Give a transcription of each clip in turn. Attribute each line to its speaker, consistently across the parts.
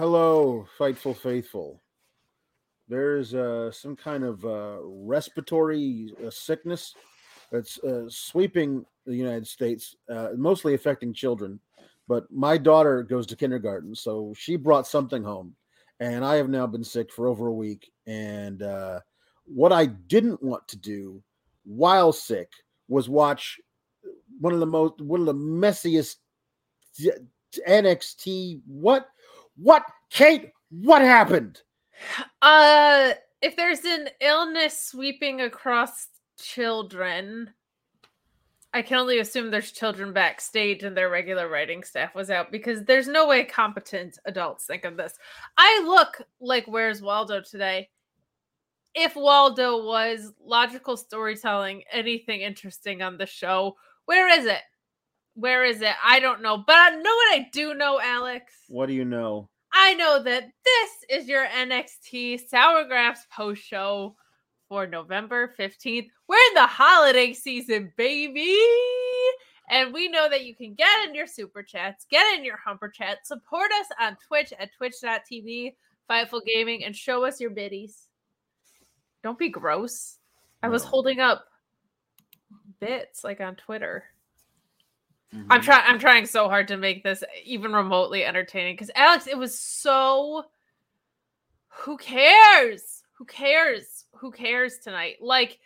Speaker 1: Hello, Fightful Faithful. There's uh, some kind of uh, respiratory uh, sickness that's uh, sweeping the United States, uh, mostly affecting children. But my daughter goes to kindergarten, so she brought something home. And I have now been sick for over a week. And uh, what I didn't want to do while sick was watch one of the most, one of the messiest NXT. What? What, Kate? What happened?
Speaker 2: Uh, if there's an illness sweeping across children, I can only assume there's children backstage and their regular writing staff was out because there's no way competent adults think of this. I look like Where's Waldo today. If Waldo was logical storytelling, anything interesting on the show, where is it? Where is it? I don't know. But I know what I do know, Alex.
Speaker 1: What do you know?
Speaker 2: I know that this is your NXT Sour Grapes post show for November 15th. We're in the holiday season, baby. And we know that you can get in your super chats, get in your humper chat, support us on Twitch at twitch.tv, Fightful Gaming, and show us your biddies. Don't be gross. I was holding up bits like on Twitter.
Speaker 1: Mm-hmm.
Speaker 2: I'm trying. I'm trying so hard to make this even remotely entertaining because Alex, it was so. Who cares? Who cares? Who cares tonight? Like,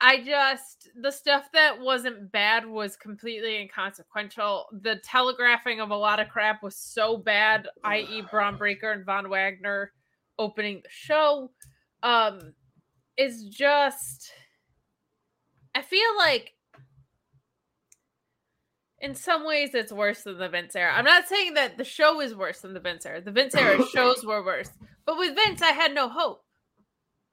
Speaker 2: I just the stuff that wasn't bad was completely inconsequential. The telegraphing of a lot of crap was so bad, i.e., Bron Breakker and Von Wagner opening the show. Um, is just. I feel like in some ways it's worse than the Vince era. I'm not saying that the show is worse than the Vince era. The Vince era shows were worse. But with Vince, I had no hope.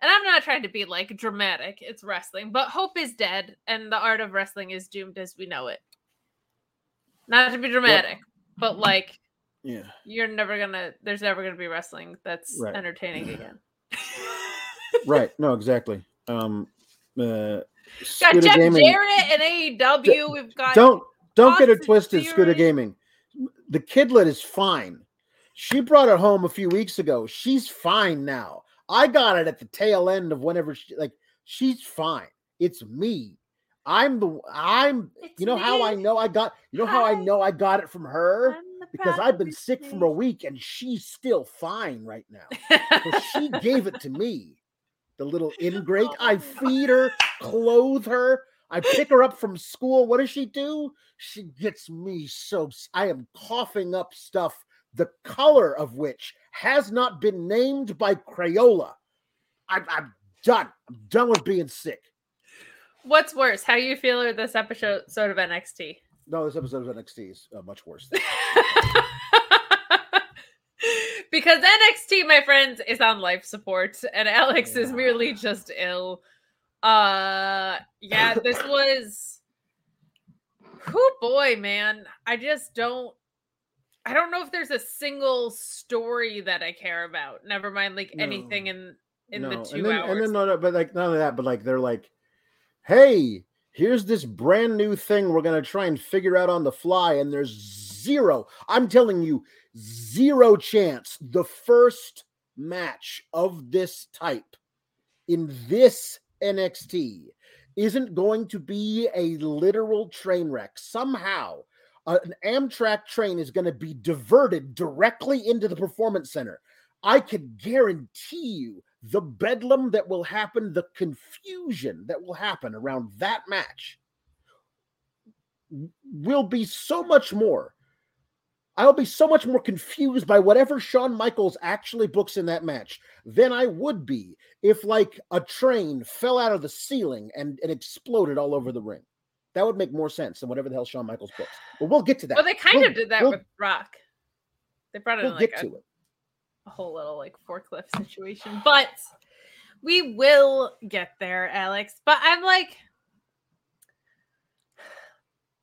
Speaker 2: And I'm not trying to be like dramatic. It's wrestling, but hope is dead and the art of wrestling is doomed as we know it. Not to be dramatic, but like
Speaker 1: Yeah.
Speaker 2: you're never going to there's never going to be wrestling that's
Speaker 1: Right.
Speaker 2: entertaining again.
Speaker 1: Right. No, exactly. Um uh
Speaker 2: Got Jeff
Speaker 1: Gaming-
Speaker 2: Jarrett and AEW. We've got
Speaker 1: Don't don't get it twisted, Scooter Gaming. The kidlet is fine. She brought it home a few weeks ago. She's fine now. I got it at the tail end of whenever she like she's fine. It's me. I'm the I'm
Speaker 2: It's
Speaker 1: you know how I know I got you know how I know I got it from her? Because I've been sick for a week and she's still fine right now. So she gave it to me. The little ingrate. I feed her, clothe her. I pick her up from school. What does she do? She gets me so I am coughing up stuff, the color of which has not been named by Crayola. I'm, I'm done. I'm done with being sick.
Speaker 2: What's worse, how you feel or this episode sort of NXT?
Speaker 1: No, this episode of NXT is uh, much worse.
Speaker 2: because NXT, my friends, is on life support, and Alex is merely just ill. Uh, yeah, this was. Who boy, man. I just don't I don't know if there's a single story that I care about. Never mind like anything in in
Speaker 1: no.
Speaker 2: the two
Speaker 1: and then,
Speaker 2: hours.
Speaker 1: And then no, no, but like none of that, but like they're like, hey, here's this brand new thing we're gonna try and figure out on the fly, and there's zero. I'm telling you, zero chance the first match of this type in this NXT isn't going to be a literal train wreck. Somehow, uh, an Amtrak train is going to be diverted directly into the performance center. I can guarantee you the bedlam that will happen, the confusion that will happen around that match will be so much more. I'll be so much more confused by whatever Shawn Michaels actually books in that match than I would be if, like, a train fell out of the ceiling and, and exploded all over the ring. That would make more sense than whatever the hell Shawn Michaels books. But we'll get to that.
Speaker 2: well, they kind
Speaker 1: We'll-
Speaker 2: of did that
Speaker 1: we'll-
Speaker 2: with Rock. They brought in
Speaker 1: We'll
Speaker 2: like
Speaker 1: get
Speaker 2: a,
Speaker 1: to it.
Speaker 2: a whole little like forklift situation, but we will get there, Alex. But I'm like,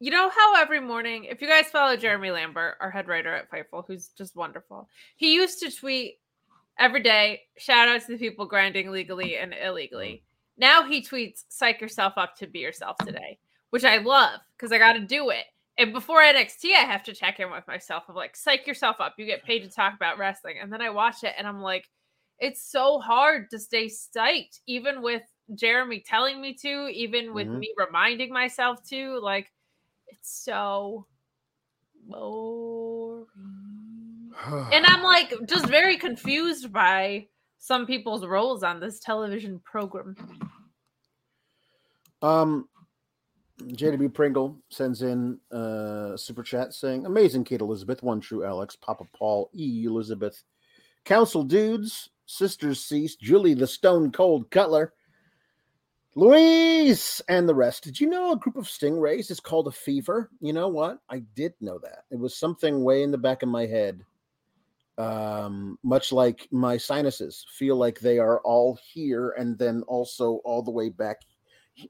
Speaker 2: you know how every morning, if you guys follow Jeremy Lambert, our head writer at Fightful, who's just wonderful, he used to tweet every day, shout out to the people grinding legally and illegally. Now he tweets, psych yourself up to be yourself today, which I love because I got to do it. And before NXT, I have to check in with myself of like, psych yourself up. You get paid to talk about wrestling. And then I watch it and I'm like, it's so hard to stay psyched, even with Jeremy telling me to, even with
Speaker 1: Mhm.
Speaker 2: me reminding myself to. Like, it's so boring. And I'm like, just very confused by some people's roles on this television program.
Speaker 1: Um, JW Pringle sends in uh super chat saying, "Amazing, Kate Elizabeth, one true Alex, Papa Paul, E Elizabeth, Council dudes, sisters Cease, Julie the Stone Cold Cutler, Louise, and the rest. Did you know a group of stingrays is called a fever? You know what? I did know that. It was something way in the back of my head." Um, much like my sinuses feel like they are all here and then also all the way back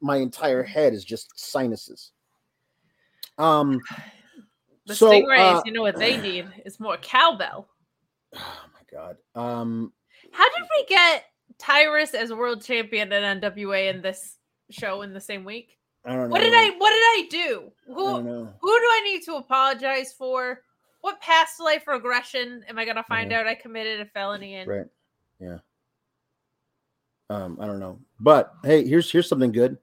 Speaker 1: my entire head is just sinuses. Um,
Speaker 2: The
Speaker 1: so,
Speaker 2: Stingrays,
Speaker 1: uh,
Speaker 2: you know what they need is more cowbell.
Speaker 1: oh my god. Um,
Speaker 2: How did we get Tyrus as world champion at NWA in this show in the same week?
Speaker 1: I don't know.
Speaker 2: What did I what did I do?
Speaker 1: I
Speaker 2: Who
Speaker 1: know.
Speaker 2: who do I need to apologize for? What past life regression am I gonna find
Speaker 1: Yeah.
Speaker 2: out I committed a felony in?
Speaker 1: Right. Yeah. Um, I don't know. But hey, here's here's something good.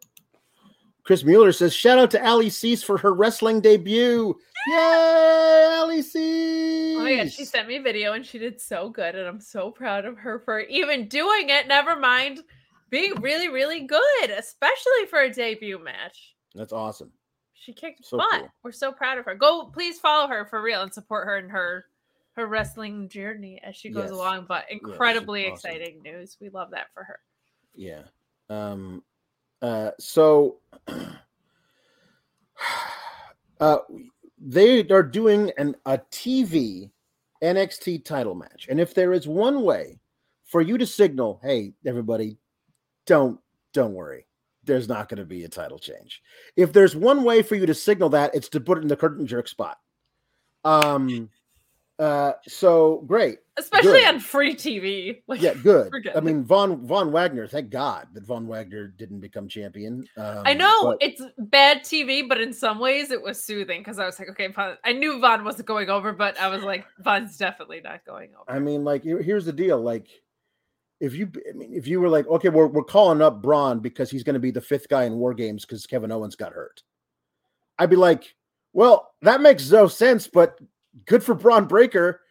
Speaker 1: Chris Mueller says, shout out to Ali Cease for her wrestling debut. Yay, Ali Cease.
Speaker 2: Oh my god, she sent me a video and she did so good, and I'm so proud of her for even doing it. Never mind being really, really good, especially for a debut match.
Speaker 1: That's awesome.
Speaker 2: She kicked
Speaker 1: So
Speaker 2: butt.
Speaker 1: cool.
Speaker 2: We're so proud of her. Go, please follow her for real and support her in her her wrestling journey as she goes
Speaker 1: Yes.
Speaker 2: along. But incredibly
Speaker 1: awesome.
Speaker 2: exciting news. We love that for her.
Speaker 1: Yeah. Um uh so uh they are doing an a TV NXT title match. And if there is one way for you to signal, hey everybody, don't don't worry. There's not going to be a title change. If there's one way for you to signal that, it's to put it in the curtain jerk spot. Um uh so great.
Speaker 2: Especially
Speaker 1: Good.
Speaker 2: on free TV. Like,
Speaker 1: Yeah, good.
Speaker 2: forget
Speaker 1: I mean, Von Von Wagner. Thank God that Von Wagner didn't become champion. Um,
Speaker 2: I know
Speaker 1: but-
Speaker 2: it's bad TV, but in some ways it was soothing because I was like, okay, Von, I knew Von wasn't going over, but I was like, Von's definitely not going over.
Speaker 1: I mean, like, here's the deal. Like, if you, I mean, if you were like, okay, we're we're calling up Bron because he's going to be the fifth guy in War Games because Kevin Owens got hurt, I'd be like, well, that makes no sense, but good for Bron Breakker.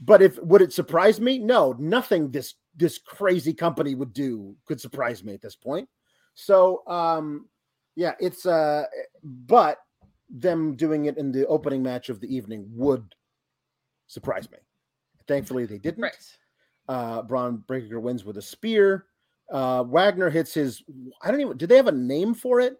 Speaker 1: But if would it surprise me? No, nothing this this crazy company would do could surprise me at this point. So, um, yeah, it's uh, but them doing it in the opening match of the evening would surprise me. Thankfully, they didn't.
Speaker 2: Right.
Speaker 1: Uh, Bron Breakker wins with a spear. Uh, Wagner hits his. I don't even. Did they have a name for it?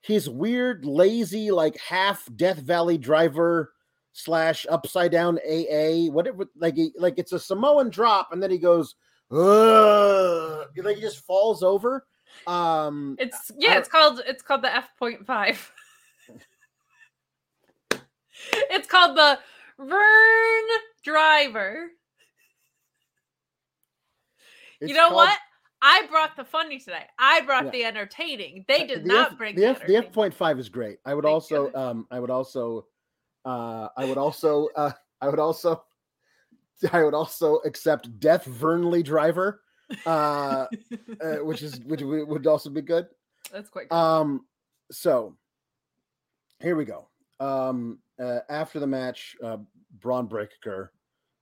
Speaker 1: His weird, lazy, like half Death Valley driver slash upside down AA. Whatever. Like he, like it's a Samoan drop, and then he goes. Ugh, like he just falls over. Um,
Speaker 2: It's yeah, it's called it's called the F point five. it's called the Vern Driver. You know
Speaker 1: called-
Speaker 2: what? I brought the funny today. I brought
Speaker 1: Yeah.
Speaker 2: the entertaining. They
Speaker 1: Uh,
Speaker 2: did
Speaker 1: the
Speaker 2: not
Speaker 1: F,
Speaker 2: bring
Speaker 1: the
Speaker 2: the,
Speaker 1: F. The F point five is great. I would
Speaker 2: Thank
Speaker 1: also,
Speaker 2: you.
Speaker 1: um, I would also, uh, I would also, uh, I would also, I would also accept Death Vernley Driver, uh, uh, which is which would would also be good.
Speaker 2: That's quite good.
Speaker 1: Um, so here we go. Um, uh, after the match, uh, Bron Breakker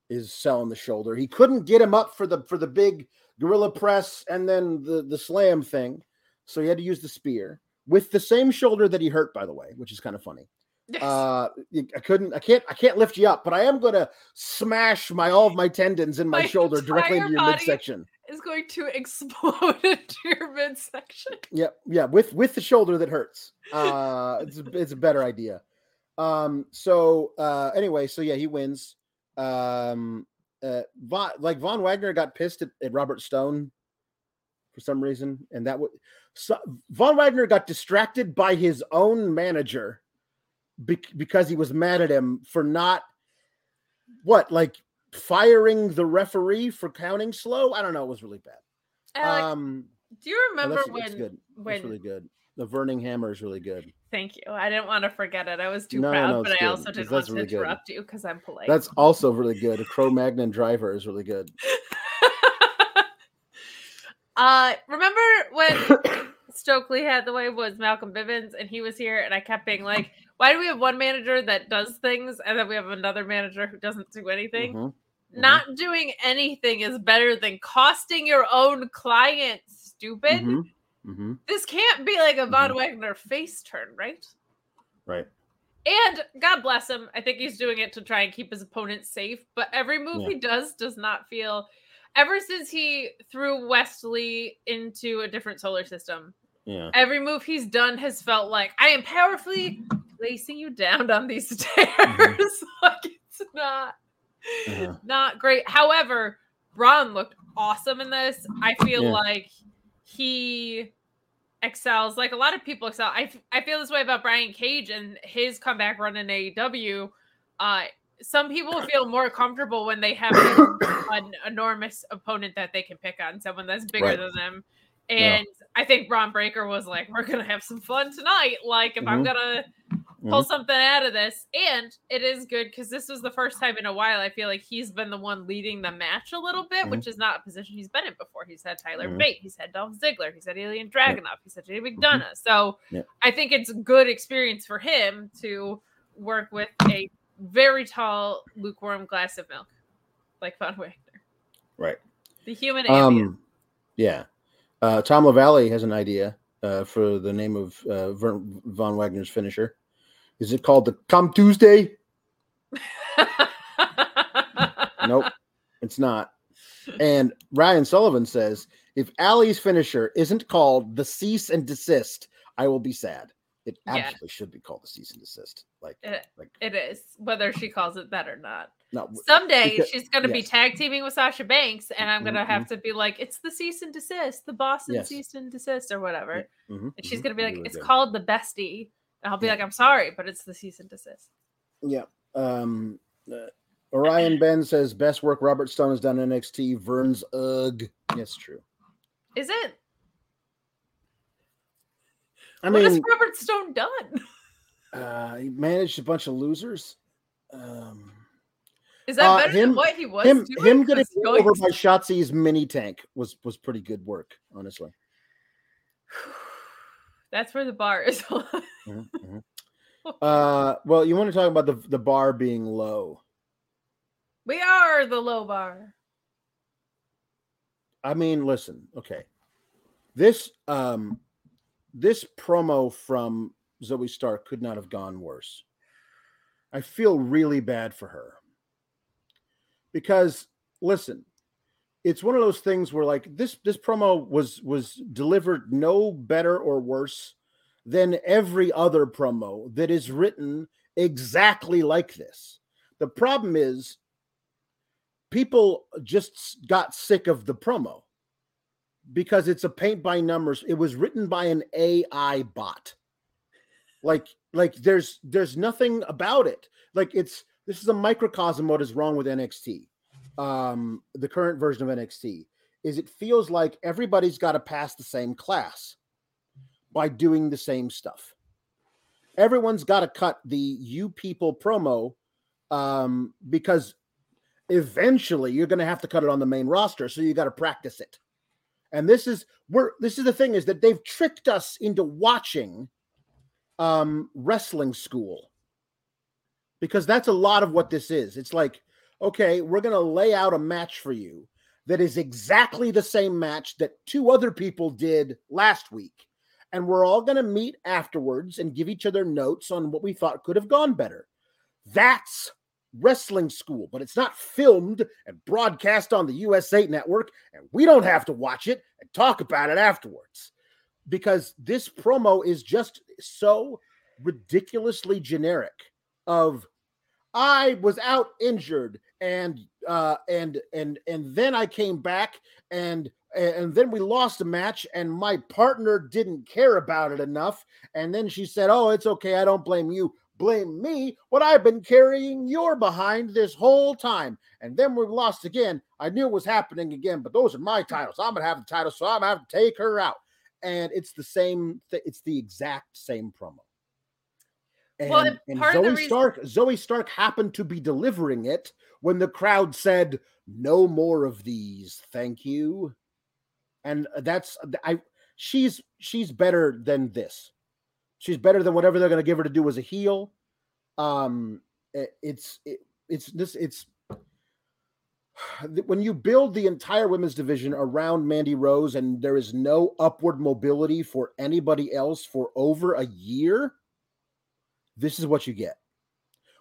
Speaker 1: is selling the shoulder. He couldn't get him up for the for the big gorilla press and then the the slam thing, so he had to use the spear with the same shoulder that he hurt, by the way, which is kind of funny.
Speaker 2: Yes.
Speaker 1: Uh, I couldn't, I can't, I can't lift you up, but I am gonna smash my all of my tendons in my,
Speaker 2: My
Speaker 1: shoulder directly into your midsection.
Speaker 2: is going to explode into your midsection.
Speaker 1: Yeah, yeah, with with the shoulder that hurts. Uh it's it's a better idea. Um so uh anyway, so yeah, he wins. Um uh Von, like Von Wagner got pissed at, at Robert Stone for some reason and that would so, Von Wagner got distracted by his own manager bec- because he was mad at him for not what like firing the referee for counting slow. I don't know, it was really bad.
Speaker 2: Alex,
Speaker 1: um
Speaker 2: do you
Speaker 1: Oh,
Speaker 2: remember
Speaker 1: that's,
Speaker 2: when?
Speaker 1: that's good.
Speaker 2: when-
Speaker 1: That's really good. The Verning Hammer is really good.
Speaker 2: Thank you. I didn't want to forget it. I was too
Speaker 1: No,
Speaker 2: proud,
Speaker 1: no,
Speaker 2: but
Speaker 1: it's
Speaker 2: I also didn't want
Speaker 1: really
Speaker 2: to
Speaker 1: good.
Speaker 2: interrupt you because I'm polite.
Speaker 1: That's also really good. A Cro Magnon driver is really good.
Speaker 2: uh, remember when Stokely had the way was Malcolm Bivens, and he was here, and I kept being like, "Why do we have one manager that does things, and then we have another manager who doesn't do anything?"
Speaker 1: Mhm, mhm.
Speaker 2: Not doing anything is better than costing your own client. Stupid.
Speaker 1: mhm, mhm.
Speaker 2: This can't be like a Von
Speaker 1: Mhm.
Speaker 2: Wagner face turn, right?
Speaker 1: Right.
Speaker 2: And God bless him. I think he's doing it to try and keep his opponent safe. But every move
Speaker 1: Yeah.
Speaker 2: he does does not feel. Ever since he threw Wes Lee into a different solar system,
Speaker 1: Yeah.
Speaker 2: every move he's done has felt like I am powerfully placing you down on these stairs. like it's not
Speaker 1: Uh-huh.
Speaker 2: not great. However, Bron looked awesome in this. I feel
Speaker 1: Yeah.
Speaker 2: like he excels. Like a lot of people excel. I, f- I feel this way about Brian Cage and his comeback run in AEW. Uh, some people feel more comfortable when they have an enormous opponent that they can pick on, someone that's bigger
Speaker 1: Right.
Speaker 2: than them.
Speaker 1: Yeah.
Speaker 2: And I think Bron Breakker was like, "We're gonna have some fun tonight. Like, if I'm
Speaker 1: Mhm.
Speaker 2: gonna pull
Speaker 1: Mhm.
Speaker 2: something out of this. And it is good because this was the first time in a while I feel like he's been the one leading the match a little bit, which is not a position he's been in before. He's had Tyler
Speaker 1: Mhm.
Speaker 2: Bate, he's had Dolph Ziggler, he's had Ilja Dragunov, he's had Jay McDonagh. So
Speaker 1: Yeah.
Speaker 2: I think it's a good experience for him to work with a very tall, lukewarm glass of milk, like Von Wagner.
Speaker 1: Right.
Speaker 2: The human.
Speaker 1: Um. Yeah. Uh, Tom LaValle has an idea uh, for the name of uh, Vern, Von Wagner's finisher. Is it called the Come Tuesday? Nope, it's not. And Ryan Sullivan says if Ali's finisher isn't called the cease and desist, I will be sad. It
Speaker 2: Yeah.
Speaker 1: absolutely should be called the cease and desist. Like,
Speaker 2: It-
Speaker 1: like
Speaker 2: it is, whether she calls it that or not.
Speaker 1: No,
Speaker 2: Someday
Speaker 1: because-
Speaker 2: she's going to be tag teaming with Sasha Banks, and I'm going to
Speaker 1: Mhm,
Speaker 2: have to be like, it's the cease and desist, the Boston
Speaker 1: Yes.
Speaker 2: cease and desist, or whatever.
Speaker 1: mhm,
Speaker 2: And she's
Speaker 1: mhm,
Speaker 2: going to be like, it's called the bestie. And I'll be
Speaker 1: Yeah.
Speaker 2: like, I'm sorry, but it's the cease and desist.
Speaker 1: Yeah. Um, uh, Orion Ben says best work Robert Stone has done in NXT. Vern's ugh. Yes, true.
Speaker 2: Is it?
Speaker 1: I
Speaker 2: what has
Speaker 1: mean,
Speaker 2: Robert Stone done?
Speaker 1: uh, he managed a bunch of losers. Um,
Speaker 2: Is that
Speaker 1: Uh,
Speaker 2: better
Speaker 1: him-
Speaker 2: than what he was
Speaker 1: him,
Speaker 2: doing?
Speaker 1: him getting run over by Shotzi's mini tank was was pretty good work, honestly.
Speaker 2: That's where the bar is.
Speaker 1: Mhm, mhm. Uh, well, you want to talk about the the bar being low?
Speaker 2: we are the low bar.
Speaker 1: I mean, listen, okay. This um this promo from Zoey Stark could not have gone worse. I feel really bad for her. Because listen, it's one of those things where like this this promo was was delivered no better or worse than every other promo that is written exactly like this. The problem is people just got sick of the promo because it's a paint by numbers. It was written by an AI bot. Like like there's there's nothing about it. Like it's this is a microcosm what is wrong with NXT. Um the current version of NXT is it feels like everybody's got to pass the same class by doing the same stuff. Everyone's got to cut the you people promo um because eventually you're going to have to cut it on the main roster so you got to practice it. And this is we're this is the thing is that they've tricked us into watching um wrestling school because that's a lot of what this is. It's like, okay, we're going to lay out a match for you that is exactly the same match that two other people did last week. And we're all going to meet afterwards and give each other notes on what we thought could have gone better. That's wrestling school, but it's not filmed and broadcast on the USA network, and we don't have to watch it and talk about it afterwards because this promo is just so ridiculously generic of I was out injured and uh and and and then I came back and and then we lost a match and my partner didn't care about it enough. And then she said oh it's okay I don't blame you. Blame me. What I've been carrying your behind this whole time. And then we lost again. I knew it was happening again but those are my titles. I'm gonna have the title so I'm gonna have to take her out. And it's the same th- it's the exact same promo and,
Speaker 2: Well, and
Speaker 1: and
Speaker 2: part of the
Speaker 1: Zoey
Speaker 2: reason-
Speaker 1: Stark Zoey Stark happened to be delivering it when the crowd said no more of these thank you. And that's I she's she's better than this. She's better than whatever they're going to give her to do as a heel. Um it- it's it, it's this it's when you build the entire women's division around Mandy Rose and there is no upward mobility for anybody else for over a year, this is what you get.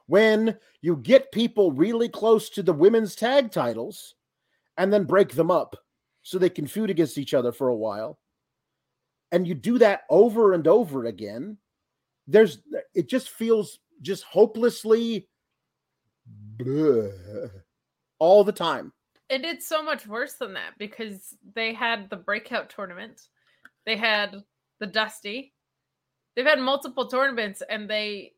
Speaker 1: When you get people really close to the women's tag titles and then break them up so they can feud against each other for a while, and you do that over and over again, there's it just feels just hopelessly bleh, all the time.
Speaker 2: And it's so much worse than that because they had the breakout tournament, they had the Dusty, they've had multiple tournaments, and they.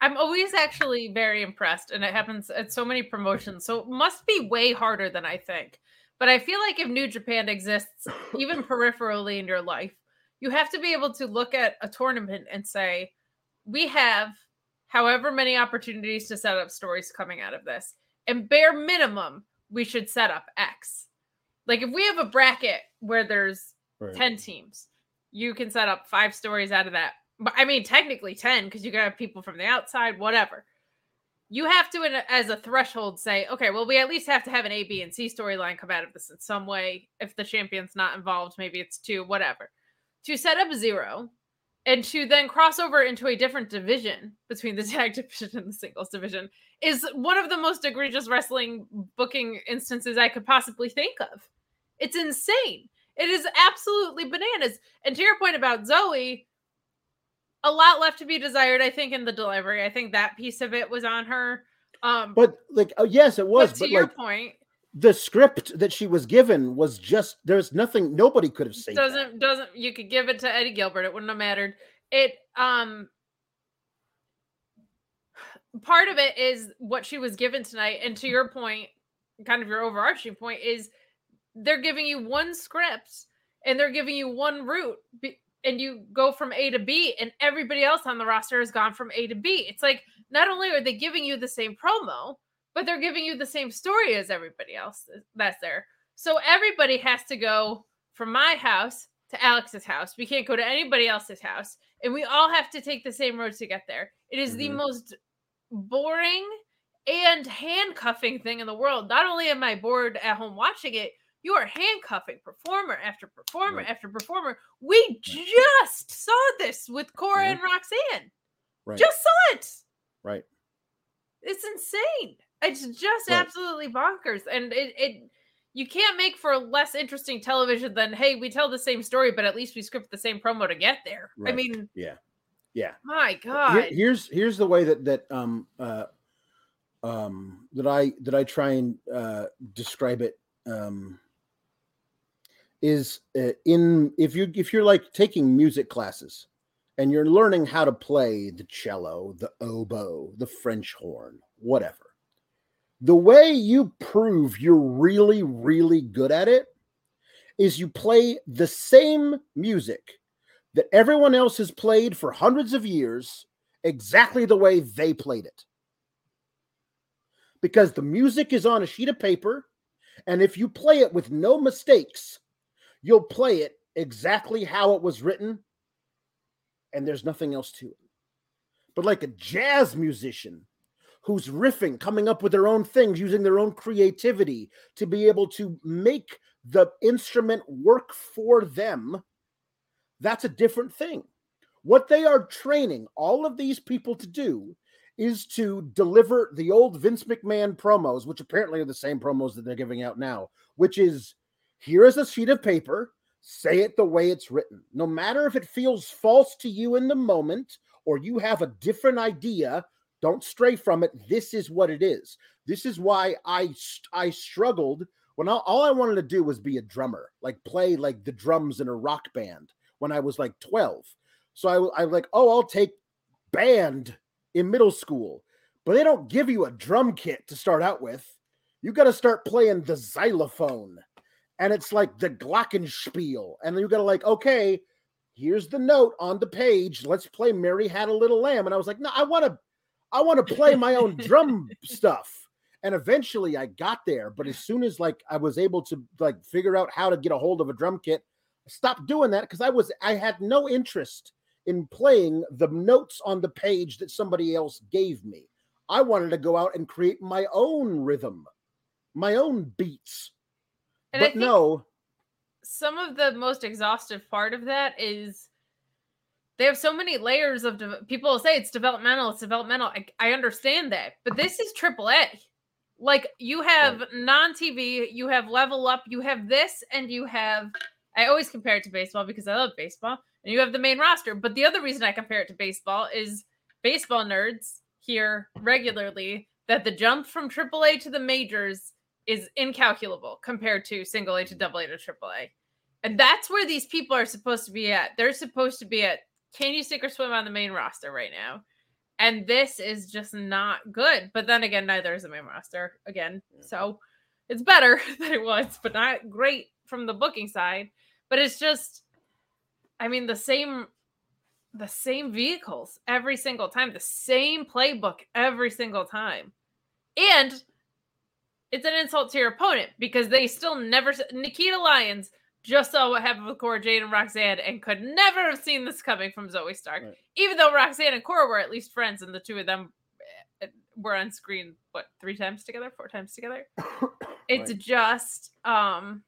Speaker 2: I'm always actually very impressed, and it happens at so many promotions. So it must be way harder than I think. But I feel like if New Japan exists, even peripherally in your life, you have to be able to look at a tournament and say, we have however many opportunities to set up stories coming out of this. And bare minimum, we should set up X. Like if we have a bracket where there's
Speaker 1: Right.
Speaker 2: 10 teams, you can set up five stories out of that. But I mean, technically 10 because you got people from the outside, whatever. You have to, as a threshold, say, okay, well, we at least have to have an A, B, and C storyline come out of this in some way. If the champion's not involved, maybe it's two, whatever. To set up zero and to then cross over into a different division between the tag division and the singles division is one of the most egregious wrestling booking instances I could possibly think of. It's insane. It is absolutely bananas. And to your point about Zoey, a lot left to be desired, I think, in the delivery. I think that piece of it was on her. Um,
Speaker 1: But like, oh yes, it was.
Speaker 2: but to
Speaker 1: But,
Speaker 2: your
Speaker 1: like
Speaker 2: point,
Speaker 1: the script that she was given was just there's nothing. Nobody could have seen.
Speaker 2: doesn't doesn't you could give it to Eddie Gilbert, it wouldn't have mattered. It um part of it is what she was given tonight, and to your point, kind of your overarching point is they're giving you one script and they're giving you one route and you go from A to B and everybody else on the roster has gone from A to B. It's like not only are they giving you the same promo, but they're giving you the same story as everybody else that's there. So everybody has to go from my house to Alex's house. We can't go to anybody else's house and we all have to take the same road to get there. It is the
Speaker 1: Mhm.
Speaker 2: most boring and handcuffing thing in the world. Not only am I bored at home watching it, you are handcuffing performer after performer
Speaker 1: Right.
Speaker 2: after performer. We just saw this with Cora and Roxanne.
Speaker 1: Right.
Speaker 2: Just saw it.
Speaker 1: right.
Speaker 2: It's insane. It's just
Speaker 1: Right.
Speaker 2: absolutely bonkers. And it, it you can't make for less interesting television than hey, we tell the same story, but at least we script the same promo to get there. I mean,
Speaker 1: Yeah. Yeah.
Speaker 2: my
Speaker 1: Here-
Speaker 2: God.
Speaker 1: here's here's the way that that um uh um that I that I try and uh describe it um is uh, in if you if you're like taking music classes and you're learning how to play the cello, the oboe, the French horn, whatever, the way you prove you're really, really good at it is you play the same music that everyone else has played for hundreds of years exactly the way they played it. Because the music is on a sheet of paper, and if you play it with no mistakes, you'll play it exactly how it was written, and there's nothing else to it. But like a jazz musician who's riffing, coming up with their own things, using their own creativity to be able to make the instrument work for them, that's a different thing. What they are training all of these people to do is to deliver the old Vince McMahon promos, which apparently are the same promos that they're giving out now, which is here is a sheet of paper, say it the way it's written. No matter if it feels false to you in the moment or you have a different idea, don't stray from it. This is what it is. This is why I I struggled when all, I wanted to do was be a drummer, like play like the drums in a rock band when I was like 12. So I I like, oh, I'll take band in middle school, but they don't give you a drum kit to start out with. You got to start playing the xylophone, and it's like the glockenspiel, and then you got to like, okay, here's the note on the page. Let's play Mary Had a Little Lamb, and I was like, no, I want to, I want to play my own drum stuff. And eventually, I got there, but as soon as like I was able to like figure out how to get a hold of a drum kit, I stopped doing that because I was I had no interest in playing the notes on the page that somebody else gave me. I wanted to go out and create my own rhythm, my own beats. And but no.
Speaker 2: Some of the most exhaustive part of that is they have so many layers of de- people say it's developmental, it's developmental. I, I understand that, but this is AAA. Like you have right. non TV, you have level up, you have this, and you have. I always compare it to baseball because I love baseball and you have the main roster. But the other reason I compare it to baseball is baseball nerds hear regularly that the jump from AAA to the majors is incalculable compared to single A to double A to triple A. And that's where these people are supposed to be at. They're supposed to be at can you sink or swim on the main roster right now? And this is just not good. But then again, neither is the main roster again. Mm. So it's better than it was, but not great from the booking side. But it's just I mean, the same the same vehicles every single time, the same playbook every single time. And it's an insult to your opponent because they still never Nikita Lyons just saw what happened with Cora Jade and Roxanne and could never have seen this coming from Zoey Stark. Right. Even though Roxanne and Cora were at least friends and the two of them eh, were on screen what three times together, four times together. it's right. just um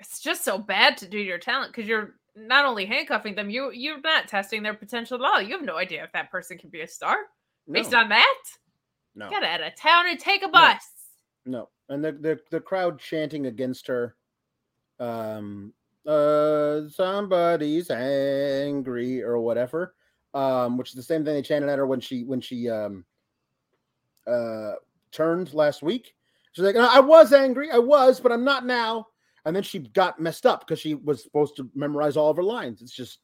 Speaker 2: it's just so bad to do your talent because you're not only handcuffing them, you you're not testing their potential at all. You have no idea if that person can be a star based on that. No, get out of town and take a bus.
Speaker 1: No, no. and the, the the crowd chanting against her. Um, uh, somebody's angry or whatever. Um, which is the same thing they chanted at her when she when she um uh turned last week. She's like, I was angry, I was, but I'm not now and then she got messed up because she was supposed to memorize all of her lines. It's just,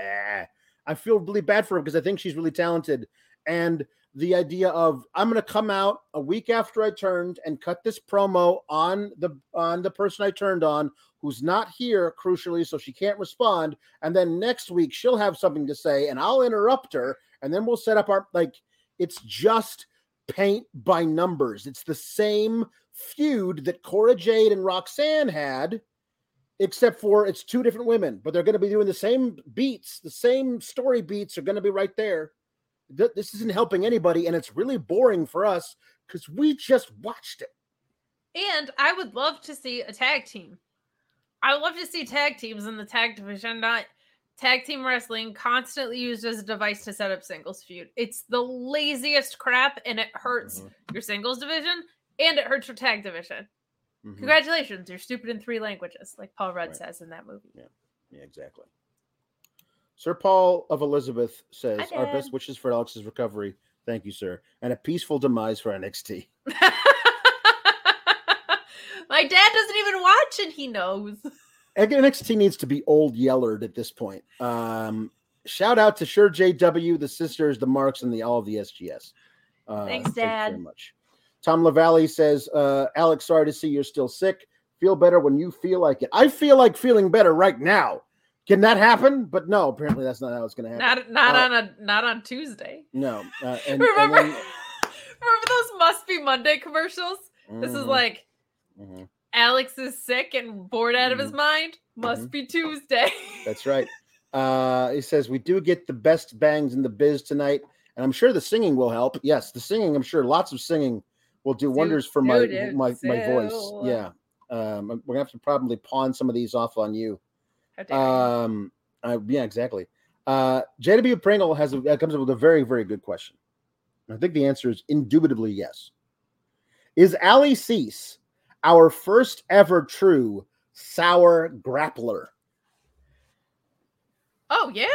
Speaker 1: eh. I feel really bad for her because I think she's really talented. And the idea of I'm going to come out a week after I turned and cut this promo on the on the person I turned on who's not here crucially so she can't respond and then next week she'll have something to say and I'll interrupt her and then we'll set up our like it's just paint by numbers. It's the same feud that Cora Jade and Roxanne had, except for it's two different women, but they're going to be doing the same beats, the same story beats are going to be right there. This isn't helping anybody, and it's really boring for us because we just watched it.
Speaker 2: And I would love to see a tag team. I would love to see tag teams in the tag division, not tag team wrestling constantly used as a device to set up singles feud. It's the laziest crap and it hurts mm-hmm. your singles division and it hurts your tag division. Mm-hmm. Congratulations, you're stupid in three languages, like Paul Rudd right. says in that movie.
Speaker 1: Yeah, yeah, exactly. Sir Paul of Elizabeth says, "Our best wishes for Alex's recovery. Thank you, sir, and a peaceful demise for NXT."
Speaker 2: My dad doesn't even watch, and he knows.
Speaker 1: NXT needs to be old Yellered at this point. Um, shout out to Sure JW, the sisters, the Marks, and the all of the SGS. Uh,
Speaker 2: Thanks,
Speaker 1: thank you
Speaker 2: Dad.
Speaker 1: very much. Tom Lavalley says, uh, Alex, sorry to see you're still sick. Feel better when you feel like it. I feel like feeling better right now. Can that happen? But no, apparently that's not how it's going to happen.
Speaker 2: Not not
Speaker 1: Uh,
Speaker 2: on a not on Tuesday.
Speaker 1: no. Uh, and, and
Speaker 2: remember
Speaker 1: then-
Speaker 2: remember those must be Monday commercials? This is
Speaker 1: Mhm,
Speaker 2: like
Speaker 1: mhm.
Speaker 2: Alex is sick and bored out of his mind. Must
Speaker 1: Mhm.
Speaker 2: be Tuesday.
Speaker 1: That's right. Uh, he says we do get the best bangs in the biz tonight, and I'm sure the singing will help. Yes, the singing. I'm sure lots of singing will do wonders for my my my voice. Yeah. Um, we're gonna have to probably pawn some of these off on you.
Speaker 2: How dare you.
Speaker 1: Um, uh, yeah, exactly. Uh, JW Pringle has a, uh, comes up with a very very good question. I think the answer is indubitably yes. Is Ali Cease our first ever true sour grappler?
Speaker 2: oh yeah,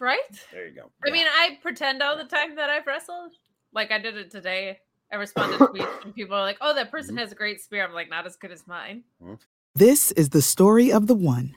Speaker 2: right?
Speaker 1: There you go.
Speaker 2: I mean, I pretend all the time that I've wrestled. Like I did it today. I responded to tweets and people are like, "Oh, that person has a great spear." I'm like, not as good as mine.
Speaker 3: This is the story of the one.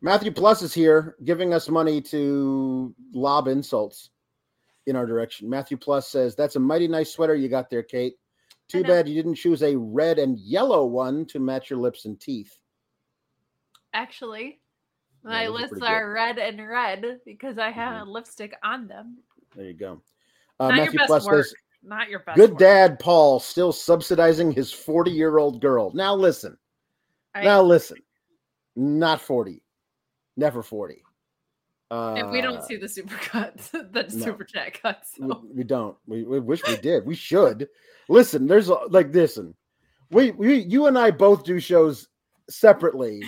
Speaker 1: Matthew Plus is here giving us money to lob insults in our direction. Matthew Plus says, That's a mighty nice sweater you got there, Kate. Too bad you didn't choose a red and yellow one to match your lips and teeth.
Speaker 2: Actually, my lips are red and red because I have
Speaker 1: Mhm.
Speaker 2: lipstick on them.
Speaker 1: There you go. Uh, Matthew Plus
Speaker 2: work.
Speaker 1: says,
Speaker 2: Not your best.
Speaker 1: Good
Speaker 2: work.
Speaker 1: dad Paul still subsidizing his 40 year old girl. Now listen.
Speaker 2: I-
Speaker 1: Now listen. Not 40. Never 40. Uh,
Speaker 2: and we don't see the super cuts, the
Speaker 1: no.
Speaker 2: super chat cuts.
Speaker 1: we,
Speaker 2: So.
Speaker 1: we don't. We, we wish we did. We should. Listen, there's a, like listen. We we you and I both do shows separately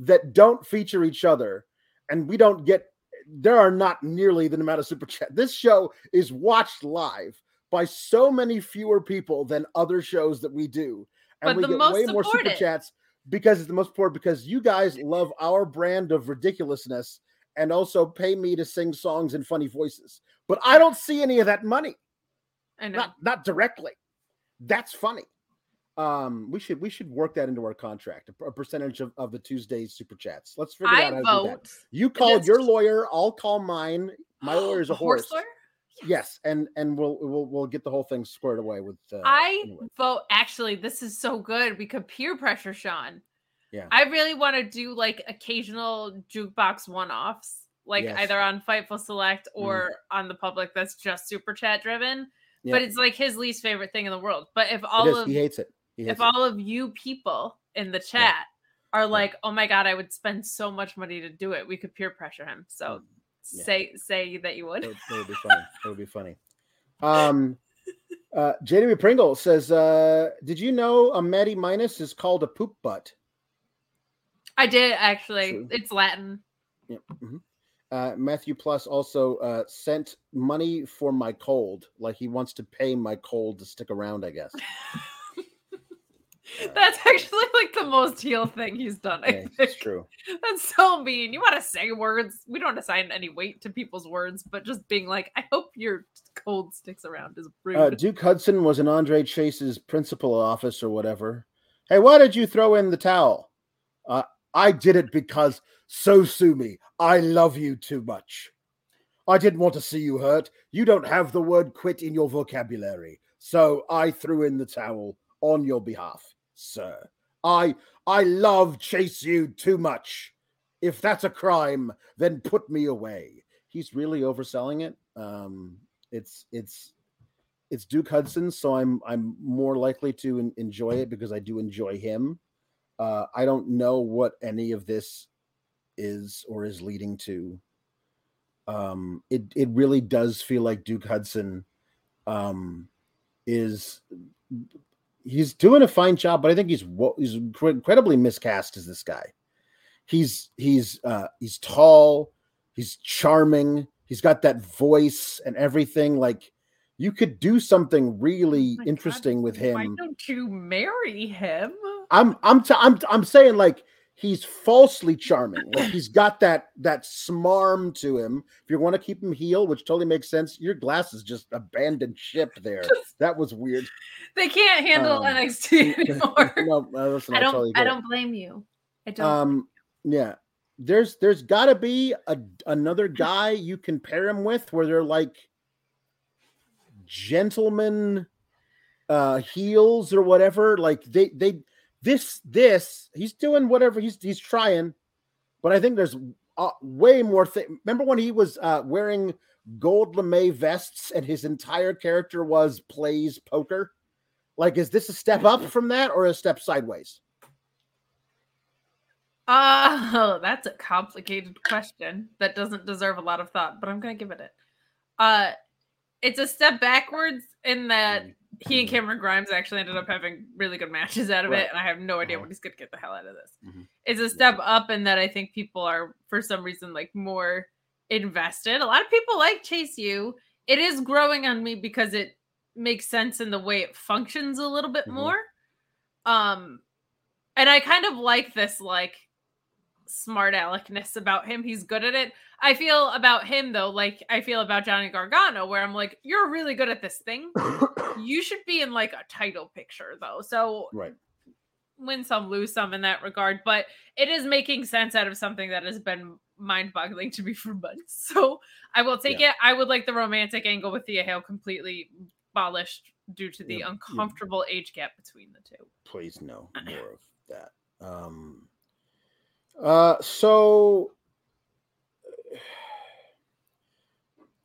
Speaker 1: that don't feature each other, and we don't get. There are not nearly the amount of super chat. This show is watched live by so many fewer people than other shows that we do, and
Speaker 2: But
Speaker 1: we
Speaker 2: the
Speaker 1: get
Speaker 2: most
Speaker 1: way more super chats because it's the most important. Because you guys love our brand of ridiculousness and also pay me to sing songs in funny voices. But I don't see any of that money
Speaker 2: I know.
Speaker 1: not not directly. That's funny. Um, we should we should work that into our contract, a, percentage of, of the Tuesdays super chats. Let's figure
Speaker 2: I
Speaker 1: out how to do that.
Speaker 2: vote.
Speaker 1: You call
Speaker 2: This-
Speaker 1: your lawyer, I'll call mine. My lawyer is a horse.
Speaker 2: lawyer?
Speaker 1: Yes, and and we'll we'll we'll get the whole thing squared away with. Uh,
Speaker 2: I
Speaker 1: anyway.
Speaker 2: vote. Actually, this is so good. We could peer pressure Sean.
Speaker 1: Yeah.
Speaker 2: I really want to do like occasional jukebox one-offs, like
Speaker 1: Yes.
Speaker 2: either on Fightful Select or on the public that's just super chat driven.
Speaker 1: Yeah.
Speaker 2: But it's like his least favorite thing in the world. But if all of
Speaker 1: he hates it. He hates
Speaker 2: if
Speaker 1: it.
Speaker 2: all of you people in the chat are like, "Oh my god, I would spend so much money to do it," we could peer pressure him. So
Speaker 1: Mm, yeah.
Speaker 2: say say that you would.
Speaker 1: It, would be funny. it would be funny. Um, uh, JW Pringle says, uh, "Did you know a Maddie minus is called a poop butt?"
Speaker 2: I did actually.
Speaker 1: True.
Speaker 2: It's Latin.
Speaker 1: Yep. mhm. Uh, Matthew Plus also uh, sent money for my cold, like he wants to pay my cold to stick around. I guess.
Speaker 2: That's actually like the most heel thing he's done. I
Speaker 1: Yeah, it's true.
Speaker 2: That's so mean. You want to say words. We don't assign any weight to people's words, but just being like, I hope your cold sticks around is rude.
Speaker 1: Uh, Duke Hudson was in Andre Chase's principal office or whatever. Hey, why did you throw in the towel? Uh, I did it because so sue me. I love you too much. I didn't want to see you hurt. You don't have the word quit in your vocabulary. So I threw in the towel on your behalf, sir. I I love chase you too much. If that's a crime, then put me away. He's really overselling it. Um, it's it's it's Duke Hudson, so I'm I'm more likely to en- enjoy it because I do enjoy him. Uh, I don't know what any of this is or is leading to. Um, it it really does feel like Duke Hudson um, is he's doing a fine job, but I think he's he's incredibly miscast as this guy. He's he's uh, he's tall, He's charming. He's got that voice and everything. Like you could do something really
Speaker 2: Oh my God,
Speaker 1: interesting with him.
Speaker 2: Why don't you marry him?
Speaker 1: I'm I'm t- I'm I'm saying like he's falsely charming. Like he's got that that smarm to him. If you want to keep him heel, which totally makes sense, your glasses just abandoned ship there. That was weird.
Speaker 2: They can't handle
Speaker 1: Um,
Speaker 2: NXT anymore.
Speaker 1: no, listen,
Speaker 2: I
Speaker 1: I
Speaker 2: don't.
Speaker 1: totally
Speaker 2: I don't blame you. I don't.
Speaker 1: Um, yeah, there's there's got to be a another guy you can pair him with where they're like gentlemen uh heels or whatever. Like they they this this he's doing whatever he's he's trying, but I think there's uh, way more thing. Remember when he was uh wearing gold lame vests and his entire character was plays poker? Like, is this a step up from that or a step sideways?
Speaker 2: Oh, that's a complicated question that doesn't deserve a lot of thought, but I'm gonna give it it. Uh it's a step backwards in that he and Cameron Grimes actually ended up having really good matches out of
Speaker 1: Right.
Speaker 2: it, and I have no idea
Speaker 1: Uh-huh.
Speaker 2: what he's gonna get the hell out of this.
Speaker 1: Mhm.
Speaker 2: It's a step up in that I think people are for some reason like more invested. A lot of people like Chase U. It is growing on me because it makes sense in the way it functions a little bit
Speaker 1: Mhm.
Speaker 2: more. Um and I kind of like this like smart aleckness about him. He's good at it. I feel about him though, like I feel about Johnny Gargano, where I'm like, you're really good at this thing. You should be in like a title picture though. So
Speaker 1: right.
Speaker 2: win some, lose some in that regard. But it is making sense out of something that has been mind-boggling to me for months. So I will take it. I would like the romantic angle with Thea Hale completely abolished due to the
Speaker 1: Yeah, yeah.
Speaker 2: uncomfortable age gap between the two.
Speaker 1: please no more of that um uh so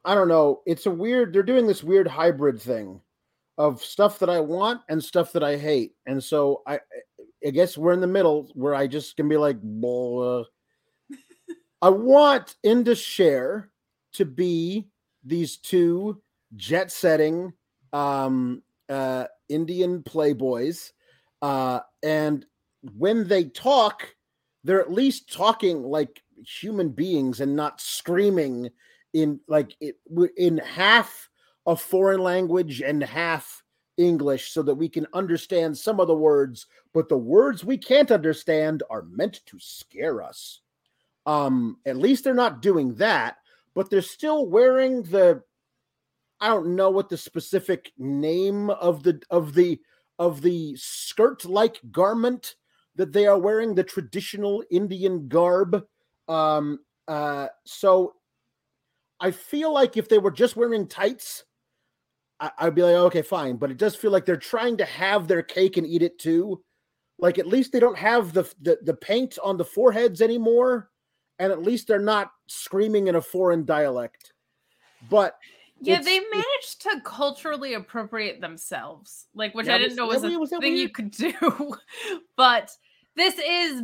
Speaker 1: i don't know. It's a weird they're doing this weird hybrid thing of stuff that i want and stuff that i hate. And so i i guess we're in the middle where i just can be like i want Indus Sher to be these two jet setting um uh indian playboys uh and when they talk they're at least talking like human beings and not screaming in like it in half a foreign language and half english so that we can understand some of the words but the words we can't understand are meant to scare us. Um at least they're not doing that but they're still wearing the i don't know what the specific name of the of the of the skirt like garment that they are wearing the traditional indian garb. Um uh so i feel like if they were just wearing tights I, i'd be like okay fine. But it does feel like they're trying to have their cake and eat it too. Like at least they don't have the the, the paint on the foreheads anymore. And at least they're not screaming in a foreign dialect. But
Speaker 2: Yeah, they managed to culturally appropriate themselves, like which
Speaker 1: That
Speaker 2: I didn't
Speaker 1: was-
Speaker 2: know was a
Speaker 1: was
Speaker 2: thing you could do. but this is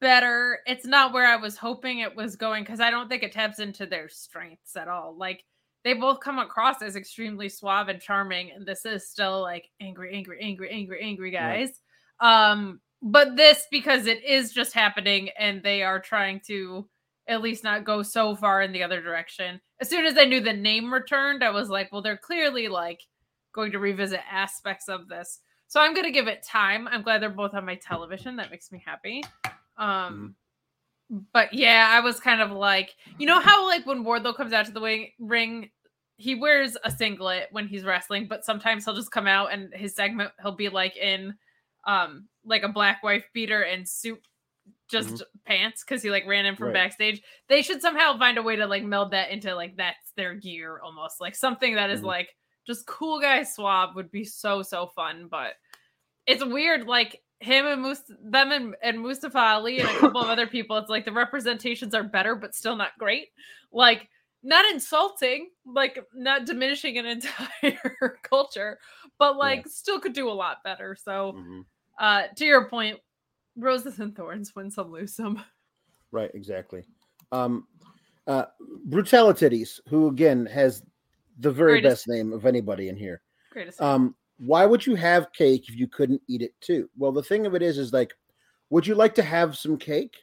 Speaker 2: better. It's not where I was hoping it was going because I don't think it taps into their strengths at all. Like they both come across as extremely suave and charming, and this is still like angry, angry, angry, angry, angry guys. Um, but this because it is just happening, and they are trying to at least not go so far in the other direction. As soon as I knew the name returned, I was like, well, they're clearly like going to revisit aspects of this. So I'm going to give it time. I'm glad they're both on my television. That makes me happy. Um but yeah, I was kind of like, you know how like when Wardlow comes out to the wing, ring, he wears a singlet when he's wrestling, but sometimes he'll just come out and his segment he'll be like in um like a black wife beater and suit just pants because he like ran in from
Speaker 1: Right.
Speaker 2: backstage. They should somehow find a way to like meld that into like that's their gear almost like something that is
Speaker 1: Mhm.
Speaker 2: like just cool guy swab would be so so fun. But it's weird, like him and Mus- them and, and Mustafa Ali and a couple of other people. It's like the representations are better, but still not great. Like not insulting, like not diminishing an entire culture, but like still could do a lot better. So
Speaker 1: Mhm.
Speaker 2: uh to your point roses and thorns win some lose some
Speaker 1: Right, exactly. Um, uh, Brutalities, who again has the very
Speaker 2: Greatest.
Speaker 1: best name of anybody in here.
Speaker 2: greatest
Speaker 1: Um, why would you have cake if you couldn't eat it too? Well, the thing of it is, is like, would you like to have some cake,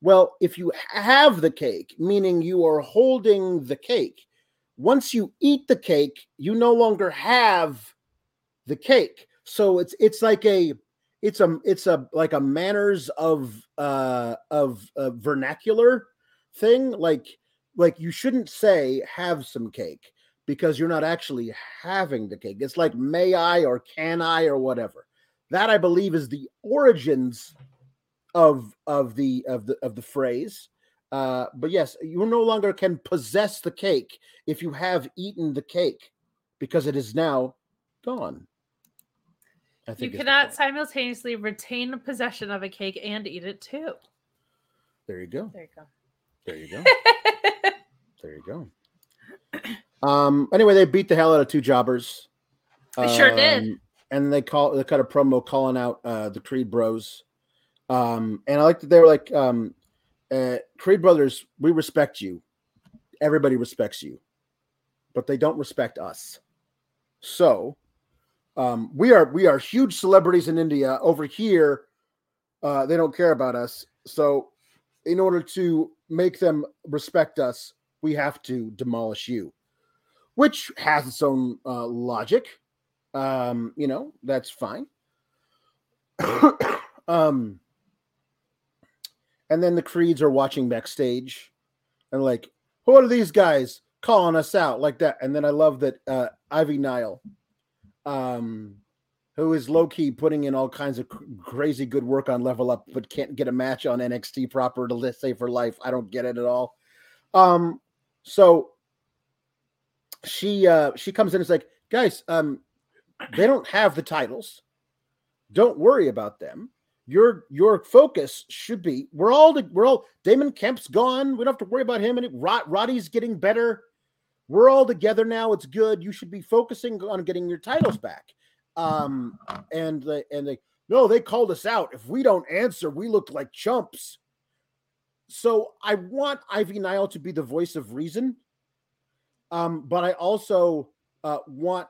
Speaker 1: Well, if you have the cake, meaning you are holding the cake, once you eat the cake, you no longer have the cake. So it's it's like a it's a it's a like a manners of uh of uh, vernacular thing like like you shouldn't say have some cake because you're not actually having the cake. It's like may I or can I or whatever. That I believe is the origins of of the of the of the phrase. Uh, but yes, you no longer can possess the cake if you have eaten the cake because it is now gone.
Speaker 2: I think you cannot simultaneously retain possession of a cake and eat it too.
Speaker 1: There you go.
Speaker 2: There you go.
Speaker 1: There you go. there you go. Um. Anyway, they beat the hell out of two jobbers.
Speaker 2: They um, sure did. Um,
Speaker 1: and they call they cut a promo calling out uh, the Creed Bros. Um, and I like that they were like, um, uh, Creed Brothers, we respect you. Everybody respects you, but they don't respect us. So, um, we are we are huge celebrities in India. Over here, uh, they don't care about us. So, in order to make them respect us, we have to demolish you, which has its own uh, logic. Um, you know, that's fine. um, and then the creeds are watching backstage and like, who are these guys calling us out like that? And then I love that uh, Ivy Nile, um, who is low key putting in all kinds of cr- crazy good work on Level Up, but can't get a match on NXT proper to save her life. I don't get it at all. Um, so she uh, she comes in and is like, guys, um, they don't have the titles. Don't worry about them your your focus should be we're all the we're all Damon Kemp's gone. We don't have to worry about him. And Rod, Roddy's getting better. We're all together now. It's good. You should be focusing on getting your titles back. Um, and the and they no, they called us out. If we don't answer, we look like chumps. So I want Ivy Nile to be the voice of reason. Um, but I also uh, want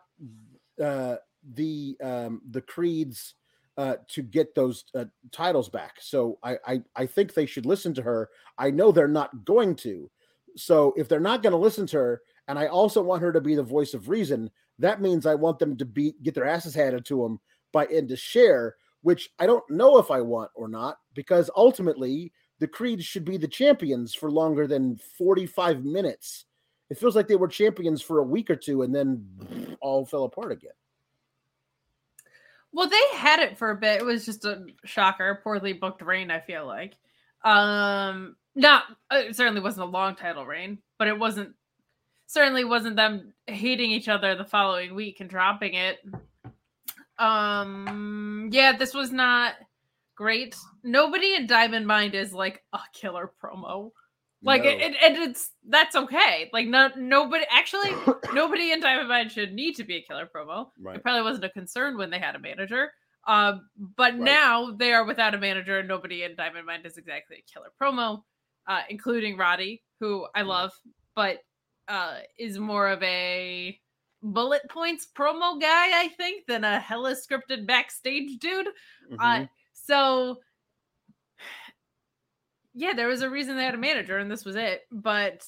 Speaker 1: uh, the um, the creeds uh, to get those uh, titles back. So I, I I think they should listen to her. I know they're not going to. So if they're not going to listen to her, and I also want her to be the voice of reason, that means I want them to be get their asses handed to them by Indus Sher, which I don't know if I want or not, because ultimately the Creeds should be the champions for longer than 45 minutes. It feels like they were champions for a week or two and then all fell apart again.
Speaker 2: Well, they had it for a bit. It was just a shocker, poorly booked reign. I feel like, um, not uh, it certainly wasn't a long title reign, but it wasn't certainly wasn't them hating each other the following week and dropping it. Um, yeah, this was not great. Nobody in Diamond Mine is like a killer promo. Like no. it, and it's that's okay. Like no nobody actually nobody in Diamond Mine should need to be a killer promo. Right. It probably wasn't a concern when they had a manager. Um, but right. now they are without a manager, and nobody in Diamond Mine is exactly a killer promo, uh, including Roddy, who I love, but uh, is more of a bullet points promo guy, I think, than a hella scripted backstage dude. Uh, mm-hmm. Uh, so yeah, there was a reason they had a manager, and this was it. But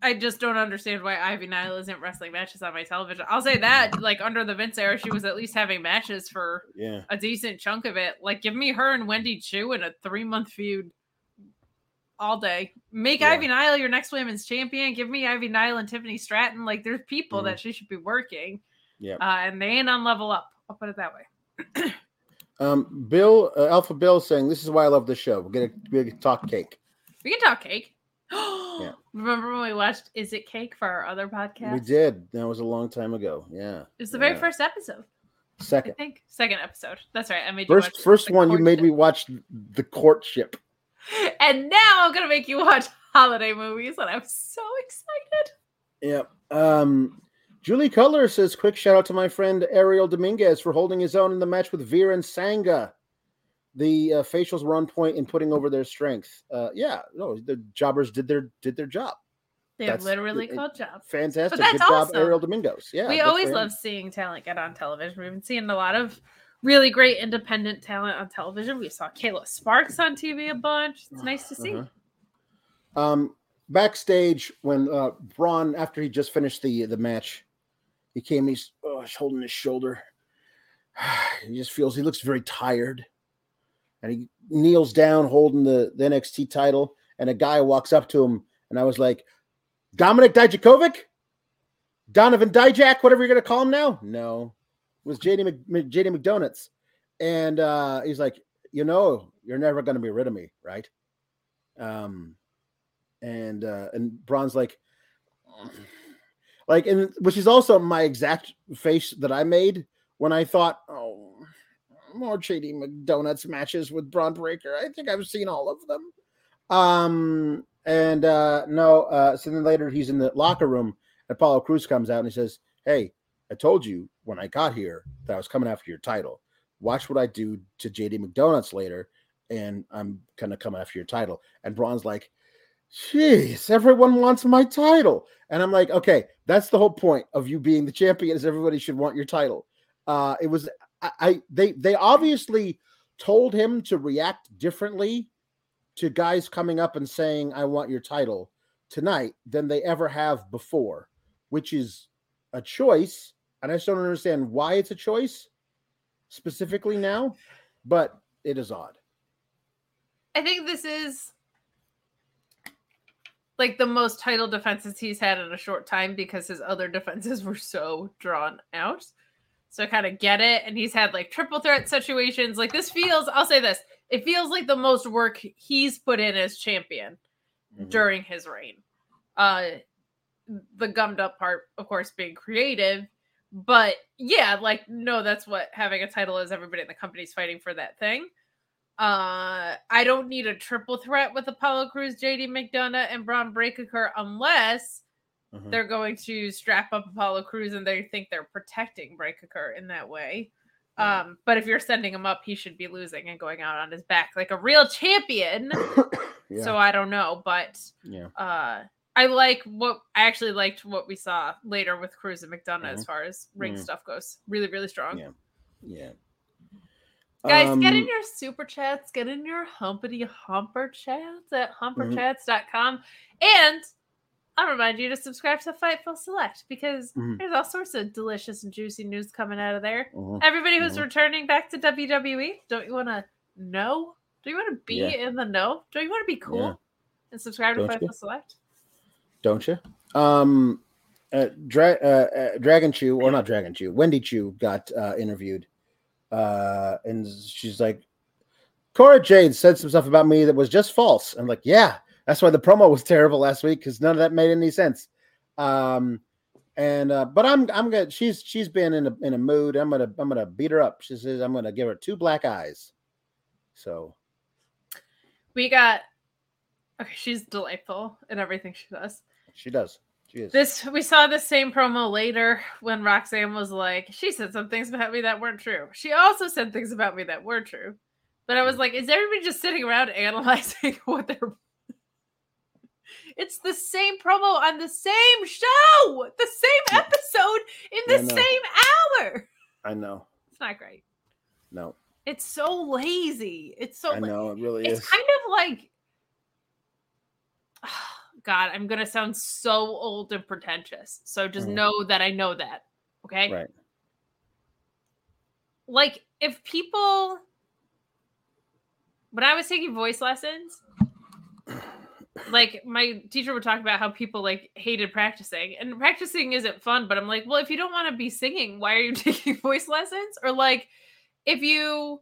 Speaker 2: I just don't understand why Ivy Nile isn't wrestling matches on my television. I'll say that, like under the Vince era, she was at least having matches for
Speaker 1: yeah.
Speaker 2: a decent chunk of it. Like, give me her and Wendy Choo in a three month feud all day. Make yeah. Ivy Nile your next women's champion. Give me Ivy Nile and Tiffany Stratton. Like, there's people mm-hmm. that she should be working.
Speaker 1: Yeah,
Speaker 2: uh, and they ain't on level up. I'll put it that way.
Speaker 1: Um, Bill uh, Alpha Bill saying this is why I love the show. We're gonna, we talk cake.
Speaker 2: We can talk cake. yeah. Remember when we watched Is It Cake for our other podcast?
Speaker 1: We did. That was a long time ago. Yeah.
Speaker 2: It was the
Speaker 1: yeah.
Speaker 2: very first episode.
Speaker 1: Second.
Speaker 2: I think second episode. That's right. I made
Speaker 1: first first one. You made me watch the courtship.
Speaker 2: And now I'm gonna make you watch holiday movies, and I'm so excited.
Speaker 1: Yep. Um, Julie Cutler says, quick shout out to my friend Ariel Dominguez for holding his own in the match with Veer and Sanga. The uh, facials were on point in putting over their strength. Uh, yeah, no, the jobbers did their did their job.
Speaker 2: They have literally called job.
Speaker 1: Fantastic. Good job, Ariel Dominguez. Yeah.
Speaker 2: We always love seeing talent get on television. We've been seeing a lot of really great independent talent on television. We saw Kayla Sparks on TV a bunch. It's nice to see.
Speaker 1: Uh-huh. Um, backstage when uh, Bron, after he just finished the the match, he came. He's, oh, he's holding his shoulder. he just feels he looks very tired, and he kneels down holding the, the NXT title. And a guy walks up to him, and I was like, Dominic Dijakovic, Donovan Dijak, whatever you're gonna call him now. No, it was JD Mc, JD McDonuts, and uh, he's like, you know, you're never gonna be rid of me, right? Um, and uh, and Bron's like, like, and which is also my exact face that I made when I thought, oh, more JD McDonuts matches with Bron Breakker. I think I've seen all of them. Um, and uh, no, uh, so then later he's in the locker room. And Apollo Crews comes out and he says, "Hey, I told you when I got here that I was coming after your title. Watch what I do to JD McDonuts later, and I'm gonna come after your title." And Bron's like, "Jeez, everyone wants my title," and I'm like, "Okay, that's the whole point of you being the champion. Is everybody should want your title." Uh, it was I, I they they obviously told him to react differently to guys coming up and saying, I want your title tonight than they ever have before, which is a choice. And I just don't understand why it's a choice specifically now, but it is odd.
Speaker 2: I think this is like the most title defenses he's had in a short time because his other defenses were so drawn out. So I kind of get it. And he's had like triple threat situations. Like this feels, I'll say this, it feels like the most work he's put in as champion mm-hmm. during his reign. Uh the gummed up part, of course, being creative. But yeah, like, no, that's what having a title is. Everybody in the company's fighting for that thing. Uh, I don't need a triple threat with Apollo Crews, JD McDonagh, and Bron Breakker unless Mm-hmm. They're going to strap up Apollo Crews and they think they're protecting Breakker in that way. Um, but if you're sending him up, he should be losing and going out on his back like a real champion. yeah. So I don't know, but
Speaker 1: yeah.
Speaker 2: Uh, I like what I actually liked what we saw later with Crews and McDonagh mm-hmm. as far as ring mm-hmm. stuff goes. Really, really strong.
Speaker 1: Yeah. Yeah.
Speaker 2: Guys, um, get in um, your super chats, get in your humpity humper chats at mm-hmm. humperchats.com. And I'll remind you to subscribe to Fightful Select because mm-hmm. there's all sorts of delicious and juicy news coming out of there. Mm-hmm. Everybody who's mm-hmm. returning back to WWE, don't you want to know? Do you want to be yeah. in the know? Don't you want to be cool yeah. and subscribe don't to Fightful you? Select?
Speaker 1: Don't you? Um, uh, Dra- uh, uh, Dragon Chew, or not Dragon Chew, Wendy Choo got uh, interviewed, uh, and she's like, Cora Jade said some stuff about me that was just false. I'm like, yeah, that's why the promo was terrible last week because none of that made any sense. Um, and uh, but I'm I'm gonna she's she's been in a in a mood. I'm gonna I'm gonna beat her up. She says I'm gonna give her two black eyes. So
Speaker 2: we got okay. She's delightful in everything she does.
Speaker 1: She does. She.
Speaker 2: This we saw the same promo later when Roxanne was like, she said some things about me that weren't true. She also said things about me that were true. But I was hmm. like, is everybody just sitting around analyzing what they're it's the same promo on the same show, the same episode in the same hour.
Speaker 1: I know.
Speaker 2: It's not great.
Speaker 1: No.
Speaker 2: It's so lazy. It's so.
Speaker 1: I know it really
Speaker 2: it's
Speaker 1: is.
Speaker 2: It's kind of like. God, I'm gonna sound so old and pretentious. So just mm. know that I know that. Okay.
Speaker 1: Right.
Speaker 2: Like if people, when I was taking voice lessons, like my teacher would talk about how people like hated practicing and practicing isn't fun but i'm like well if you don't want to be singing why are you taking voice lessons or like if you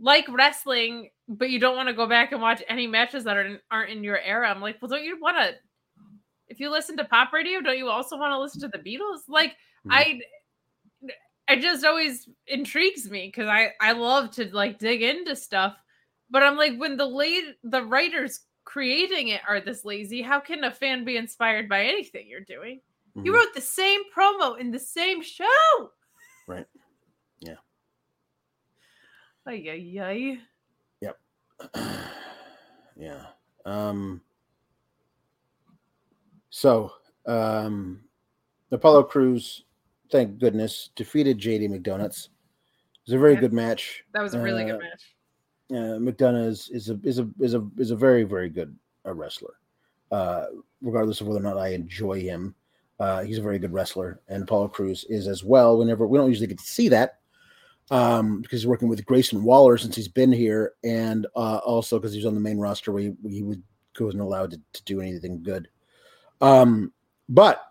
Speaker 2: like wrestling but you don't want to go back and watch any matches that are, aren't in your era i'm like well don't you want to if you listen to pop radio don't you also want to listen to the beatles like mm-hmm. i it just always intrigues me because i i love to like dig into stuff but i'm like when the late the writers creating it are this lazy, how can a fan be inspired by anything you're doing? Mm-hmm. You wrote the same promo in the same show.
Speaker 1: Right. Yeah.
Speaker 2: Ay, ay, ay.
Speaker 1: Yeah. Um so um Apollo Crews, thank goodness, defeated JD McDonuts It was a very
Speaker 2: Yeah.
Speaker 1: good match.
Speaker 2: That was a really
Speaker 1: Uh,
Speaker 2: good match.
Speaker 1: uh, McDonagh is, is a is a is a is a very very good uh, wrestler. Uh, regardless of whether or not I enjoy him, uh, he's a very good wrestler, and Apollo Crews is as well. Whenever we don't usually get to see that, um, because he's working with Grayson Waller since he's been here, and uh, also because he's on the main roster where he, he would wasn't allowed to, to do anything good. Um, but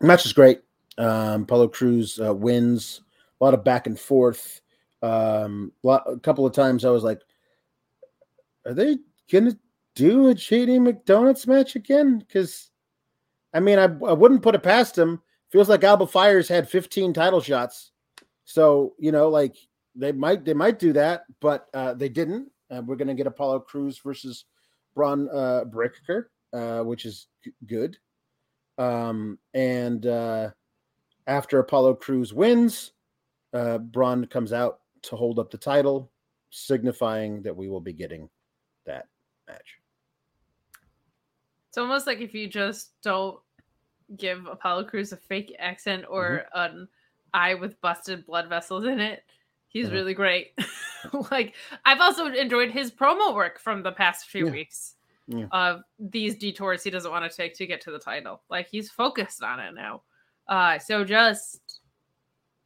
Speaker 1: match is great. Um, Apollo Crews uh, wins. A lot of back and forth. Um, lot, a couple of times I was like, "Are they gonna do a JD McDonuts match again?" Because, I mean, I, I wouldn't put it past him. Feels like Alba Fyre's had 15 title shots, so you know, like they might they might do that, but uh, they didn't. Uh, we're gonna get Apollo Crews versus Bron uh, Breakker, uh, which is g- good. Um, and uh, after Apollo Crews wins, uh, Bron comes out to hold up the title, signifying that we will be getting that match.
Speaker 2: It's almost like if you just don't give Apollo Crews a fake accent or an eye with busted blood vessels in it, he's
Speaker 1: Mhm.
Speaker 2: really great. like I've also enjoyed his promo work from the past few
Speaker 1: Yeah.
Speaker 2: weeks
Speaker 1: Yeah.
Speaker 2: of these detours he doesn't want to take to get to the title. Like he's focused on it now. Uh so just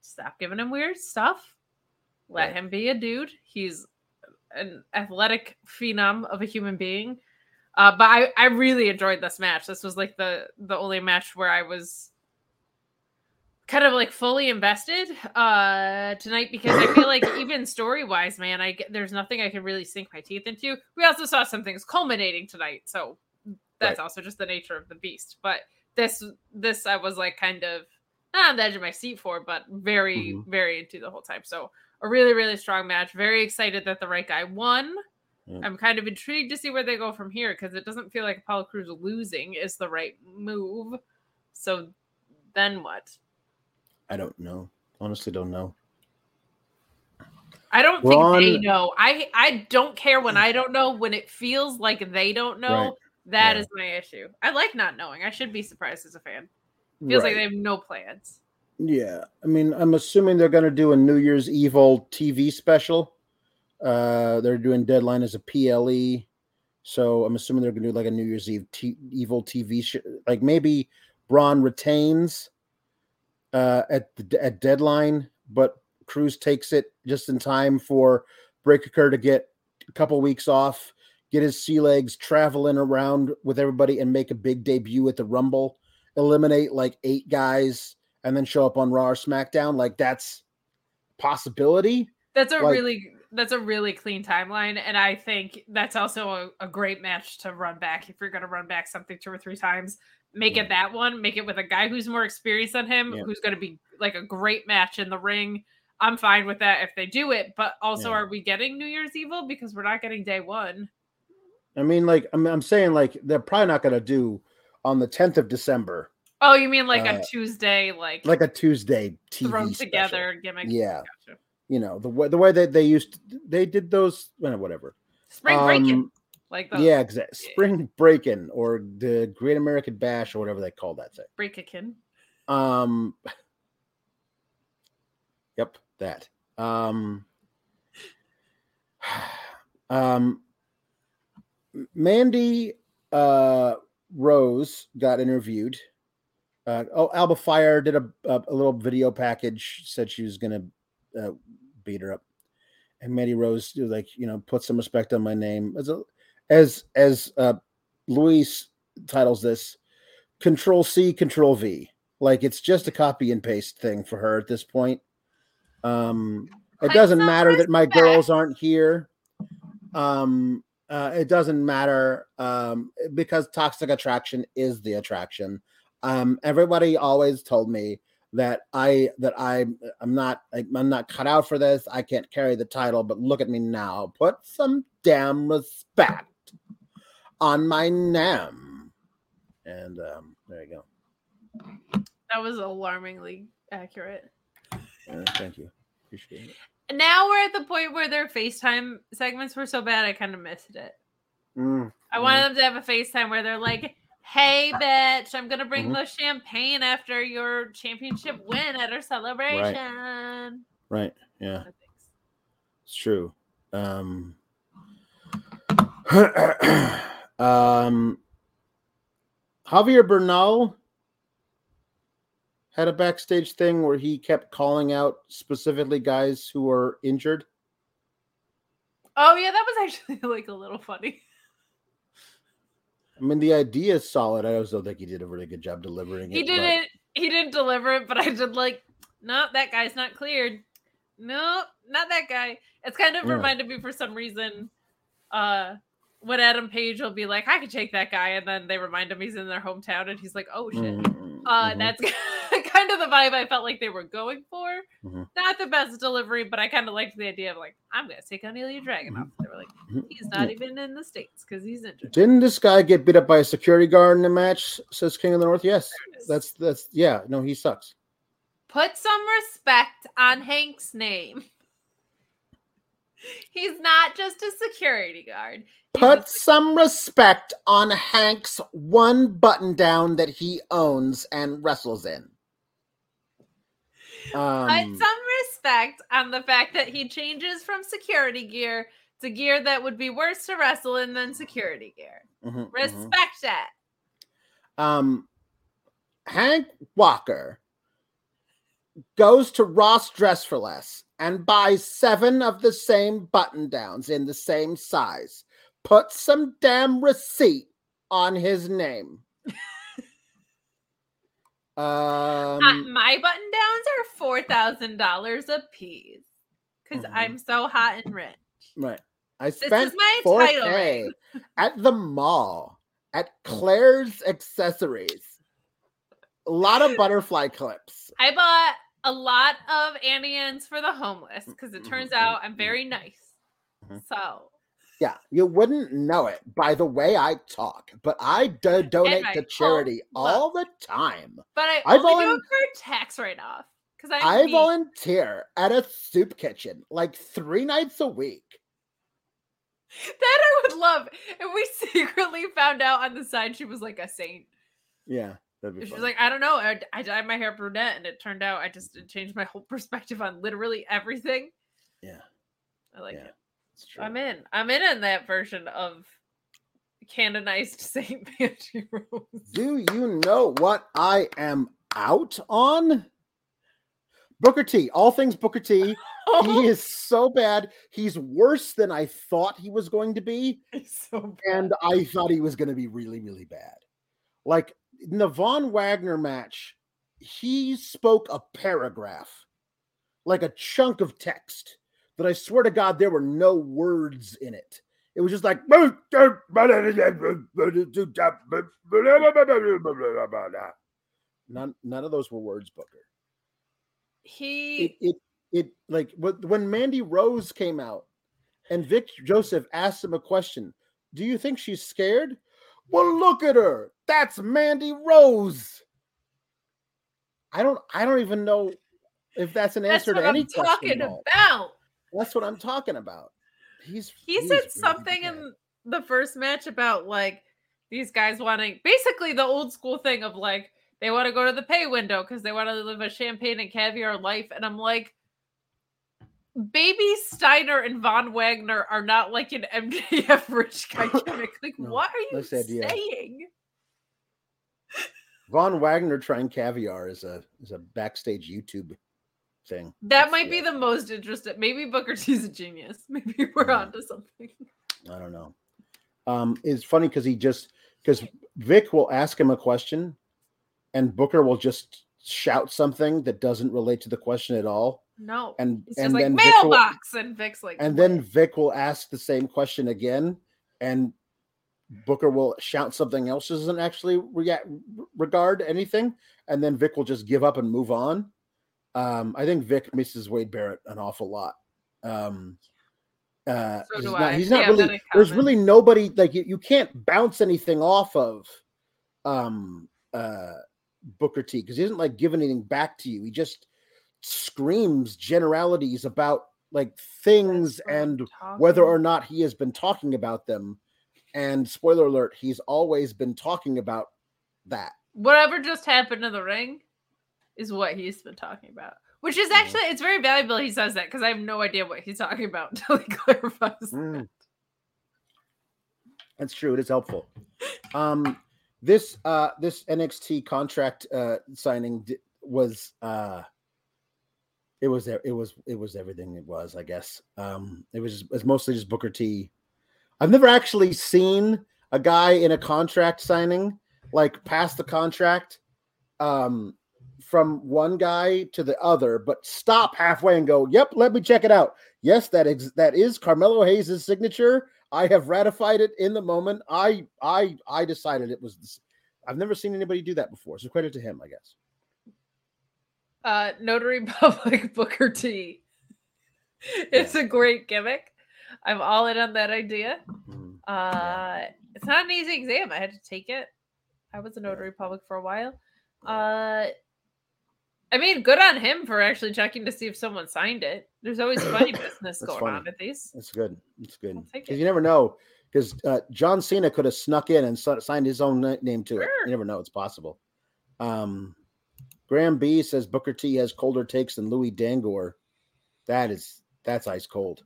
Speaker 2: stop giving him weird stuff. Let
Speaker 1: Right.
Speaker 2: him be a dude. He's an athletic phenom of a human being. Uh, but I, I really enjoyed this match. This was like the the only match where I was kind of like fully invested uh tonight because I feel like even story wise, man, I there's nothing I can really sink my teeth into. We also saw some things culminating tonight, so that's
Speaker 1: Right.
Speaker 2: also just the nature of the beast. But this this I was like kind of not on the edge of my seat for, but very
Speaker 1: Mhm.
Speaker 2: very into the whole time. So a really really strong match. Very excited that the right guy won. I'm kind of intrigued to see where they go from here because it doesn't feel like Apollo Crews losing is the right move. So then what?
Speaker 1: I don't know. Honestly, don't know.
Speaker 2: I don't think they know. I I don't care when I don't know. When it feels like they don't know,
Speaker 1: Right.
Speaker 2: that
Speaker 1: Yeah.
Speaker 2: is my issue. I like not knowing. I should be surprised as a fan. Feels like they have no plans.
Speaker 1: Yeah, I mean, I'm assuming they're going to do a New Year's Evil TV special. Uh, they're doing Deadline as a PLE, so I'm assuming they're going to do like a New Year's Eve t- Evil TV show. Like maybe Bron retains uh, at the at Deadline, but Crews takes it just in time for Breakker to get a couple weeks off, get his sea legs traveling around with everybody, and make a big debut at the Rumble. Eliminate like eight guys and then show up on Raw or SmackDown. Like that's possibility.
Speaker 2: That's a
Speaker 1: Like-
Speaker 2: really that's a really clean timeline, and I think that's also a, a great match to run back if you're going to run back something two or three times. Make it that one. Make it with a guy who's more experienced than him,
Speaker 1: Yeah.
Speaker 2: who's going to be like a great match in the ring. I'm fine with that if they do it, but also,
Speaker 1: Yeah.
Speaker 2: are we getting New Year's Evil because we're not getting day one?
Speaker 1: I mean, like I'm, I'm saying, like they're probably not going to do on the 10th of December,
Speaker 2: Oh, you mean like
Speaker 1: Uh,
Speaker 2: a Tuesday, like,
Speaker 1: like a Tuesday TV
Speaker 2: thrown
Speaker 1: special.
Speaker 2: together gimmick?
Speaker 1: Yeah.
Speaker 2: Gotcha.
Speaker 1: You know the way the way that they used to, they did those whatever.
Speaker 2: Spring Breakin',
Speaker 1: Um,
Speaker 2: like the
Speaker 1: yeah, exactly. Spring Breakin' or the Great American Bash or whatever they call that thing.
Speaker 2: breakakin.
Speaker 1: Um, yep, that. Um, um, Mandy uh, Rose got interviewed. Uh, oh, Alba Fyre did a, a, a little video package. Said she was gonna uh, beat her up, and Mandy Rose like you know put some respect on my name as a, as as uh, Luis titles this. Control C, Control V. Like it's just a copy and paste thing for her at this point. Um, it doesn't matter that my girls aren't here. Um, uh, it doesn't matter um, because toxic attraction is the attraction. Um, everybody always told me that I that I I'm not I'm not cut out for this. I can't carry the title, but look at me now. Put some damn respect on my name. And um, there you go.
Speaker 2: That was alarmingly accurate.
Speaker 1: Uh, thank you. Appreciate it.
Speaker 2: Now we're at the point where their FaceTime segments were so bad I kind of missed it.
Speaker 1: Mm,
Speaker 2: I wanted them to have a FaceTime where they're like, "Hey, bitch, I'm gonna bring
Speaker 1: Mhm.
Speaker 2: the champagne after your championship win at our celebration."
Speaker 1: Right. Yeah, it's true. Um, um, Javier Bernal had a backstage thing where he kept calling out specifically guys who were injured.
Speaker 2: Oh yeah, that was actually like a little funny.
Speaker 1: I mean, the idea is solid. I also think he did a really good job delivering it.
Speaker 2: He
Speaker 1: but-
Speaker 2: didn't. He didn't deliver it, but I did like, no, that guy's not cleared. No, not that guy. It's kind of
Speaker 1: Yeah.
Speaker 2: reminded me for some reason, uh, when Adam Page will be like, I could take that guy, and then they remind him he's in their hometown, and he's like, oh shit.
Speaker 1: Mhm,
Speaker 2: Uh,
Speaker 1: mhm.
Speaker 2: that's kind of the vibe I felt like they were going for.
Speaker 1: Mhm.
Speaker 2: Not the best delivery, but I kind of liked the idea of like, I'm gonna take on Ilja Dragunov. They were like,
Speaker 1: Mhm.
Speaker 2: he's not even in the states because he's injured.
Speaker 1: Didn't this guy get beat up by a security guard in a match? Says King of the North. Yes,
Speaker 2: There it is.
Speaker 1: that's that's yeah. No, he sucks.
Speaker 2: Put some respect on Hank's name. He's not just a security guard. He's
Speaker 1: Put some respect on Hank's one button down that he owns and wrestles in.
Speaker 2: Put
Speaker 1: Um,
Speaker 2: some respect on the fact that he changes from security gear to gear that would be worse to wrestle in than security gear.
Speaker 1: mhm, mhm.
Speaker 2: Respect that.
Speaker 1: um, Hank Walker goes to Ross Dress for Less and buys seven of the same button downs in the same size. Put some damn receipt on his name.
Speaker 2: Uh,
Speaker 1: um,
Speaker 2: my button downs are four thousand dollars a piece because
Speaker 1: Mhm.
Speaker 2: I'm so hot and rich.
Speaker 1: right. I
Speaker 2: is
Speaker 1: spent
Speaker 2: my
Speaker 1: 4K at the mall at Claire's Accessories. A lot of butterfly clips.
Speaker 2: I bought a lot of Annie for the homeless because it turns
Speaker 1: Mhm,
Speaker 2: out I'm
Speaker 1: mhm,
Speaker 2: very nice.
Speaker 1: Mhm.
Speaker 2: So
Speaker 1: Yeah, you wouldn't know it by the way I talk, but I do donate to charity all the time.
Speaker 2: But I
Speaker 1: I
Speaker 2: only do it for tax write off because I
Speaker 1: I volunteer at a soup kitchen like three nights a week.
Speaker 2: that I would love. And we secretly found out on the side she was like a saint.
Speaker 1: Yeah, that'd be
Speaker 2: She was
Speaker 1: fun.
Speaker 2: like, I don't know, I, I dyed my hair brunette, and it turned out I just changed my whole perspective on literally everything.
Speaker 1: yeah,
Speaker 2: I like
Speaker 1: yeah,
Speaker 2: it.
Speaker 1: it's true.
Speaker 2: I'm in. I'm in in that version of canonized Saint Banshee Rose.
Speaker 1: Do you know what I am out on? Booker T. All things Booker T. He is so bad. He's worse than I thought he was going to be.
Speaker 2: It's so
Speaker 1: and I thought he was going to be really, really bad. Like in the Von Wagner match, he spoke a paragraph, like a chunk of text that I swear to God there were no words in it. It was just like none, none of those were words, Booker.
Speaker 2: he
Speaker 1: It, it, it like when Mandy Rose came out and Vic Joseph asked him a question. Do you think she's scared? Well, look at her. That's Mandy Rose. I don't. I don't even know if that's an
Speaker 2: that's
Speaker 1: answer
Speaker 2: what
Speaker 1: to any
Speaker 2: I'm
Speaker 1: question.
Speaker 2: talking about.
Speaker 1: That's what I'm talking about. He's.
Speaker 2: He said something in the first match about like these guys wanting basically the old school thing of like they want to go to the pay window because they want to live a champagne and caviar life. And I'm like, Baby Steiner and Von Wagner are not like an MJF rich guy gimmick. Like,
Speaker 1: No,
Speaker 2: what are you
Speaker 1: that's the idea.
Speaker 2: saying?
Speaker 1: Von Wagner trying caviar is a is a backstage YouTube thing.
Speaker 2: That
Speaker 1: That's-
Speaker 2: might be
Speaker 1: yeah,
Speaker 2: the most interesting. Maybe Booker T's a genius. Maybe we're
Speaker 1: Mhm.
Speaker 2: onto something.
Speaker 1: I don't know. Um, it's funny because he just because Vic will ask him a question, and Booker will just shout something that doesn't relate to the question at all,
Speaker 2: No.
Speaker 1: and
Speaker 2: He's
Speaker 1: and
Speaker 2: just like
Speaker 1: then Vic will,
Speaker 2: mailbox, and Vic's like,
Speaker 1: and then Vic will ask the same question again, and Booker will shout something else doesn't actually react, regard anything, and then Vic will just give up and move on. Um, I think Vic misses Wade Barrett an awful lot. Um, uh,
Speaker 2: So
Speaker 1: he's not, he's not
Speaker 2: Yeah,
Speaker 1: really. There's really nobody like you. You can't bounce anything off of um uh Booker T because he doesn't like give anything back to you. He just screams generalities about like things and whether or not he has been talking about them. And spoiler alert, he's always been talking about that.
Speaker 2: whatever just happened in the ring is what he's been talking about. Which is actually it's very valuable he says that because I have no idea what he's talking about until he clarifies.
Speaker 1: Mm. That's true. It is helpful. Um, this uh, this NXT contract uh, signing di- was uh, it was it was it was everything it was. I guess um, it was it was mostly just Booker T. I've never actually seen a guy in a contract signing like pass the contract um, from one guy to the other, but stop halfway and go, "Yep, let me check it out." Yes, that ex- that is Carmelo Hayes' signature. I have ratified it in the moment. I I I decided it was. I've never seen anybody do that before, so credit to him, I guess.
Speaker 2: Uh, Notary Public Booker T. It's a great gimmick. I'm all in on that idea.
Speaker 1: Mhm.
Speaker 2: Uh, it's not an easy exam. I had to take it. I was a notary public for a while. Uh, I mean, good on him for actually checking to see if someone signed it. There's always funny business going
Speaker 1: funny.
Speaker 2: on at these.
Speaker 1: It's good. It's good because you never know. Because uh, John Cena could have snuck in and signed his own name to it. You never know. It's possible. Um, Graham B says Booker T has colder takes than Louis Dangoor. That is that's ice cold.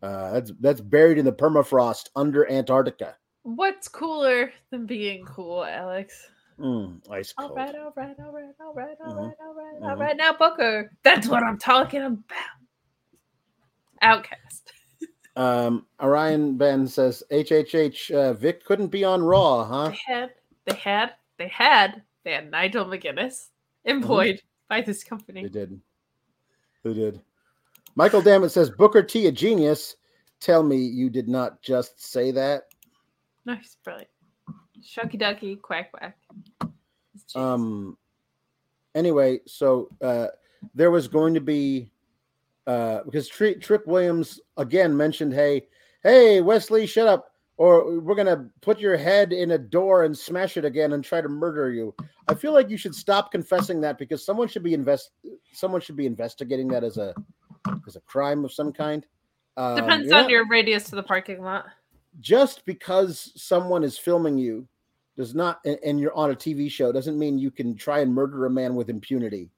Speaker 1: Uh, that's that's buried in the permafrost under Antarctica.
Speaker 2: What's cooler than being cool, Alex?
Speaker 1: Mm, ice cold.
Speaker 2: right, all right, all right, all right, all right, all right, all right. Now, Booker, that's what I'm talking about. OutKast.
Speaker 1: Um, Orion Ben says HHH uh, Vic couldn't be on Raw, huh?
Speaker 2: They had, they had, they had, they had Nigel McGuinness employed by this company.
Speaker 1: They did. They did. Michael Dammit says Booker T a genius. Tell me you did not just say that.
Speaker 2: Nice, brilliant. Shucky ducky, quack quack.
Speaker 1: Um. Anyway, so uh, there was going to be uh, because Tri- Trick Williams again mentioned, "Hey, hey, Wesley, shut up, or we're gonna put your head in a door and smash it again and try to murder you." I feel like you should stop confessing that because someone should be invest someone should be investigating that as a as a crime of some kind. Um,
Speaker 2: Depends on
Speaker 1: not-
Speaker 2: your radius to the parking lot.
Speaker 1: just because someone is filming you does not and- and you're on a TV show doesn't mean you can try and murder a man with impunity.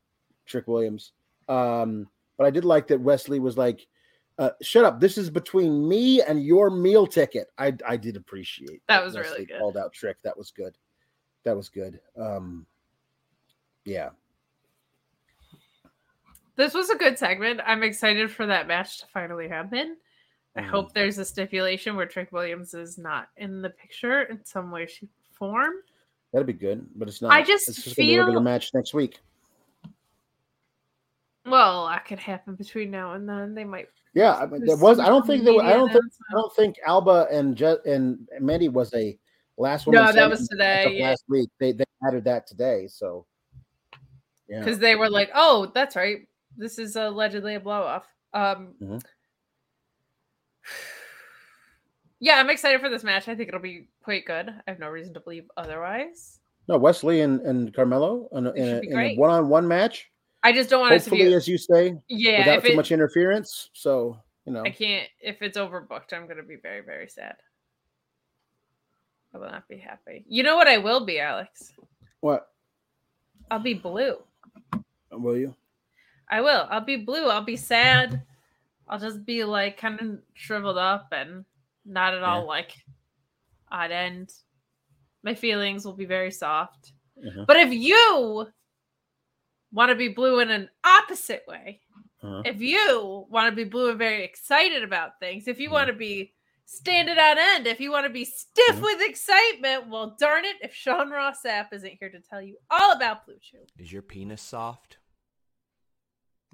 Speaker 1: Trick Williams. Um, but I did like that Wesley was like, uh, "Shut up! This is between me and your meal ticket." I I did appreciate
Speaker 2: That was really good.
Speaker 1: Called out Trick. That was good. That was good. Um, yeah.
Speaker 2: This was a good segment. I'm excited for that match to finally happen. I
Speaker 1: Mhm.
Speaker 2: hope there's a stipulation where Trick Williams is not in the picture in some way, shape, or form.
Speaker 1: That'd be good, but it's not.
Speaker 2: I just
Speaker 1: it's just gonna be a regular match next week.
Speaker 2: Well, that could happen between now and then. They might.
Speaker 1: Yeah, I mean, there was. I don't think there. wa- I don't think. I don't think Alba and Je- and Mandy was a last one.
Speaker 2: No, that was today, yeah.
Speaker 1: Last week, they they added that today. So, yeah,
Speaker 2: because they were like, "Oh, that's right. This is allegedly a blow off." Um,
Speaker 1: Mhm.
Speaker 2: yeah, I'm excited for this match. I think it'll be quite good. I have no reason to believe otherwise.
Speaker 1: no Wesley and and Carmelo in in a, in a one-on-one match.
Speaker 2: I just don't want it to be.
Speaker 1: as you say,
Speaker 2: Yeah,
Speaker 1: without too
Speaker 2: it,
Speaker 1: much interference. So you know,
Speaker 2: I can't. If it's overbooked, I'm gonna be very, very sad. I will not be happy. You know what I will be, Alex?
Speaker 1: what
Speaker 2: I'll be blue.
Speaker 1: will you?
Speaker 2: I will. I'll be blue. I'll be sad. I'll just be like kind of shriveled up and not at all like odd end. My feelings will be very soft.
Speaker 1: Uh-huh,
Speaker 2: But if you want to be blue in an opposite way,
Speaker 1: uh-huh.
Speaker 2: if you want to be blue and very excited about things, if you
Speaker 1: Mhm.
Speaker 2: want to be standing on end, if you want to be stiff
Speaker 1: Mhm.
Speaker 2: with excitement, well, darn it, if Sean Ross Sapp isn't here to tell you all about Blue Chew.
Speaker 4: Is your penis soft?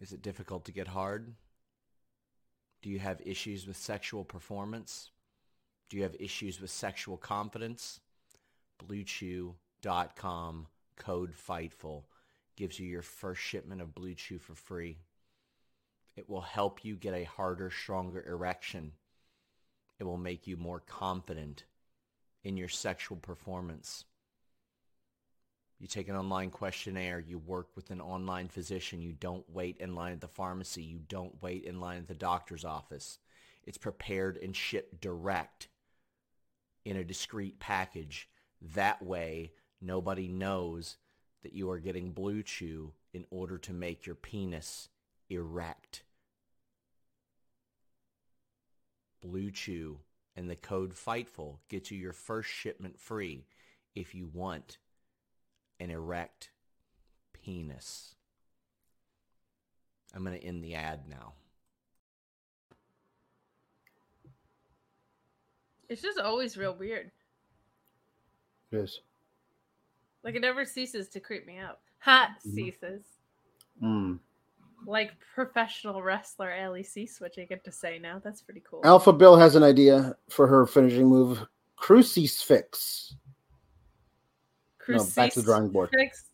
Speaker 4: Is it difficult to get hard? Do you have issues with sexual performance? Do you have issues with sexual confidence? BlueChew.com code FIGHTFUL gives you your first shipment of Blue Chew for free. It will help you get a harder, stronger erection. It will make you more confident in your sexual performance. You take an online questionnaire. You work with an online physician. You don't wait in line at the pharmacy. You don't wait in line at the doctor's office. It's prepared and shipped direct in a discreet package. That way, nobody knows that you are getting Blue Chew in order to make your penis erect. Blue Chew and the code FIGHTFUL gets you your first shipment free if you want an erect penis. I'm going to end the ad now.
Speaker 2: It's just always real weird.
Speaker 1: It is.
Speaker 2: Like it never ceases to creep me out. Ha
Speaker 1: Mhm.
Speaker 2: ceases.
Speaker 1: Mm.
Speaker 2: Like professional wrestler Ellie Cease, which I get to say now. That's pretty cool.
Speaker 1: Alpha Bill has an idea for her finishing move: crucifix. No, back to the drawing board.
Speaker 2: Crucifix.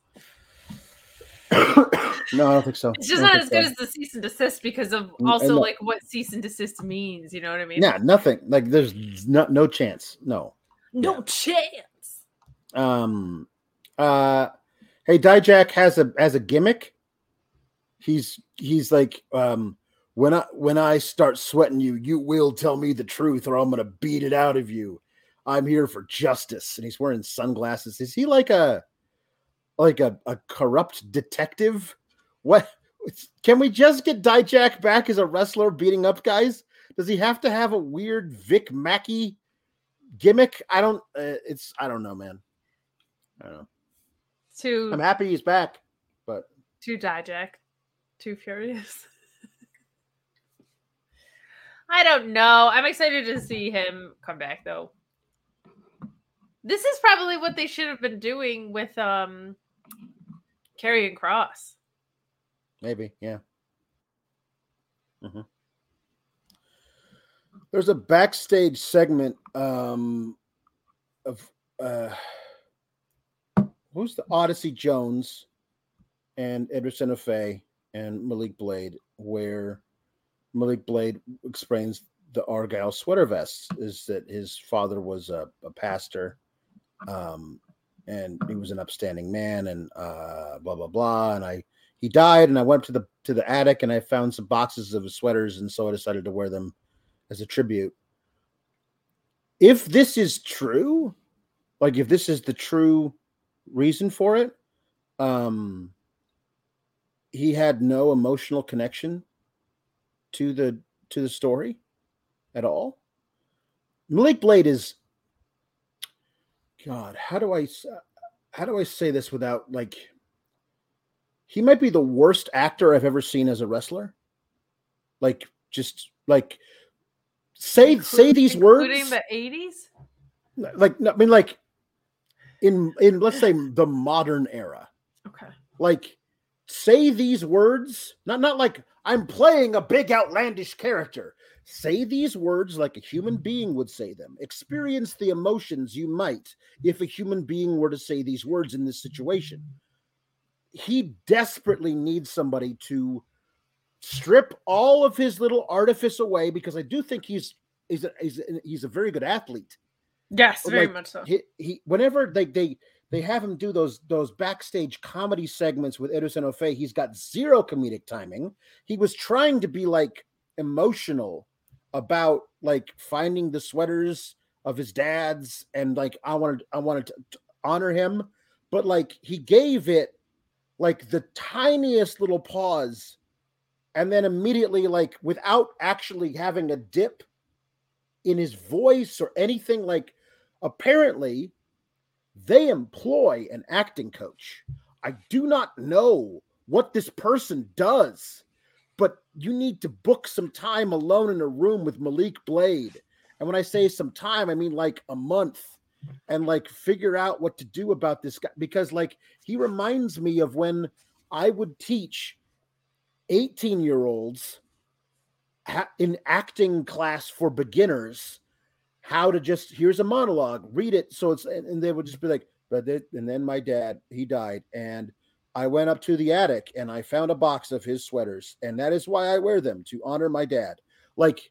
Speaker 1: no, I don't think so.
Speaker 2: It's just
Speaker 1: don't
Speaker 2: as good
Speaker 1: so.
Speaker 2: as the cease and desist because of
Speaker 1: Mm,
Speaker 2: also like what cease and desist means. You know what I mean?
Speaker 1: Yeah, nothing. Like there's no no chance. No.
Speaker 2: No
Speaker 1: yeah.
Speaker 2: chance.
Speaker 1: Um. Uh. Hey, Dijak has a has a gimmick. He's he's like um when I when I start sweating you, you will tell me the truth, or I'm gonna beat it out of you. I'm here for justice, and he's wearing sunglasses. Is he like a like a, a corrupt detective? What can we just get Dijak back as a wrestler beating up guys? Does he have to have a weird Vic Mackey gimmick? I don't. Uh, it's I don't know, man. I don't know.
Speaker 2: Too
Speaker 1: I'm happy he's back, but
Speaker 2: too Dijak. Too furious. I don't know. I'm excited to see him come back though. This is probably what they should have been doing with um Karrion Kross.
Speaker 1: maybe yeah. Mhm. There's a backstage segment um, of uh, who's the Odyssey Jones and Edris Enofé and Malik Blade, where Malik Blade explains the Argyle sweater vests is that his father was a, a pastor, um, and he was an upstanding man, and uh, blah blah blah. And I he died, and I went to the to the attic, and I found some boxes of his sweaters, and so I decided to wear them as a tribute. If this is true, like if this is the true reason for it, um, he had no emotional connection to the to the story at all. Malik Blade is God. How do I how do I say this without like? He might be the worst actor I've ever seen as a wrestler. Like just like say say these words
Speaker 2: including the 80s.
Speaker 1: like no, I mean like in in let's say the modern era.
Speaker 2: Okay.
Speaker 1: like say these words not not like i'm playing a big outlandish character. Say these words like a human being would say them. Experience the emotions you might if a human being were to say these words in this situation. He desperately needs somebody to strip all of his little artifice away because i do think he's he's a, he's a, he's a very good athlete
Speaker 2: Yes, very
Speaker 1: like,
Speaker 2: much so.
Speaker 1: he, he whenever they they they have him do those those backstage comedy segments with Edris Enofé, he's got zero comedic timing. He was trying to be like emotional about like finding the sweaters of his dad's and like I wanted I wanted to, to honor him, but like he gave it like the tiniest little pause and then immediately like without actually having a dip in his voice or anything like apparently they employ an acting coach. I do not know what this person does but you need to book some time alone in a room with malik blade. And when i say some time i mean like a month and like figure out what to do about this guy. Because like he reminds me of when i would teach 18 year olds in acting class for beginners how to just here's a monologue read it. So it's and, and they would just be like but then, and then my dad he died and i went up to the attic and i found a box of his sweaters and that is why i wear them to honor my dad. Like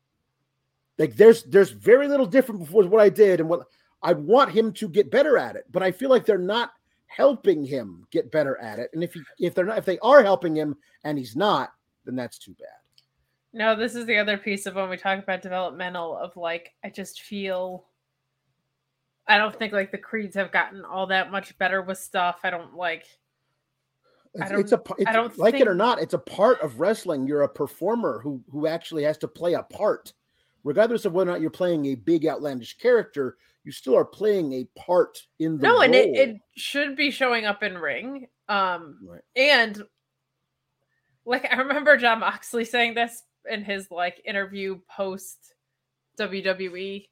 Speaker 1: like there's there's very little different with what i did and what i want him to get better at it but i feel like they're not helping him get better at it. And if he if they're not if they are helping him and he's not then that's too bad
Speaker 2: No, this is the other piece of when we talk about developmental of like I just feel I don't think like the creeds have gotten all that much better with stuff. I don't like
Speaker 1: It's,
Speaker 2: don't-
Speaker 1: it's a it's,
Speaker 2: I don't
Speaker 1: like it or not. It's a part of wrestling. You're a performer who who actually has to play a part, regardless of whether or not you're playing a big outlandish character. You still are playing a part in the
Speaker 2: no, and it, it should be showing up in ring. Um,
Speaker 1: Right.
Speaker 2: and like I remember Jon Moxley saying this in his like interview post WWE.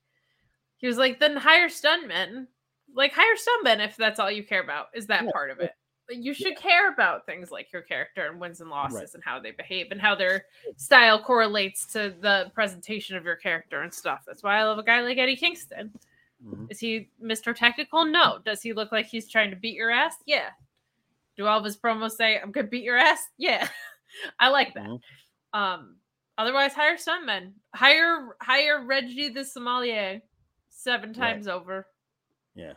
Speaker 2: He was like, "Then hire stuntmen, like hire stuntmen if that's all you care about is that
Speaker 1: Yeah.
Speaker 2: part of it. You should care about things like your character and wins and losses and how they behave and how their style correlates to the presentation of your character and stuff. That's why I love a guy like Eddie Kingston.
Speaker 1: Mhm.
Speaker 2: Is he Mr. Technical? No. Does he look like he's trying to beat your ass? Yeah. Do all of his promos say I'm gonna beat your ass? Yeah. I like that.
Speaker 1: Mhm.
Speaker 2: Um otherwise hire stuntmen. Hire hire Reggie the sommelier seven times over.
Speaker 1: Yeah.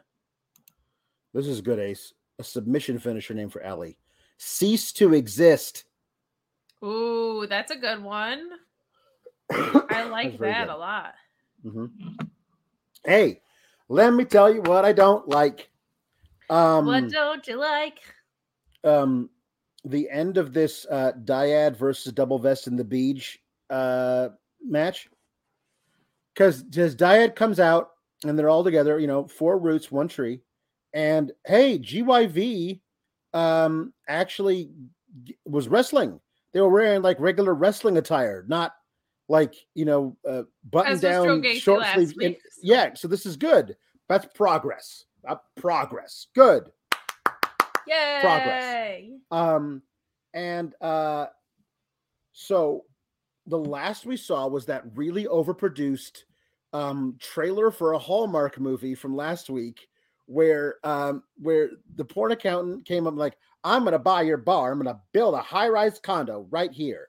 Speaker 1: This is good, Ace. A submission finisher name for Ellie. Cease to exist.
Speaker 2: Ooh, that's a good one. I like that
Speaker 1: good.
Speaker 2: a lot.
Speaker 1: Mm-hmm. Hey, let me tell you what I don't like. Um,
Speaker 2: what don't you like?
Speaker 1: um, the end of this uh, dyad versus double vest in the beach uh, match. Because just dyad comes out and they're all together, you know, four roots, one tree. And hey, GYV um, actually was wrestling. They were wearing like regular wrestling attire, not like, you know, uh, button
Speaker 2: As was Joe
Speaker 1: down short
Speaker 2: last
Speaker 1: sleeve. and- yeah, so this is good. That's progress. Uh, progress. Good.
Speaker 2: Yay!
Speaker 1: progress. Um, and uh, so the last we saw was that really overproduced um trailer for a Hallmark movie from last week, where um where the porn accountant came up like, "I'm gonna buy your bar. I'm gonna build a high rise condo right here.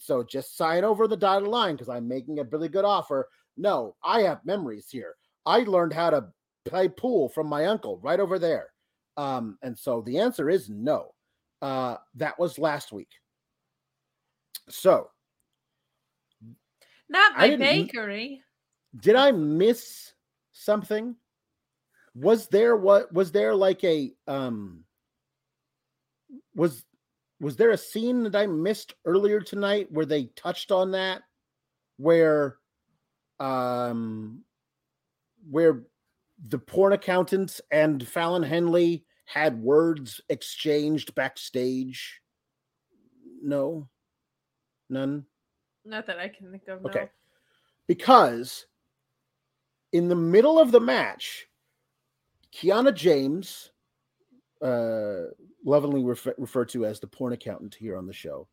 Speaker 1: So just sign over the dotted line because I'm making a really good offer." No, I have memories here. I learned how to play pool from my uncle right over there. Um, and so the answer is no. Uh, that was last week. So,
Speaker 2: Not my bakery.
Speaker 1: did I miss something? Was there what was there like a um was was there a scene that I missed earlier tonight where they touched on that where um where the porn accountant and Fallon Henley had words exchanged backstage? No. None.
Speaker 2: Not that I can think of.
Speaker 1: Okay.
Speaker 2: no.
Speaker 1: because in the middle of the match, Kiana James, uh, lovingly refer- referred to as the porn accountant here on the show,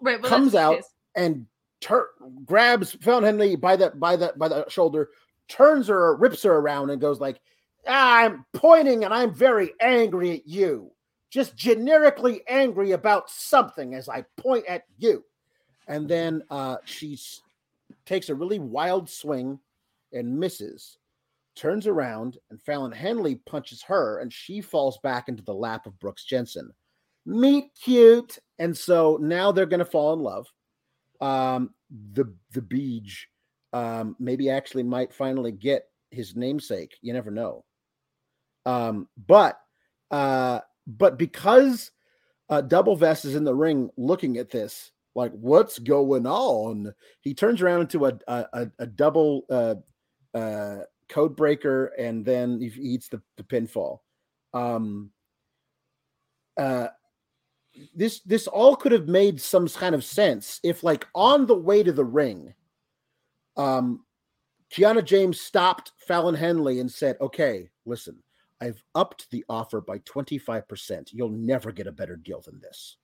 Speaker 2: Right. Well,
Speaker 1: comes out and tur- grabs Fallon Henley by the by the by the shoulder, turns her, rips her around, and goes like, "I'm pointing and I'm very angry at you, just generically angry about something as I point at you." And then uh, she takes a really wild swing and misses, turns around, and Fallon Henley punches her, and she falls back into the lap of Brooks Jensen. Meet cute, and so now they're going to fall in love. Um, the the Beej um, maybe actually might finally get his namesake. You never know. Um, but uh, but because uh, Double Vest is in the ring looking at this, like what's going on? He turns around into a a, a, double uh, uh, code breaker, and then he eats the, the pinfall. Um, uh, this this all could have made some kind of sense if, like, on the way to the ring, um, Kiana James stopped Fallon Henley and said, "Okay, listen." I've upped the offer by 25%. You'll never get a better deal than this.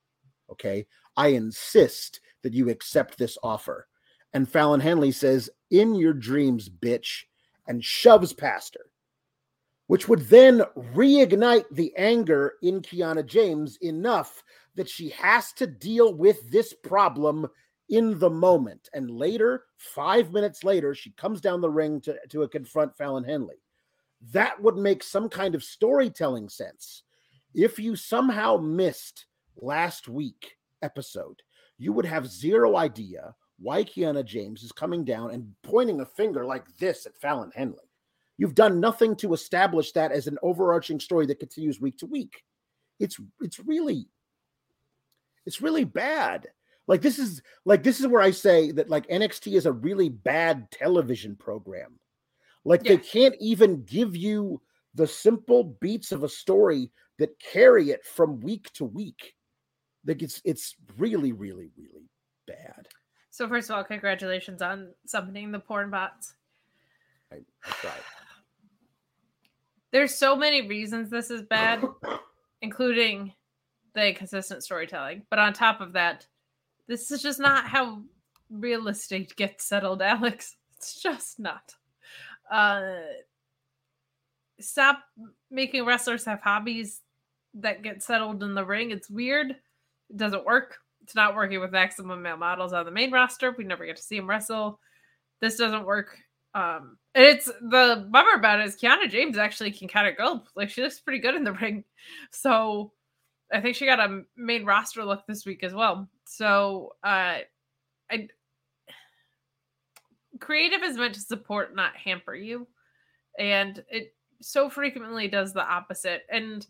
Speaker 1: Okay. I insist that you accept this offer. And Fallon Henley says, In your dreams, bitch, and shoves past her, which would then reignite the anger in Kiana James enough that she has to deal with this problem in the moment. And later, five minutes later, she comes down the ring to, to confront Fallon Henley that would make some kind of storytelling sense. If you somehow missed last week episode, you would have zero idea why Kiana James is coming down and pointing a finger like this at Fallon Henley. You've done nothing to establish that as an overarching story that continues week to week. It's it's really It's really bad. Like this is like this is where I say that like NXT is a really bad television program. Like
Speaker 2: Yeah.
Speaker 1: they can't even give you the simple beats of a story that carry it from week to week. Like it's it's really really really bad.
Speaker 2: So first of all, congratulations on summoning the porn bots.
Speaker 1: I, I tried.
Speaker 2: There's so many reasons this is bad, including the inconsistent storytelling. But on top of that, this is just not how real estate gets settled, Alex. It's just not. Uh, stop making wrestlers have hobbies that get settled in the ring. It's weird. It doesn't work. It's not working with maximum male models on the main roster. We never get to see him wrestle. This doesn't work. Um, it's the bummer about it is Kiana James actually can kind of go. Like she looks pretty good in the ring. So I think she got a main roster look this week as well. So uh I creative is meant to support, not hamper you. And it so frequently does the opposite. And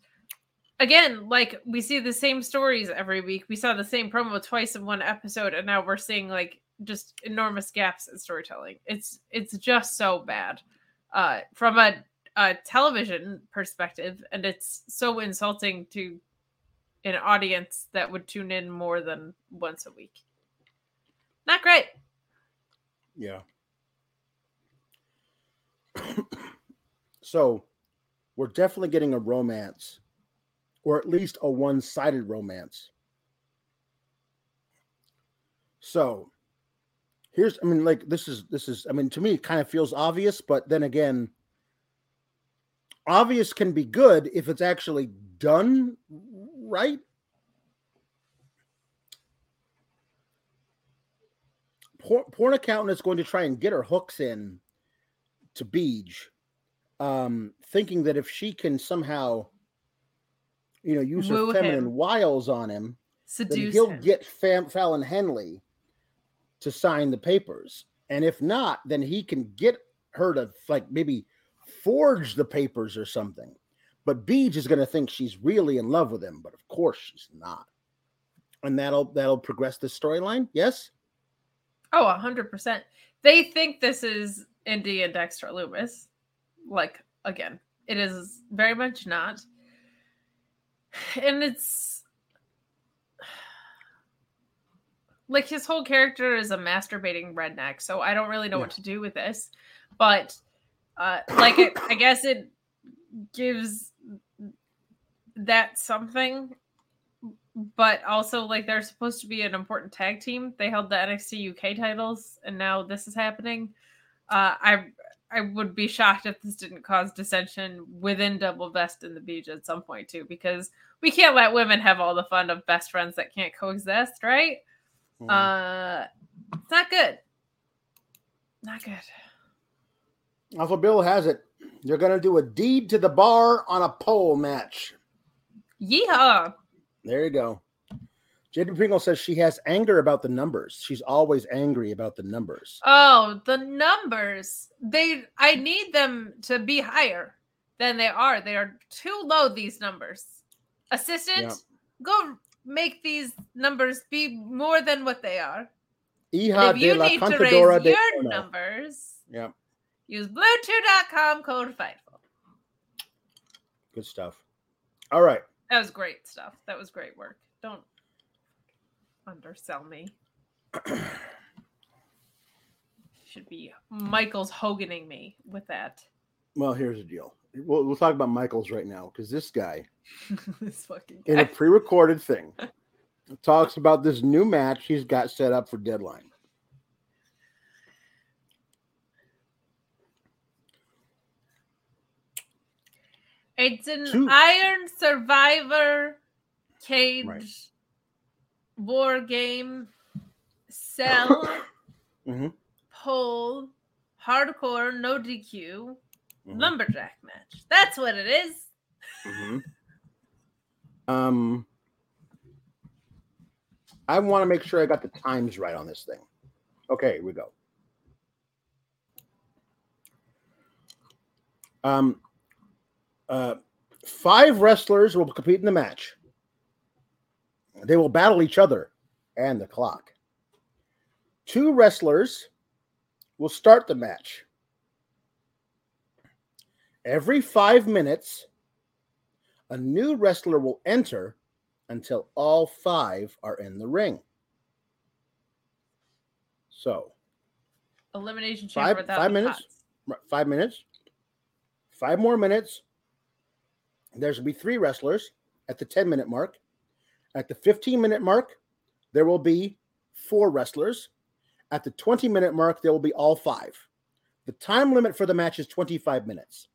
Speaker 2: again, like we see the same stories every week. We saw the same promo twice in one episode, and now we're seeing like just enormous gaps in storytelling. It's it's just so bad. Uh from a, a television perspective, and it's so insulting to an audience that would tune in more than once a week. Not great.
Speaker 1: Yeah. so we're definitely getting a romance, or at least a one sided romance. So here's, I mean, like, this is, this is, I mean, to me, it kind of feels obvious, but then again, obvious can be good if it's actually done right. Porn, accountant is going to try and get her hooks in to Beej, um, thinking that if she can somehow, you know, use
Speaker 2: Woo
Speaker 1: her feminine
Speaker 2: him.
Speaker 1: wiles on him, then
Speaker 2: Seduce
Speaker 1: he'll
Speaker 2: him.
Speaker 1: get Fam- Fallon Henley to sign the papers. And if not, then he can get her to like maybe forge the papers or something. But Beej is going to think she's really in love with him, but of course she's not. And that'll that'll progress the storyline. Yes.
Speaker 2: Oh, a hundred percent. They think this is Indi and Dexter Lumis. Like again, it is very much not. And it's like his whole character is a masturbating redneck, so I don't really know what to do with this. But uh like it, I guess it gives that something but also like they're supposed to be an important tag team. They held the NXT UK titles, and now this is happening. Uh, I I would be shocked if this didn't cause dissension within Double Best in the Beach at some point too, because we can't let women have all the fun of best friends that can't coexist, right?
Speaker 1: Mm-hmm.
Speaker 2: Uh, it's not good. Not good.
Speaker 1: Alpha Bill has it. They're going to do a deed to the bar on a pole match.
Speaker 2: Yeehaw!
Speaker 1: There you go. Jada Pringle says she has anger about the numbers. She's always angry about the numbers.
Speaker 2: Oh, the numbers. They I need them to be higher than they are. They are too low these numbers. Assistant,
Speaker 1: Yeah.
Speaker 2: go make these numbers be more than what they are.
Speaker 1: Hija
Speaker 2: if you need to raise your numbers,
Speaker 1: Yeah,
Speaker 2: use bluechew.com code FIGHTFUL.
Speaker 1: good stuff. All right.
Speaker 2: That was great stuff. That was great work. Don't undersell me. Should be Michael's Hoganing me with that.
Speaker 1: Well, here's the deal. We'll, we'll talk about Michaels right now because this guy,
Speaker 2: this fucking
Speaker 1: in a pre recorded thing, talks about this new match he's got set up for Deadline.
Speaker 2: It's an
Speaker 1: Two-
Speaker 2: Iron Survivor cage
Speaker 1: Right.
Speaker 2: War game
Speaker 1: Mhm.
Speaker 2: pole hardcore no DQ
Speaker 1: Mhm.
Speaker 2: lumberjack match. That's what it is.
Speaker 1: Mhm. Um, I want to make sure I got the times right on this thing. Okay, here we go. Um, uh, five wrestlers will compete in the match. They will battle each other and the clock. Two wrestlers will start the match. Every five minutes, a new wrestler will enter until all five are in the ring. So,
Speaker 2: Elimination chamber
Speaker 1: Five- five minutes? r- five minutes, five more minutes. There's will be three wrestlers at the 10 minute mark. At the 15 minute mark, there will be four wrestlers. At the 20 minute mark, there will be all five. The time limit for the match is 25 minutes.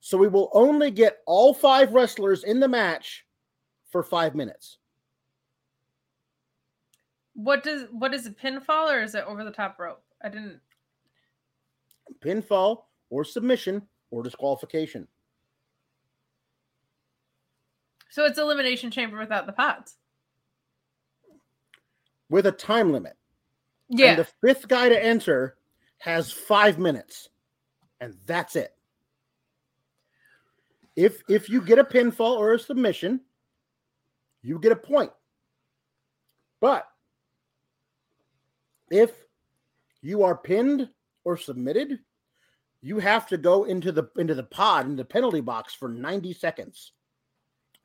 Speaker 1: So we will only get all five wrestlers in the match for five minutes.
Speaker 2: What does what is a Pinfall or is it over the top rope? I didn't.
Speaker 1: Pinfall or submission or disqualification.
Speaker 2: So it's elimination chamber without the pods.
Speaker 1: with a time limit.
Speaker 2: Yeah.
Speaker 1: And the fifth guy to enter has five minutes, and that's it. If if you get a pinfall or a submission, you get a point. But if you are pinned or submitted, you have to go into the into the pod into the penalty box for 90 seconds.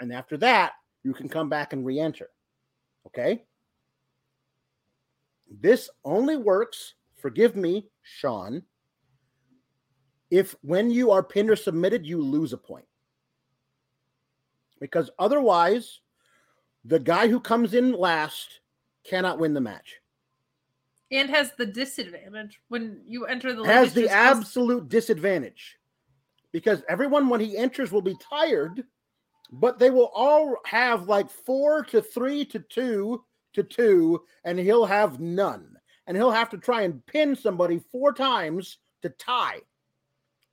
Speaker 1: And after that, you can come back and re-enter. Okay? This only works, forgive me, Shawn, if when you are pinned or submitted, you lose a point. Because otherwise, the guy who comes in last cannot win the match.
Speaker 2: and has the disadvantage when you enter the
Speaker 1: Has the absolute disadvantage. Because everyone, when he enters, will be tired, but they will all have like four to three to two to two, and he'll have none. And he'll have to try and pin somebody four times to tie,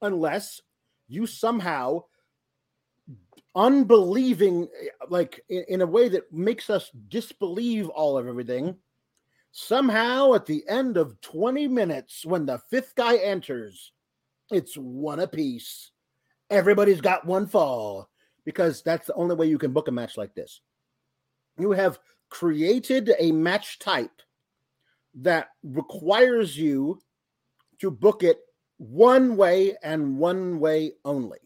Speaker 1: unless you somehow unbelieving like in, a way that makes us disbelieve all of everything. Somehow at the end of 20 minutes when the fifth guy enters it's one apiece. Everybody's got one fall because that's the only way you can book a match like this you have created a match type that requires you to book it one way and one way only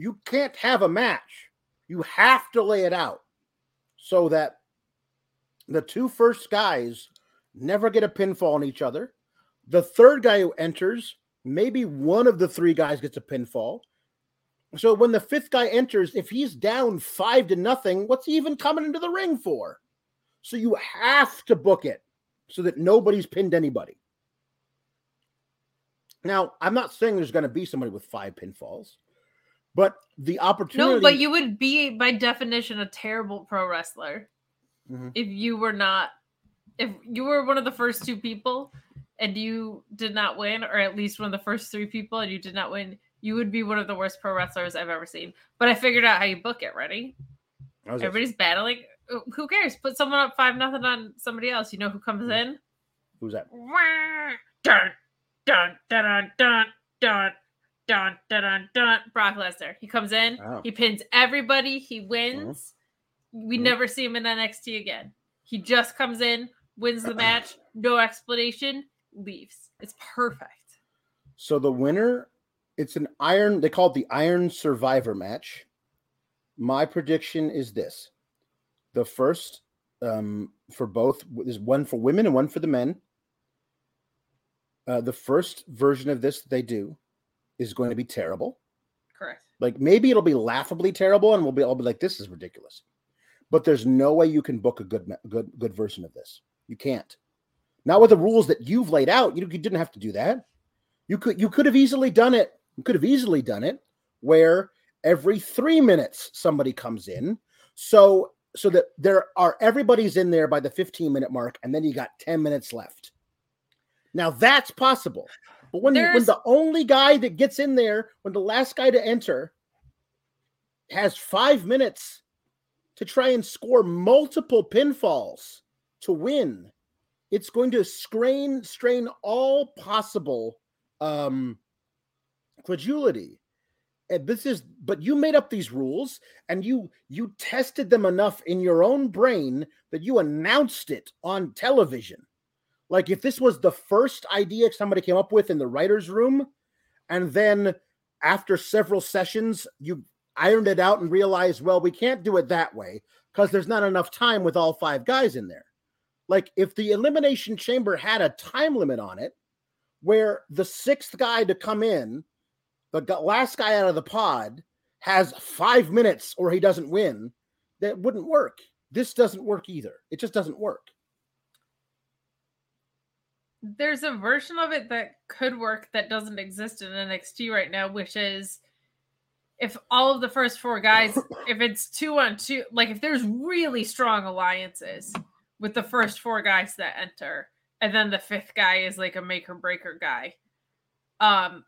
Speaker 1: you can't have a match. You have to lay it out so that the two first guys never get a pinfall on each other. The third guy who enters, maybe one of the three guys gets a pinfall. So when the fifth guy enters, if he's down five to nothing, what's he even coming into the ring for? So you have to book it so that nobody's pinned anybody. Now, I'm not saying there's going to be somebody with five pinfalls. But the opportunity.
Speaker 2: No, but you would be by definition a terrible pro wrestler
Speaker 1: Mhm.
Speaker 2: if you were not if you were one of the first two people and you did not win, or at least one of the first three people and you did not win, you would be one of the worst pro wrestlers I've ever seen. But I figured out how you book it. Ready? Everybody's battling. Who cares? Put someone up five nothing on somebody else. You know who comes mm-hmm. in?
Speaker 1: Who's that?
Speaker 2: Dun dun dun dun dun dun dun dun. Brock Lesnar. He comes in. He pins everybody. He wins. Mm-hmm. We
Speaker 1: mm-hmm.
Speaker 2: never see him in NXT again. He just comes in, wins the match, no explanation, leaves. It's perfect.
Speaker 1: So the winner it's an iron. They call it the Iron Survivor match. My prediction is this: the first um, for both is one for women and one for the men. Uh, the first version of this they do is going to be terrible.
Speaker 2: Correct.
Speaker 1: Like maybe it'll be laughably terrible, and we'll be all be like, "This is ridiculous." But there's no way you can book a good, good, good version of this. You can't. Not with the rules that you've laid out. You, you didn't have to do that. You could, you could have easily done it. You could have easily done it where every three minutes somebody comes in, so so that there are everybody's in there by the 15 minute mark, and then you got 10 minutes left. Now that's possible. But when, when the only guy that gets in there, when the last guy to enter has five minutes to try and score multiple pinfalls to win, it's going to strain strain all possible um, credulity. And this is but you made up these rules and you you tested them enough in your own brain that you announced it on television. Like if this was the first idea somebody came up with in the writers room and then after several sessions you ironed it out and realized well we can't do it that way because there's not enough time with all five guys in there. Like if the elimination chamber had a time limit on it where the sixth guy to come in the last guy out of the pod has five minutes or he doesn't win, that wouldn't work. This doesn't work either. It just doesn't work.
Speaker 2: There's a version of it that could work that doesn't exist in NXT right now, which is if all of the first four guys, if it's two on two, like if there's really strong alliances with the first four guys that enter, and then the fifth guy is like a make or breaker guy. Um,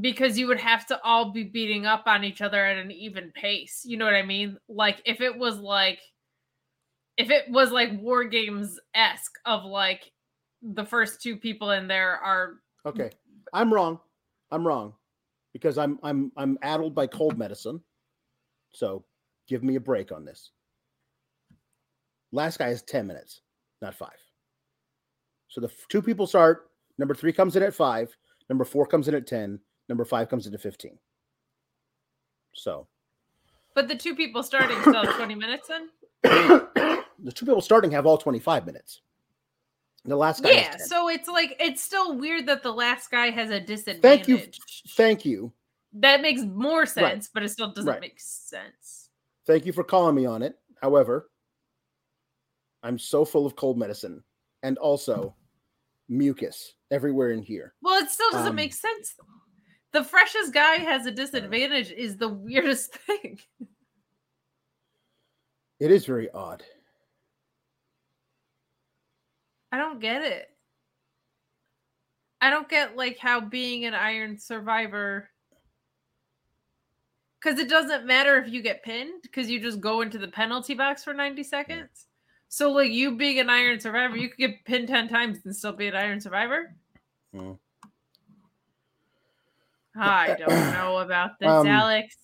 Speaker 2: because you would have to all be beating up on each other at an even pace. You know what I mean? Like if it was like if it was like war games esque of like the first two people in there are
Speaker 1: okay. I'm wrong. I'm wrong because I'm I'm I'm addled by cold medicine. So give me a break on this. Last guy is 10 minutes, not five. So the two people start. Number three comes in at five. Number four comes in at 10. Number five comes into 15. So.
Speaker 2: But the two people starting still 20 minutes in?
Speaker 1: the two people starting have all 25 minutes. The last guy.
Speaker 2: Yeah, so it's like it's still weird that the last guy has a disadvantage.
Speaker 1: Thank you. Thank you.
Speaker 2: That makes more sense, right. but it still doesn't right. make sense.
Speaker 1: Thank you for calling me on it. However, I'm so full of cold medicine and also mucus everywhere in here.
Speaker 2: Well, it still doesn't um, make sense. Though the freshest guy has a disadvantage is the weirdest thing.
Speaker 1: It is very odd.
Speaker 2: I don't get it. I don't get like how being an iron survivor because it doesn't matter if you get pinned because you just go into the penalty box for 90 seconds. So like you being an iron survivor, you could get pinned 10 times and still be an iron survivor. Mm. I don't know about this, um, Alex.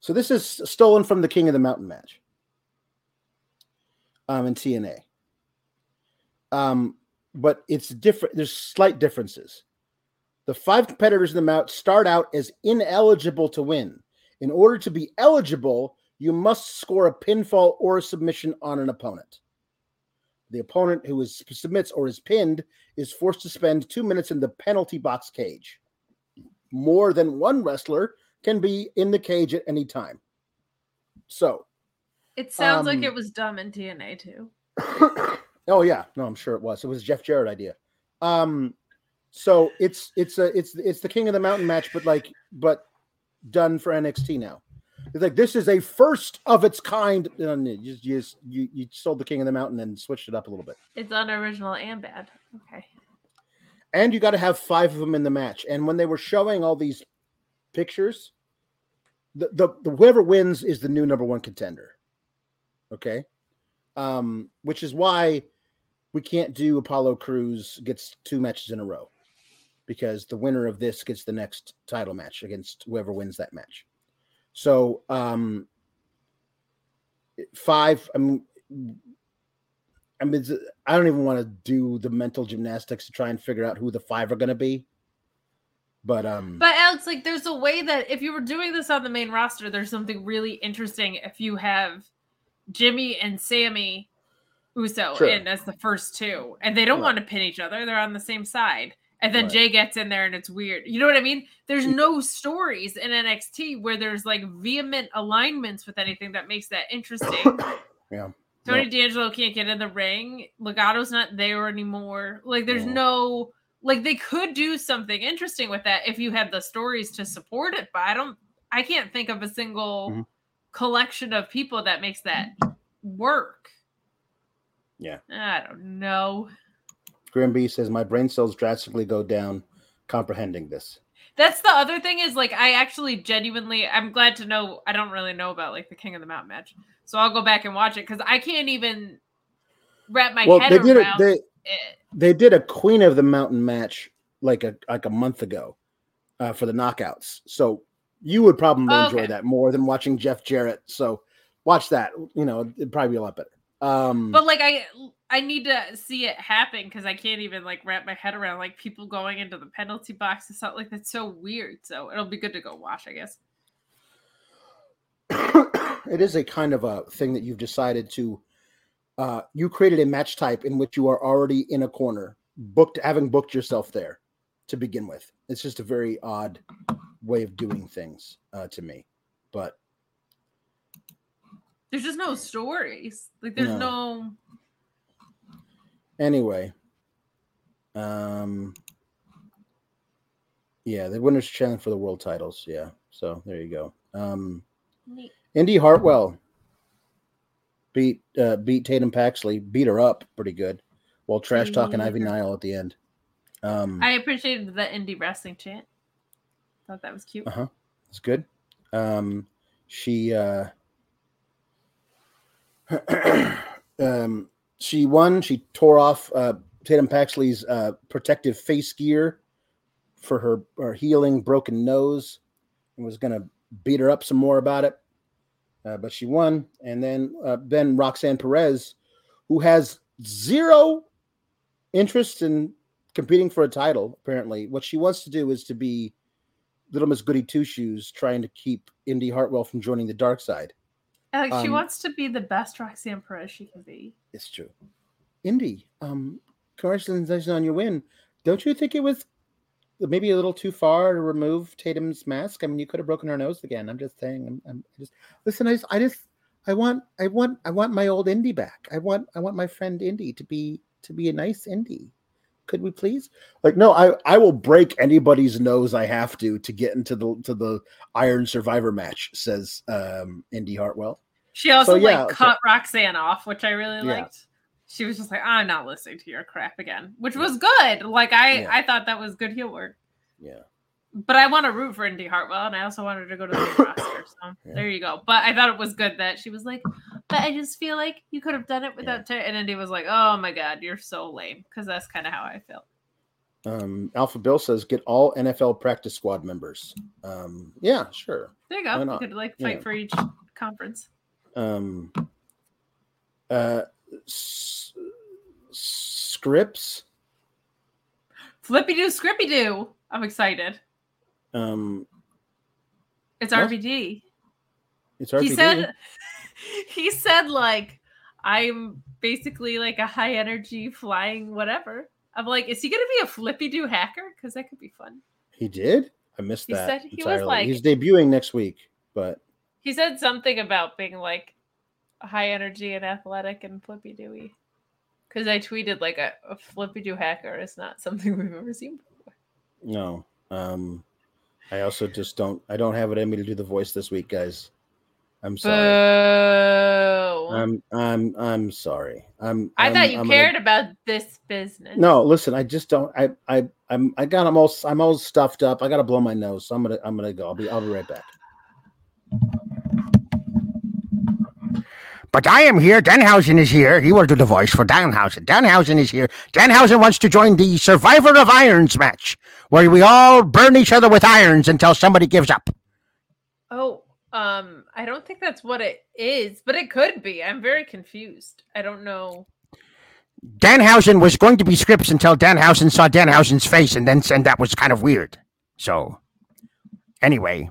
Speaker 1: So this is stolen from the King of the Mountain match. Um, in TNA. Um, but it's different. There's slight differences. The five competitors in the mount start out as ineligible to win. In order to be eligible, you must score a pinfall or a submission on an opponent. The opponent who is submits or is pinned is forced to spend two minutes in the penalty box cage more than one wrestler can be in the cage at any time. So
Speaker 2: it sounds um, like it was dumb in TNA too.
Speaker 1: oh yeah, no, I'm sure it was. It was Jeff Jarrett idea. Um, so it's it's a it's it's the King of the Mountain match, but like but done for NXT now. It's like this is a first of its kind. And You just you you sold the King of the Mountain and switched it up a little bit.
Speaker 2: It's unoriginal and bad. Okay
Speaker 1: and you got to have five of them in the match. And when they were showing all these pictures, the, the, the whoever wins is the new number one contender. Okay, um, which is why we can't do Apollo Crews gets two matches in a row because the winner of this gets the next title match against whoever wins that match. So um, five. I mean, I mean, I don't even want to do the mental gymnastics to try and figure out who the five are going to be. But um,
Speaker 2: but Alex, like, there's a way that if you were doing this on the main roster, there's something really interesting if you have Jimmy and Sammy Uso sure. in as the first two, and they don't right. want to pin each other; they're on the same side. And then right. Jey gets in there, and it's weird. You know what I mean? There's no stories in NXT where there's like vehement alignments with anything that makes that interesting.
Speaker 1: yeah.
Speaker 2: Tony D'Angelo can't get in the ring. Legato's not there anymore. Like, there's no like they could do something interesting with that if you had the stories to support it. But I don't. I can't think of a single mm-hmm. collection of people that makes that work.
Speaker 1: Yeah,
Speaker 2: I don't know.
Speaker 1: Grimby says my brain cells drastically go down comprehending this.
Speaker 2: That's the other thing is like I actually genuinely I'm glad to know I don't really know about like the King of the Mountain match. So I'll go back and watch it because I can't even wrap my well, head
Speaker 1: they did
Speaker 2: around
Speaker 1: it, they, it. They did a Queen of the Mountain match like a like a month ago uh, for the knockouts. So You would probably
Speaker 2: Oh,
Speaker 1: enjoy
Speaker 2: okay.
Speaker 1: that more than watching Jeff Jarrett. So watch that. You know, it'd probably be a lot better. Um,
Speaker 2: But like I I need to see it happen because I can't even like wrap my head around like people going into the penalty box. It's not like that's so weird. So it'll be good to go watch, I guess.
Speaker 1: it is a kind of a thing that you've decided to. Uh, you created a match type in which you are already in a corner, booked, having booked yourself there to begin with. It's just a very odd way of doing things uh, to me. But
Speaker 2: There's just no stories. Like there's
Speaker 1: No.
Speaker 2: no
Speaker 1: anyway, um, yeah, the winners challenge for the world titles. Yeah, so there you go. Um,
Speaker 2: Neat.
Speaker 1: Indi Hartwell beat uh, beat Tatum Paxley, beat her up pretty good, while trash talking Ivy
Speaker 2: Yeah.
Speaker 1: Nile at the end. Um,
Speaker 2: I appreciated the indie wrestling chant. Thought that was cute.
Speaker 1: Uh-huh. it's good. Um, she uh, um, she won. She tore off uh, Tatum Paxley's uh, protective face gear for her, her healing broken nose, and was going to beat her up some more about it. Uh, but she won, and then uh, then Roxanne Perez, who has zero interest in competing for a title. Apparently, what she wants to do is to be Little Miss Goody Two Shoes, trying to keep Indi Hartwell from joining the dark side.
Speaker 2: She
Speaker 1: um,
Speaker 2: wants to be the best Roxanne Perez she can be.
Speaker 1: It's true. Indi, um, congratulations on your win. Don't you think it was maybe a little too far to remove Tatum's mask? I mean, you could have broken her nose again. I'm just saying. I'm, I'm just listen. I just, I just, I want, I want, I want my old Indi back. I want, I want my friend Indi to be to be a nice Indi. Could we please? Like, no, I, I will break anybody's nose I have to to get into the to the Iron Survivor match. Says um, Indi Hartwell.
Speaker 2: She also
Speaker 1: yeah,
Speaker 2: like
Speaker 1: so-
Speaker 2: cut Roxanne off, which I really
Speaker 1: Yeah.
Speaker 2: liked. She was just like, I'm not listening to your crap again, which was good. Like I,
Speaker 1: Yeah.
Speaker 2: I thought that was good work.
Speaker 1: Yeah.
Speaker 2: But I want to root for Indi Hartwell, and I also wanted to go to the roster. So there you go. But I thought it was good that she was like, but I just feel like you could have done it without. Ter-. And Indi was like, oh my god, you're so lame, because that's kind of how I felt.
Speaker 1: Um, Alpha Bill says get all NFL practice squad members. Um, yeah, sure.
Speaker 2: There you go. You could like fight
Speaker 1: Yeah.
Speaker 2: for each conference.
Speaker 1: Um, uh, s- scripts.
Speaker 2: Flippy do, Scrippy do. I'm excited.
Speaker 1: Um,
Speaker 2: It's
Speaker 1: What?
Speaker 2: RVD.
Speaker 1: it's RVD.
Speaker 2: he said he said like i'm basically like a high energy flying whatever i'm like is he gonna be a flippy do hacker because that could be fun
Speaker 1: he did. I missed that.
Speaker 2: He
Speaker 1: that
Speaker 2: said he was like-
Speaker 1: He's debuting next week, but
Speaker 2: he said something about being like high energy and athletic and flippy dooey because i tweeted like a, a flippy do hacker is not something we've ever seen before
Speaker 1: no. Um, I also just don't. I don't have it in me to do the voice this week, guys. I'm sorry.
Speaker 2: Boo.
Speaker 1: I'm I'm I'm sorry. I'm.
Speaker 2: i
Speaker 1: I'm-
Speaker 2: thought you
Speaker 1: I'm gonna-
Speaker 2: cared about this business
Speaker 1: No, listen. I just don't. I I I'm I got. I'm all. I'm all stuffed up. I got to blow my nose. So I'm gonna. I'm gonna go. I'll be. I'll be right back.
Speaker 5: But I am here. Danhausen is here. He will do the voice for Danhausen. Danhausen is here. Danhausen wants to join the Survivor of Irons match, where we all burn each other with irons until somebody gives up.
Speaker 2: Oh, um, I don't think that's what it is, but it could be. I'm very confused. I don't know.
Speaker 5: Danhausen was going to be scripts until Danhausen saw Danhausen's face, and then and that was kind of weird. So, anyway,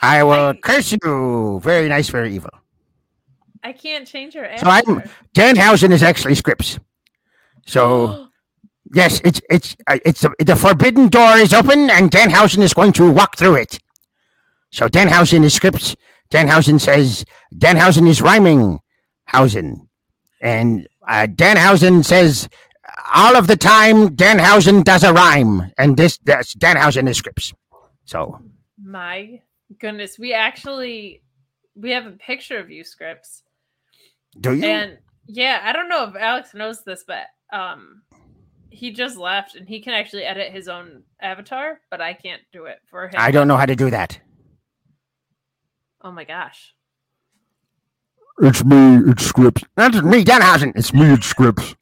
Speaker 5: I will
Speaker 2: I-
Speaker 5: curse you. Very nice, very evil.
Speaker 2: I can't change her
Speaker 5: So I'm. Danhausen is actually scripts. So. Yes, it's it's uh, it's the forbidden door is open, and Danhausen is going to walk through it. So Danhausen is scripts. Danhausen says Danhausen is rhyming Hausen, and uh, Danhausen says all of the time Danhausen does a rhyme, and this that's Danhausen is scripts. So
Speaker 2: My goodness, we actually we have a picture of you, Scripts,
Speaker 5: do you?
Speaker 2: and yeah, I don't know if Alex knows this, but um, he just left, and he can actually edit his own avatar, but I can't do it for him.
Speaker 5: I don't know how to do that.
Speaker 2: Oh my gosh.
Speaker 5: It's me. It's scripts. That's me, Danhausen. It's me. It's scripts.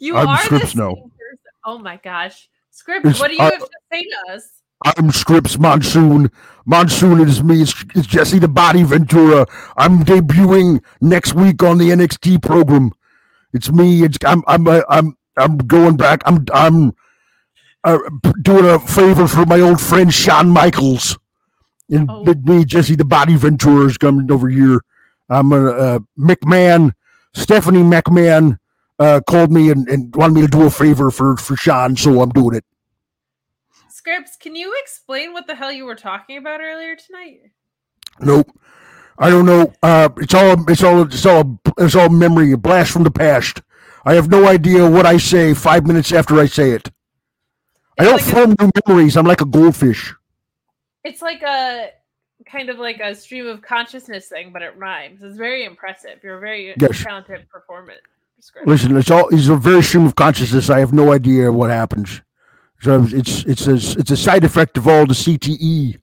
Speaker 2: You
Speaker 5: I'm
Speaker 2: are
Speaker 5: Scripts
Speaker 2: the
Speaker 5: now.
Speaker 2: person. Oh my gosh. Script,
Speaker 5: It's-
Speaker 2: what do you
Speaker 5: I-
Speaker 2: have to say to us?
Speaker 1: I'm Scripps Monsoon. Monsoon is me. It's, it's Jesse the Body Ventura. I'm debuting next week on the NXT program. It's me. It's I'm I'm uh, I'm I'm going back. I'm I'm uh, doing a favor for my old friend Shawn Michaels. And
Speaker 2: Oh.
Speaker 1: me, Jesse the Body Ventura is coming over here. I'm a uh, McMahon. Stephanie McMahon uh, called me and, and wanted me to do a favor for for Shawn, so I'm doing it.
Speaker 2: Scripps, can you explain what the hell you were talking about earlier tonight?
Speaker 1: Nope. I don't know. Uh, it's all it's all it's all it's all memory, a blast from the past. I have no idea what I say five minutes after I say it. I don't
Speaker 2: like a-
Speaker 1: form new memories. I'm like a goldfish.
Speaker 2: It's like a kind of like a stream of consciousness thing, but it rhymes. It's very impressive. You're a very
Speaker 1: Yes.
Speaker 2: talented performer. Scripps.
Speaker 1: Listen, it's all it's a very stream of consciousness. I have no idea what happens. So it's it's a it's a side effect of all the. CTE.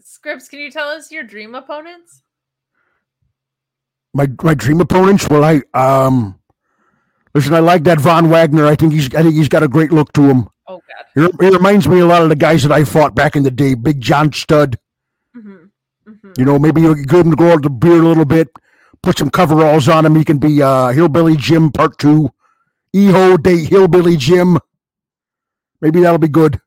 Speaker 2: Scripps, can you tell us your dream opponents?
Speaker 1: My my dream opponents. Well, I um, listen. I like that Von Wagner. I think he's I think he's got a great look to him.
Speaker 2: Oh God.
Speaker 1: He, he reminds me a lot of the guys that I fought back in the day. Big John Studd.
Speaker 2: hmm hmm
Speaker 1: You know, maybe you give him to go out the beer a little bit, put some coveralls on him. He can be uh, Hillbilly Jim Part Two, Eho Day Hillbilly Jim. Maybe that'll be good.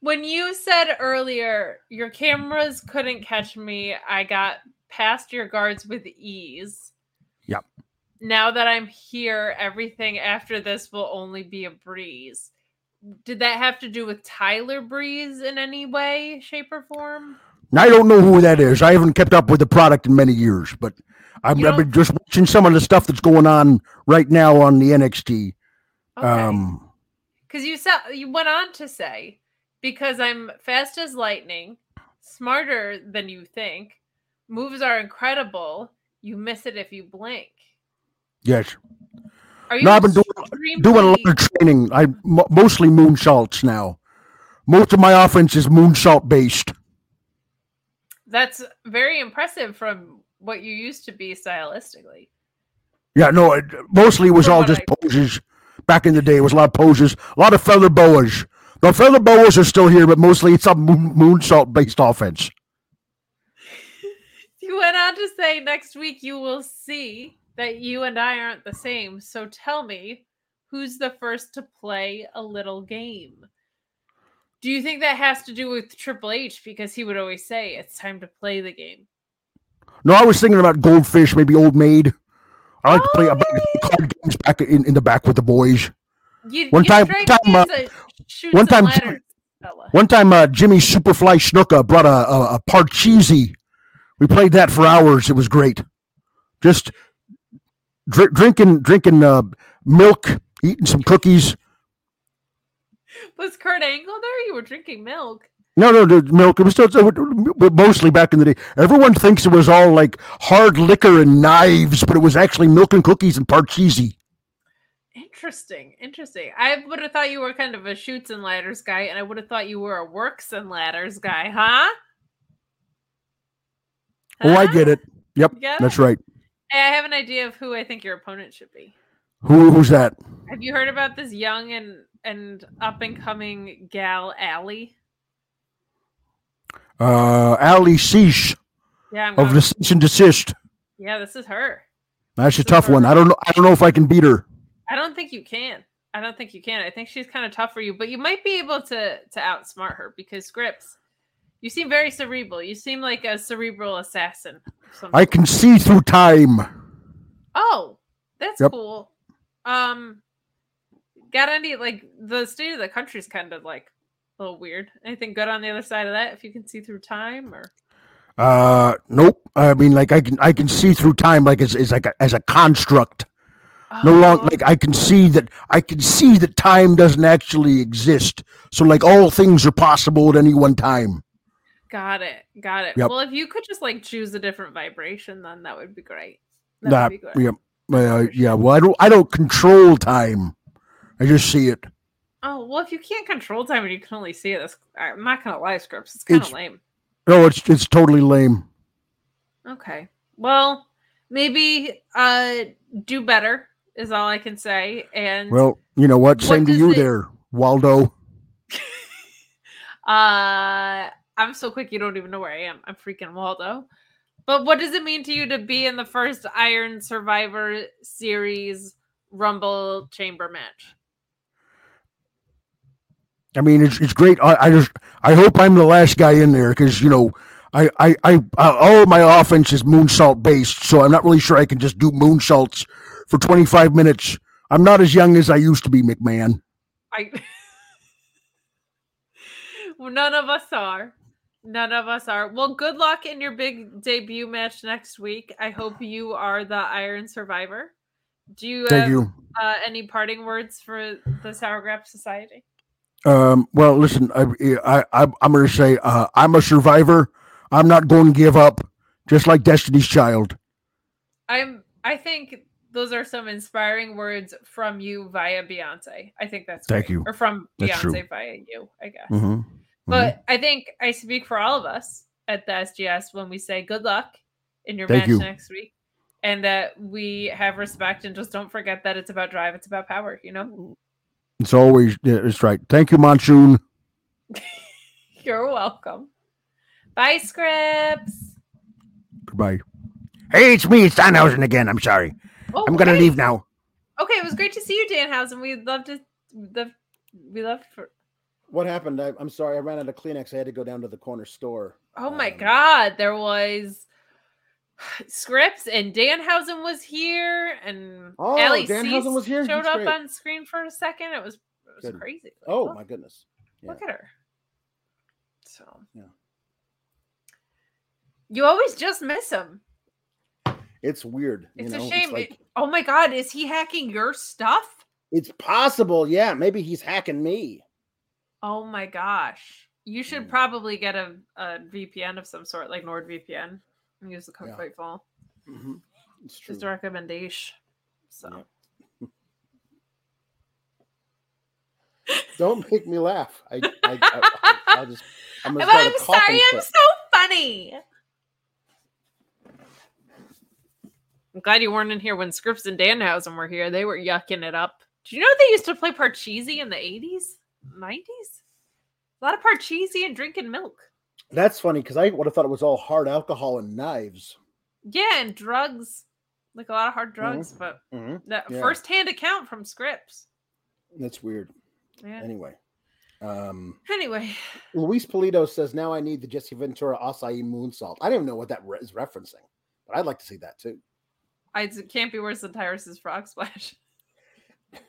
Speaker 2: When you said earlier your cameras couldn't catch me, I got past your guards with ease.
Speaker 1: Yep.
Speaker 2: Now that I'm here, everything after this will only be a breeze. Did that have to do with Tyler Breeze in any way, shape, or form?
Speaker 1: I don't know who that is. I haven't kept up with the product in many years, but I've, I've been just watching some of the stuff that's going on right now on the NXT.
Speaker 2: Okay.
Speaker 1: Um,
Speaker 2: Because you said you went on to say, because I'm fast as lightning, smarter than you think, moves are incredible. You miss it if you blink.
Speaker 1: yes,
Speaker 2: Are you
Speaker 1: No, I've been doing- doing a lot of training. I mostly moonsaults now. Most of my offense is moonsault based.
Speaker 2: That's very impressive from what you used to be stylistically.
Speaker 1: Yeah, no, it, mostly it was
Speaker 2: From
Speaker 1: all just
Speaker 2: I-
Speaker 1: poses. Back in the day, it was a lot of poses, a lot of feather boas. The feather boas are still here, but mostly it's a moon, moonsault based offense.
Speaker 2: You went on to say next week you will see that you and I aren't the same. So tell me, who's the first to play a little game? Do you think that has to do with Triple H because he would always say it's time to play the game?
Speaker 1: No, I was thinking about goldfish, maybe old maid. I like to play
Speaker 2: Oh,
Speaker 1: I like to play card games back in, in the back with the boys.
Speaker 2: You,
Speaker 1: One
Speaker 2: you
Speaker 1: time- time, uh, one time-
Speaker 2: ladders fella.
Speaker 1: One time, uh, Jimmy Superfly Snuka brought a, a, a Parcheesi. We played that for hours. It was great. Just dr- drinking drinking uh, milk, eating some cookies.
Speaker 2: Was Kurt Angle there? You were drinking milk.
Speaker 1: No, no, the milk. It was still, but mostly back in the day. Everyone thinks it was all like hard liquor and knives, but it was actually milk and cookies and Parcheesi.
Speaker 2: Interesting, interesting. I would have thought you were kind of a shoots and ladders guy, and I would have thought you were a works and ladders guy, huh?
Speaker 1: Oh, I get it. Yep,
Speaker 2: Get
Speaker 1: that's
Speaker 2: it?
Speaker 1: right.
Speaker 2: Hey, I have an idea of who I think your opponent should be.
Speaker 1: Who who's that?
Speaker 2: Have you heard about this young and and up and coming gal, Allie?
Speaker 1: Uh, Allie Cease
Speaker 2: Yeah,
Speaker 1: of the cease and desist.
Speaker 2: yeah, this is her.
Speaker 1: That's a
Speaker 2: This is
Speaker 1: tough one. I don't know. I don't know if I can beat her.
Speaker 2: I don't think you can. I don't think you can. I think she's kind of tough for you, but you might be able to to outsmart her because Scripps, you seem very cerebral. You seem like a cerebral assassin.
Speaker 1: I can see through time.
Speaker 2: Oh, that's
Speaker 1: Yep.
Speaker 2: cool. Um, got any like the state of the country's kind of like a little weird. Anything good on the other side of that? If you can see through time, or
Speaker 1: Uh, nope. I mean, like I can, I can see through time, like as, as like a, as a construct. No long, like I can see that, I can see that time doesn't actually exist. So, like all things are possible at any one time.
Speaker 2: got it, got it.
Speaker 1: Yep.
Speaker 2: Well, if you could just like choose a different vibration, then that would be great. That would be
Speaker 1: uh, yeah. Well, I don't, I don't control time. I just see it.
Speaker 2: Oh well, if you can't control time and you can only see it, that's, I'm not gonna lie, Scripps. It's kind of lame.
Speaker 1: No, it's it's totally lame.
Speaker 2: Okay. Well, maybe uh do better is all I can say. And
Speaker 1: Well, you know what?
Speaker 2: What
Speaker 1: Same to you
Speaker 2: it-
Speaker 1: there, Waldo.
Speaker 2: Uh, I'm so quick you don't even know where I am. I'm freaking Waldo. But what does it mean to you to be in the first Iron Survivor Series Rumble Chamber match?
Speaker 6: I mean, it's it's great. I, I just I hope I'm the last guy in there because you know I I I all of my offense is moonsault based, so I'm not really sure I can just do moonsaults for 25 minutes. I'm not as young as I used to be, McMahon.
Speaker 2: I well, none of us are. None of us are. Well, good luck in your big debut match next week. I hope you are the Iron Survivor. Do you
Speaker 6: Thank
Speaker 2: have
Speaker 6: you.
Speaker 2: Uh, any parting words for the Sour Grapes Society?
Speaker 6: Um, well, listen, I, I, I I'm going to say uh, I'm a survivor. I'm not going to give up, just like Destiny's Child.
Speaker 2: I'm. I think those are some inspiring words from you via Beyonce. I think that's
Speaker 6: Thank
Speaker 2: great.
Speaker 6: you.
Speaker 2: or from
Speaker 6: That's
Speaker 2: Beyonce
Speaker 6: true.
Speaker 2: via you. I guess.
Speaker 6: Mhm.
Speaker 2: But I think I speak for all of us at the SGS when we say good luck in your
Speaker 6: Thank
Speaker 2: match
Speaker 6: you.
Speaker 2: next week, and that we have respect and just don't forget that it's about drive, it's about power. You know.
Speaker 6: It's always it's right. Thank you, Monsoon.
Speaker 2: You're welcome. Bye, Scripps.
Speaker 6: Goodbye.
Speaker 5: Hey, it's me. It's Danhausen again. I'm sorry.
Speaker 2: Oh,
Speaker 5: I'm gonna
Speaker 2: hey.
Speaker 5: leave now.
Speaker 2: Okay, it was great to see you, Danhausen. We'd love to. The we love for.
Speaker 1: What happened? I, I'm sorry. I ran out of Kleenex. I had to go down to the corner store.
Speaker 2: Oh my
Speaker 1: Um,
Speaker 2: God, there was Scripps and Danhausen was here, and
Speaker 1: Oh,
Speaker 2: Allie
Speaker 1: Danhausen
Speaker 2: Cease
Speaker 1: was here?
Speaker 2: Showed up
Speaker 1: great.
Speaker 2: on screen for a second. It was it was
Speaker 1: Good.
Speaker 2: crazy. Like,
Speaker 1: Oh
Speaker 2: look,
Speaker 1: my goodness. yeah.
Speaker 2: Look at her. So
Speaker 1: Yeah.
Speaker 2: you always just miss him.
Speaker 1: It's weird.
Speaker 2: It's
Speaker 1: know?
Speaker 2: a shame.
Speaker 1: like-
Speaker 2: It- oh my God, is he hacking your stuff?
Speaker 1: it's possible. Yeah, maybe he's hacking me.
Speaker 2: Oh my gosh. You should
Speaker 1: Mm.
Speaker 2: probably get a, a VPN of some sort, like NordVPN, use the code
Speaker 1: Yeah.
Speaker 2: Fightful.
Speaker 1: Mhm. It's true.
Speaker 2: Just a recommendation. So
Speaker 1: Yeah. Don't make me laugh. I, I, I, will just. I'm, gonna
Speaker 2: But
Speaker 1: start a
Speaker 2: I'm sorry, I'm so funny. I'm glad you weren't in here when Scripps and Danhausen were here. They were yucking it up. Do you know they used to play Parcheesi in the 80s, 90s? A lot of Parcheesi and drinking milk.
Speaker 1: That's funny because I would have thought it was all hard alcohol and knives.
Speaker 2: Yeah, and drugs. Like a lot of hard drugs, but
Speaker 1: Mhm.
Speaker 2: that
Speaker 1: Yeah.
Speaker 2: first-hand account from Scripps.
Speaker 1: That's weird.
Speaker 2: Yeah.
Speaker 1: Anyway, um,
Speaker 2: Anyway,
Speaker 1: Luis Polito says now I need the Jesse Ventura acai moonsault. I don't even know what that re- is referencing, but I'd like to see that too.
Speaker 2: I, it can't be worse than Tyrus's frog splash.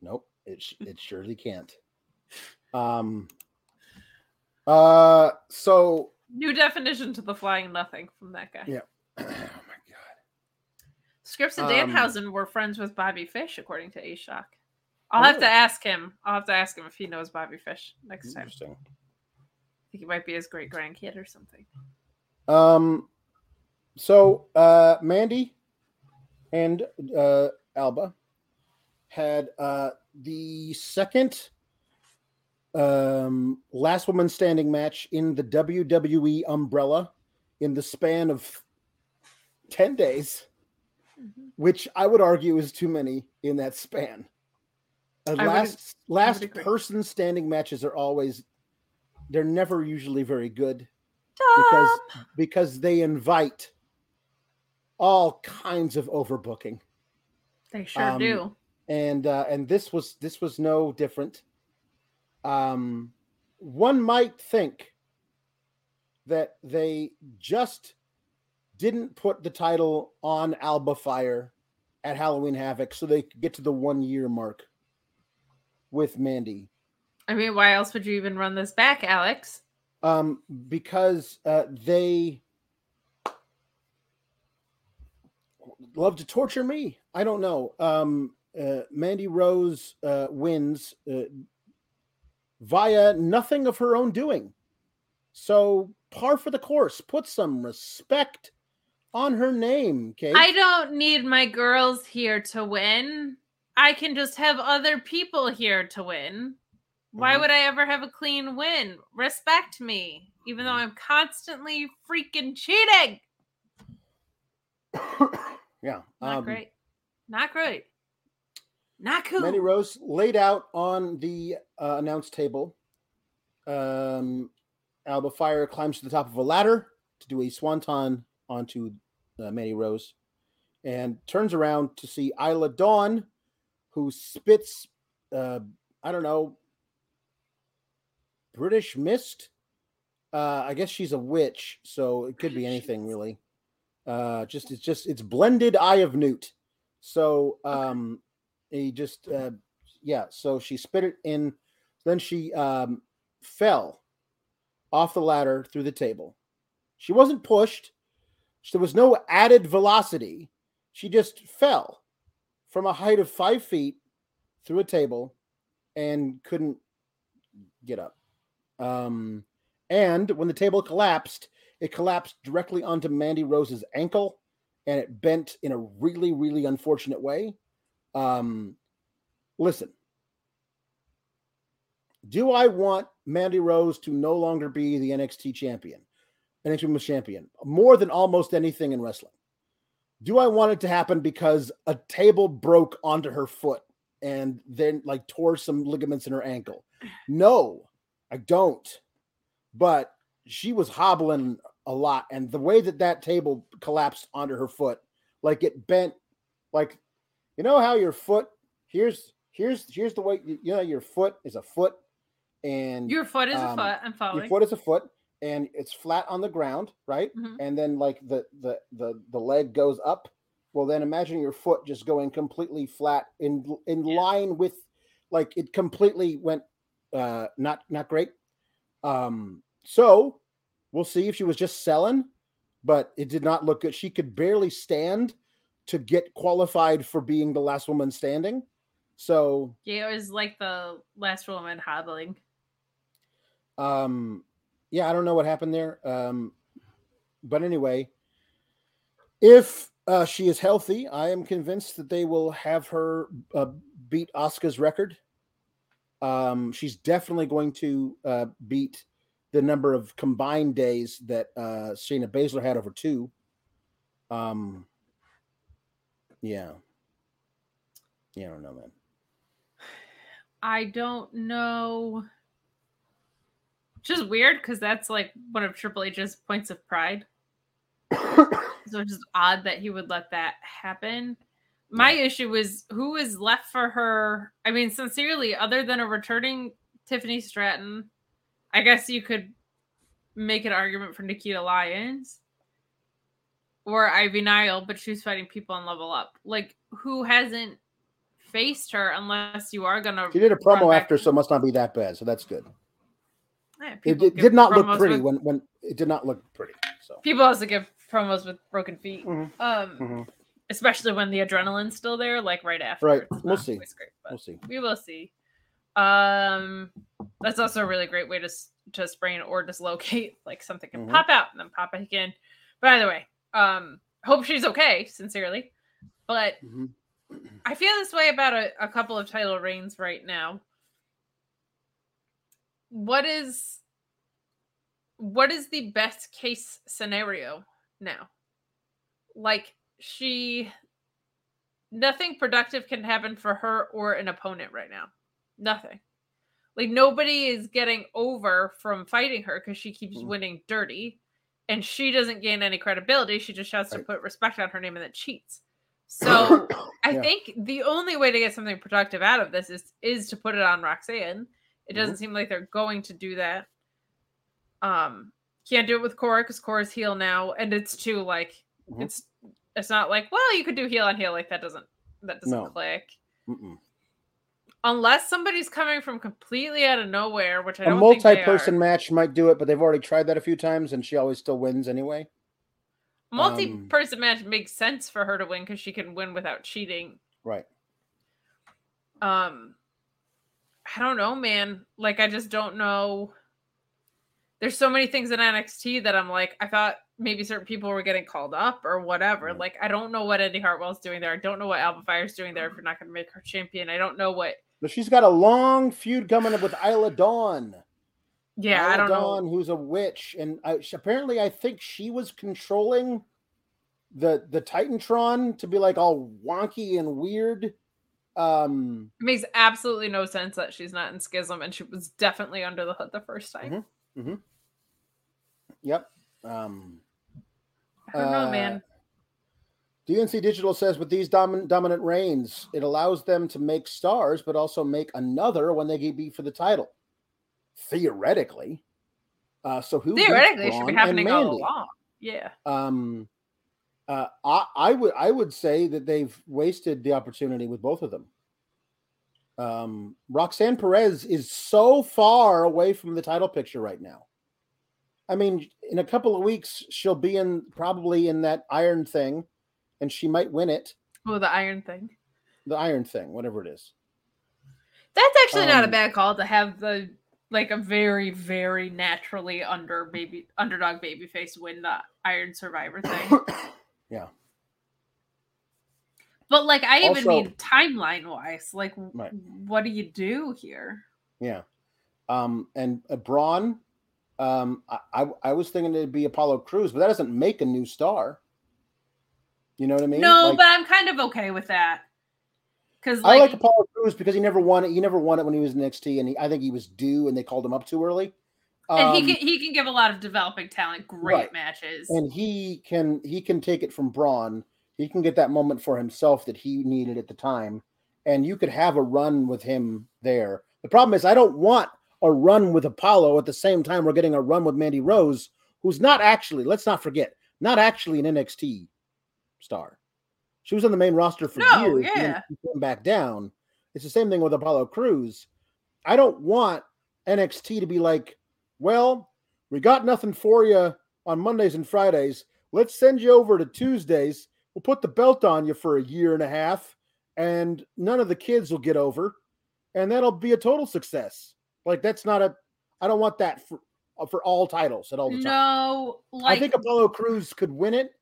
Speaker 1: Nope, it sh- it surely can't. Um. Uh. So.
Speaker 2: New definition to the flying nothing from that guy.
Speaker 1: Yeah. oh my god.
Speaker 2: Scripps and
Speaker 1: Um,
Speaker 2: Danhausen were friends with Bobby Fish, according to A Shock. I'll
Speaker 1: Oh,
Speaker 2: have to ask him. I'll have to ask him if he knows Bobby Fish next time. I think he might be his great grandkid or something.
Speaker 1: Um. So, uh, Mandy and uh, Alba had uh, the second um, last woman standing match in the WWE umbrella in the span of 10 days, which I would argue is too many in that span. Uh, last last person standing matches are always they're never usually very good because because they invite all kinds of overbooking.
Speaker 2: They sure
Speaker 1: um,
Speaker 2: do.
Speaker 1: and uh, and this was this was no different um one might think that they just didn't put the title on alba fyre at halloween havoc so they could get to the one year mark with mandy
Speaker 2: I mean, why else would you even run this back, Alex?
Speaker 1: um, because uh, they love to torture me. I don't know. Um, uh, Mandy Rose uh, wins uh, via nothing of her own doing. So par for the course. Put some respect on her name, Kate.
Speaker 2: I don't need my girls here to win. I can just have other people here to win. Why
Speaker 1: Mhm.
Speaker 2: would I ever have a clean win? Respect me, even
Speaker 1: Mm-hmm.
Speaker 2: though I'm constantly freaking cheating.
Speaker 1: yeah.
Speaker 2: Not
Speaker 1: um,
Speaker 2: great. Not great. Not cool.
Speaker 1: Mandy Rose laid out on the uh, announce table um, Alba Fyre climbs to the top of a ladder to do a swanton onto uh, Mandy Rose, and turns around to see Isla Dawn, who spits. Uh, I don't know. British mist. Uh, I guess she's a witch, so it could be anything really. Uh, just it's just it's blended eye of newt. So um, he just uh, yeah. So she spit it in. Then she um, fell off the ladder through the table. She wasn't pushed. There was no added velocity. She just fell from a height of five feet through a table and couldn't get up. Um, and when the table collapsed, it collapsed directly onto Mandy Rose's ankle and it bent in a really, really unfortunate way. Um, listen, do I want Mandy Rose to no longer be the NXT champion, NXT Women's champion, more than almost anything in wrestling? Do I want it to happen because a table broke onto her foot and then like tore some ligaments in her ankle? No, I don't. But she was hobbling a lot, and the way that that table collapsed onto her foot, like it bent, like you know how your foot here's here's here's the way you know your foot is a foot and
Speaker 2: Your foot is
Speaker 1: um,
Speaker 2: a foot. I'm following.
Speaker 1: your foot is a foot and it's flat on the ground right
Speaker 2: Mhm.
Speaker 1: and then like the the the the leg goes up well then imagine your foot just going completely flat in in
Speaker 2: Yeah.
Speaker 1: line with like it completely went uh not not great um so we'll see if she was just selling but it did not look good she could barely stand to get qualified for being the last woman standing so
Speaker 2: Yeah, it was like the last woman hobbling.
Speaker 1: Um, yeah, I don't know what happened there. Um, but anyway, if uh, she is healthy, I am convinced that they will have her uh, beat Asuka's record. Um, she's definitely going to uh, beat the number of combined days that uh, Shayna Baszler had over two. Um, yeah. Yeah, I don't know, man.
Speaker 2: I don't know. Just weird because that's like one of Triple H's points of pride. so it's just odd that he would let that happen. My issue was who is left for her. I mean, sincerely, other than a returning Tiffany Stratton, I guess you could make an argument for Nikita Lyons or Ivy Nile, but she's fighting people on level up. Like, who hasn't faced her unless you are gonna?
Speaker 1: She did a promo after, so it must not be that bad. So that's good.
Speaker 2: Yeah,
Speaker 1: It, it did not look pretty
Speaker 2: with-
Speaker 1: when when it did not look pretty. So
Speaker 2: people also give promos with broken feet.
Speaker 1: Mhm.
Speaker 2: Um,
Speaker 1: Mhm.
Speaker 2: especially when the adrenaline's still there, like right after.
Speaker 1: Right. We'll see.
Speaker 2: great,
Speaker 1: we'll see.
Speaker 2: we will see. Um, that's also a really great way to to sprain or dislocate. Like something can
Speaker 1: Mhm.
Speaker 2: pop out and then pop back in. But either way, um, hope she's okay. Sincerely, but
Speaker 1: Mhm.
Speaker 2: I feel this way about a, a couple of title reigns right now. What is what is the best case scenario now? Like she nothing productive can happen for her or an opponent right now. Nothing. Like nobody is getting over from fighting her because she keeps
Speaker 1: Mhm.
Speaker 2: winning dirty and she doesn't gain any credibility. She just has to put respect on her name and then cheats. So I
Speaker 1: Yeah.
Speaker 2: think the only way to get something productive out of this is is to put it on Roxanne. It doesn't seem like they're going to do that. Um, can't do it with Cora because Cora's heel now, and it's too like
Speaker 1: Mhm.
Speaker 2: it's it's not like well you could do heel on heel like that doesn't that doesn't
Speaker 1: No.
Speaker 2: click
Speaker 1: Mm-mm.
Speaker 2: Unless somebody's coming from completely out of nowhere, which I
Speaker 1: A
Speaker 2: don't think they
Speaker 1: multi-person match might do it, but they've already tried that a few times, and she always still wins anyway. um,
Speaker 2: Multi-person match makes sense for her to win because she can win without cheating.
Speaker 1: Right.
Speaker 2: um i don't know man like i just don't know there's so many things in nxt that i'm like i thought maybe certain people were getting called up or whatever
Speaker 1: Right.
Speaker 2: like i don't know what indi hartwell's doing there i don't know what alba fyre's doing there if you're not going to make her champion i don't know what
Speaker 1: But she's got a long feud coming up with Isla Dawn.
Speaker 2: yeah i don't
Speaker 1: Dawn,
Speaker 2: know
Speaker 1: who's a witch, and I, she- apparently, I think she was controlling the the Titantron to be like all wonky and weird. Um,
Speaker 2: It makes absolutely no sense that she's not in Schism, and she was definitely under the hood the first time.
Speaker 1: Mm-hmm, yep. Um,
Speaker 2: I don't know,
Speaker 1: Uh,
Speaker 2: man.
Speaker 1: DNC Digital says with these dominant dominant reigns, it allows them to make stars, but also make another when they get beat for the title. Theoretically. Uh, so who
Speaker 2: Theoretically, it should be happening all along. Yeah.
Speaker 1: Um, uh, I, I would I would say that they've wasted the opportunity with both of them. Um, Roxanne Perez is so far away from the title picture right now. I mean, in a couple of weeks, she'll be in probably in that iron thing, and she might win it.
Speaker 2: Oh, the iron thing.
Speaker 1: The iron thing, whatever it is.
Speaker 2: That's actually not a
Speaker 1: Um,
Speaker 2: bad call to have the like a very, very naturally under baby underdog babyface win the Iron Survivor thing.
Speaker 1: Yeah.
Speaker 2: But like I even
Speaker 1: Also-
Speaker 2: mean timeline wise, like
Speaker 1: Right.
Speaker 2: what do you do here?
Speaker 1: Yeah. Um, and uh, Bron, um, I, I I was thinking it'd be Apollo Crews, but that doesn't make a new star. You know what I mean?
Speaker 2: no,
Speaker 1: Like-
Speaker 2: but I'm kind of okay with that. Cause
Speaker 1: I
Speaker 2: like,
Speaker 1: like Apollo Crews because he never won it. He never won it when he was in NXT, and he, I think he was due, and they called him up too early.
Speaker 2: and
Speaker 1: Um,
Speaker 2: he can he can give a lot of developing talent, great
Speaker 1: right.
Speaker 2: matches.
Speaker 1: and he can he can take it from Bron. He can get that moment for himself that he needed at the time, and you could have a run with him there. The problem is, I don't want a run with Apollo at the same time we're getting a run with Mandy Rose, who's not actually. Let's not forget, not actually an NXT star. She was on the main roster for
Speaker 2: No,
Speaker 1: years.
Speaker 2: yeah.
Speaker 1: she came back down. It's the same thing with Apollo Crews. I don't want NXT to be like, well, we got nothing for you on Mondays and Fridays. Let's send you over to Tuesdays. We'll put the belt on you for a year and a half, and none of the kids will get over, and that'll be a total success. Like that's not a. I don't want that for uh, for all titles at all the time.
Speaker 2: no, like
Speaker 1: I think Apollo Crews could win it,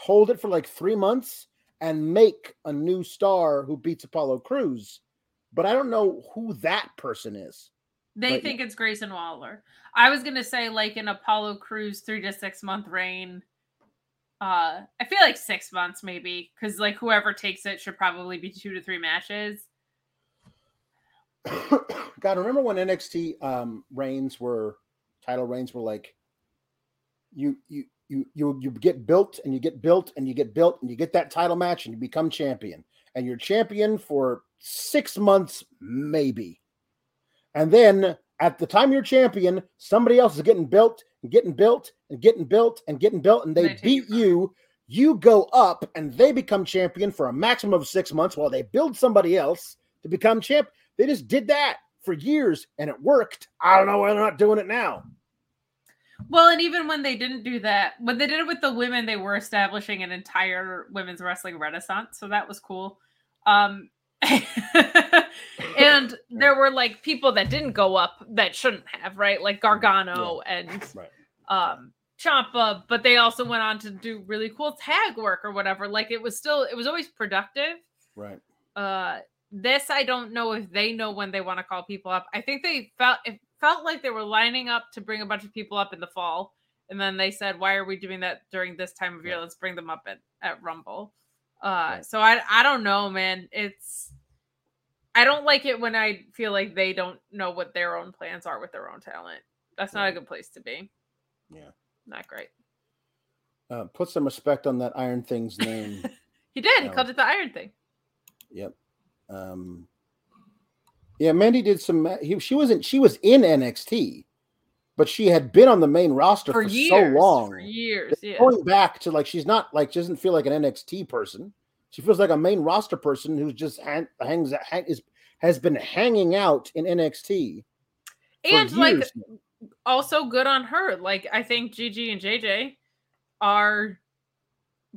Speaker 1: hold it for like three months, and make a new star who beats Apollo Crews. But I don't know who that person is.
Speaker 2: They
Speaker 1: Right.
Speaker 2: think it's Grayson Waller. I was gonna say like an Apollo Crews three to six month reign. Uh, I feel like six months maybe because like whoever takes it should probably be two to three matches.
Speaker 1: God, remember when NXT um, reigns were title reigns were like you you you you you get built and you get built and you get built and you get that title match and you become champion and you're champion for six months maybe, and then at the time you're champion, somebody else is getting built and getting built and getting built and getting built and they,
Speaker 2: They
Speaker 1: beat you. You go up and they become champion for a maximum of six months while they build somebody else to become champ. They just did that for years and it worked. I don't know why they're not doing it now.
Speaker 2: Well, and even when they didn't do that, when they did it with the women, they were establishing an entire women's wrestling renaissance. So that was cool. Um and there were like people that didn't go up that shouldn't have, right? Like Gargano and
Speaker 1: Right.
Speaker 2: um Champa, but they also went on to do really cool tag work or whatever. Like it was still it was always productive.
Speaker 1: Right.
Speaker 2: Uh this I don't know if they know when they want to call people up. I think they felt it felt like they were lining up to bring a bunch of people up in the fall. And then they said, Why are we doing that during this time of year? Let's bring them up at, at Rumble. Uh so I I don't know, man. It's I don't like it when I feel like they don't know what their own plans are with their own talent. That's not a good place to be.
Speaker 1: Yeah.
Speaker 2: Not great.
Speaker 1: Uh, put some respect on that Iron Thing's name.
Speaker 2: He did. He called it the Iron Thing.
Speaker 1: Yep. Um, yeah, Mandy did some. Uh, he, she wasn't. She was in NXT, but she had been on the main roster
Speaker 2: For
Speaker 1: for,
Speaker 2: years.
Speaker 1: so long.
Speaker 2: For years. Yeah.
Speaker 1: Going back to like, she's not like she doesn't feel like an NXT person. She feels like a main roster person who's just hang, hangs hang, is has been hanging out in NXT.
Speaker 2: And like
Speaker 1: now.
Speaker 2: also good on her. Like I think Gigi and JJ are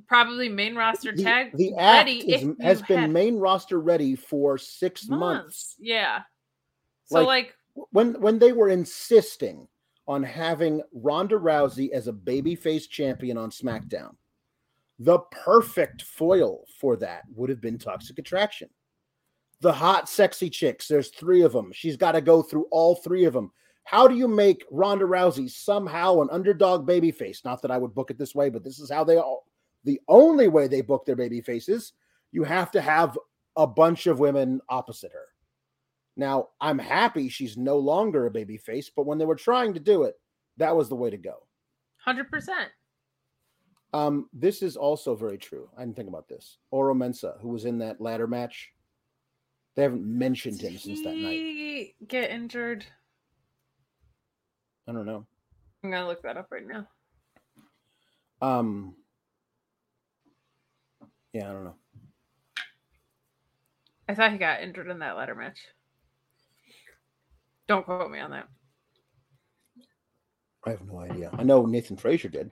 Speaker 2: probably main roster
Speaker 1: the,
Speaker 2: tag
Speaker 1: the act
Speaker 2: ready
Speaker 1: is, has been
Speaker 2: had
Speaker 1: main roster ready for six months.
Speaker 2: months. Yeah. So
Speaker 1: Like-
Speaker 2: like,
Speaker 1: when when they were insisting on having Ronda Rousey as a babyface champion on SmackDown, the perfect foil for that would have been Toxic Attraction. The hot, sexy chicks. There's three of them. She's got to go through all three of them. How do you make Ronda Rousey somehow an underdog babyface? Not that I would book it this way, but this is how they all. The only way they book their baby faces, you have to have a bunch of women opposite her. Now, I'm happy she's no longer a baby face, but when they were trying to do it, that was the way to go.
Speaker 2: 100%.
Speaker 1: Um, this is also very true. I didn't think about this. Oro Mensah, who was in that ladder match, they haven't mentioned him since that night.
Speaker 2: he get injured?
Speaker 1: I don't know.
Speaker 2: I'm gonna look that up right now.
Speaker 1: Um, yeah, I don't know.
Speaker 2: I thought he got injured in that ladder match. Don't quote me on that.
Speaker 1: I have no idea. I know Nathan Frazer did.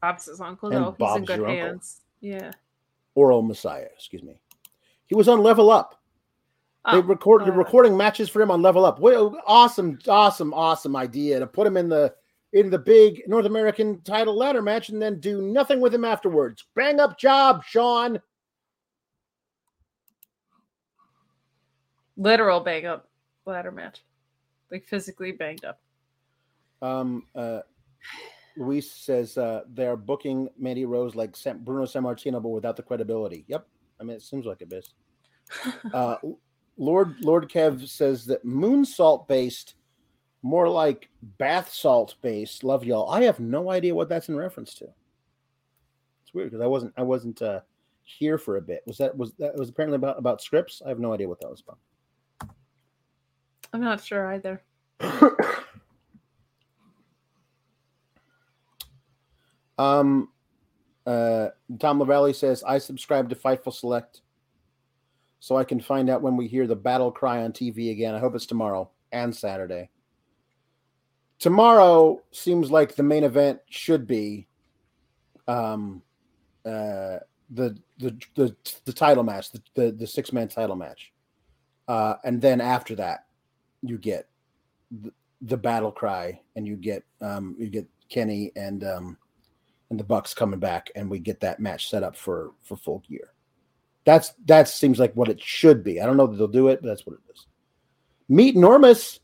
Speaker 2: Bob's his uncle,
Speaker 1: And
Speaker 2: though. He's in good
Speaker 1: uncle.
Speaker 2: hands. Yeah.
Speaker 1: Oro Mensah, excuse me. He was on Level Up. They
Speaker 2: Oh,
Speaker 1: they're
Speaker 2: uh,
Speaker 1: recording matches for him on Level Up. Well, awesome, awesome, awesome idea to put him in the in the big North American title ladder match and then do nothing with him afterwards. Bang up job, Shawn.
Speaker 2: literal bang up ladder match, like physically banged up.
Speaker 1: Um, uh, Luis says uh, they're booking Mandy Rose like Sam, Bruno Sammartino, but without the credibility. Yep, I mean it seems like it is. Uh, Lord Lord Kev says that moonsault based, more like bath salt based. Love y'all. I have no idea what that's in reference to. It's weird because I wasn't I wasn't uh, here for a bit. Was that was that was apparently about about Scripps? I have no idea what that was about.
Speaker 2: I'm not sure either.
Speaker 1: Um, uh, Tom Lavalley says, I subscribe to Fightful Select so I can find out when we hear the battle cry on TV again. I hope it's tomorrow and Saturday. Tomorrow seems like the main event should be um, uh, the, the the the title match, the the, the six man title match, uh, and then after that, you get the, the battle cry, and you get um, you get Kenny and um, and the Bucks coming back, and we get that match set up for for full gear. That's that seems like what it should be. I don't know that they'll do it, but that's what it is. Meet Normus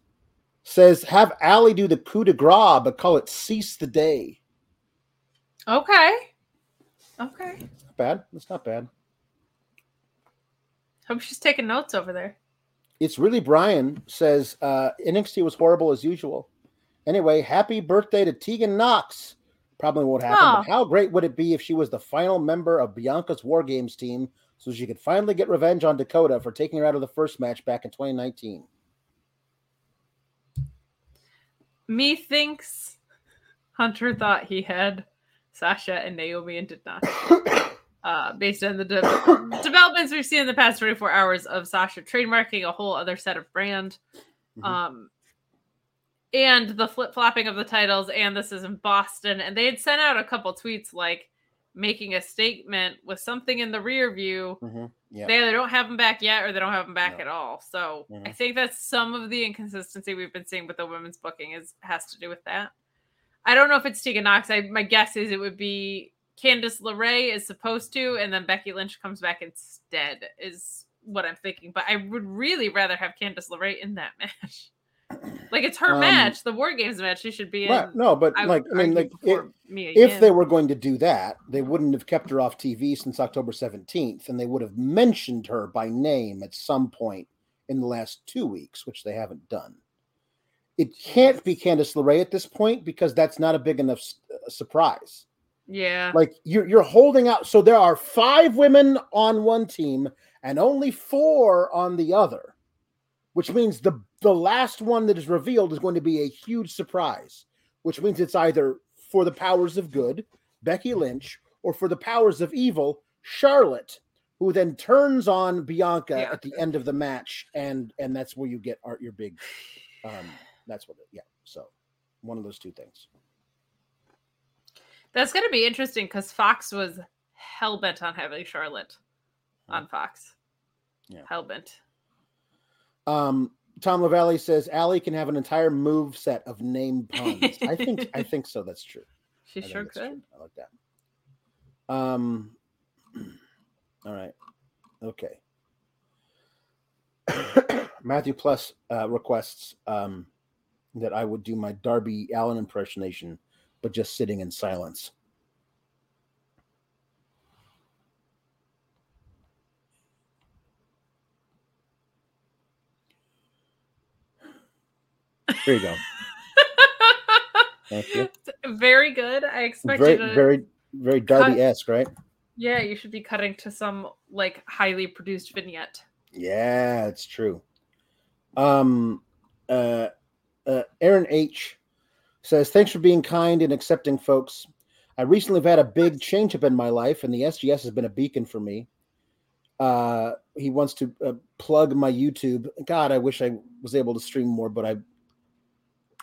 Speaker 1: says have Allie do the coup de grace, but call it cease the day.
Speaker 2: Okay. Okay.
Speaker 1: Not bad. That's not bad.
Speaker 2: Hope she's taking notes over there.
Speaker 1: It's really Brian says uh, NXT was horrible as usual. Anyway, happy birthday to Tegan Knox. Probably won't happen,
Speaker 2: Aw.
Speaker 1: but how great would it be if she was the final member of Bianca's War Games team so she could finally get revenge on Dakota for taking her out of the first match back in 2019?
Speaker 2: Methinks Hunter thought he had Sasha and Naomi and did not. Uh, based on the de- developments we've seen in the past 24 hours of Sasha trademarking a whole other set of brand.
Speaker 1: Mhm.
Speaker 2: Um, and the flip flopping of the titles, and this is in Boston. And they had sent out a couple tweets like making a statement with something in the rear view
Speaker 1: Mhm. Yeah.
Speaker 2: they either don't have him back yet or they don't have him back
Speaker 1: No.
Speaker 2: at all. So I
Speaker 1: Mhm.
Speaker 2: think that's some of the inconsistency we've been seeing with the women's booking is has to do with that. I don't know if it's Tegan Knox. I, my guess is it would be Candice LeRae is supposed to, and then Becky Lynch comes back instead, is what I'm thinking. But I would really rather have Candice LeRae in that match. Like it's her
Speaker 1: Um,
Speaker 2: match, the War Games match. She should be in.
Speaker 1: Right. No, but
Speaker 2: I
Speaker 1: like, I mean, like,
Speaker 2: before
Speaker 1: if,
Speaker 2: Mia
Speaker 1: if
Speaker 2: Yim.
Speaker 1: they were going to do that, they wouldn't have kept her off TV since October 17th, and they would have mentioned her by name at some point in the last two weeks, which they haven't done. It can't be Candice LeRae at this point because that's not a big enough s- uh, surprise.
Speaker 2: yeah,
Speaker 1: Like you're you're holding out. So there are five women on one team and only four on the other, which means the the last one that is revealed is going to be a huge surprise. Which means it's either for the powers of good, Becky Lynch, or for the powers of evil, Charlotte, who then turns on Bianca
Speaker 2: Yeah.
Speaker 1: at the end of the match, and and that's where you get art your big. Um, that's what. It, yeah. So one of those two things.
Speaker 2: That's going to be interesting because Fox was hell bent on having Charlotte on Fox.
Speaker 1: Yeah.
Speaker 2: Hell bent.
Speaker 1: Um, Tom Lavalley says Allie can have an entire move set of name puns. I think I think so. That's true.
Speaker 2: She
Speaker 1: I
Speaker 2: sure
Speaker 1: that's true.
Speaker 2: could.
Speaker 1: I like that. Um. All right. Okay. Matthew Plus uh, requests um, that I would do my Darby Allin impersonation, but just sitting in silence. Here you go. Thank you.
Speaker 2: Very good. I expect
Speaker 1: Very,
Speaker 2: to.
Speaker 1: very, very Darby esque, right?
Speaker 2: Yeah, you should be cutting to some like highly produced vignette.
Speaker 1: Yeah, it's true. Um, uh, uh, Aaron H says, "Thanks for being kind and accepting, folks. I recently have had a big change up in my life, and the SGS has been a beacon for me. Uh, he wants to uh, plug my YouTube. God, I wish I was able to stream more, but I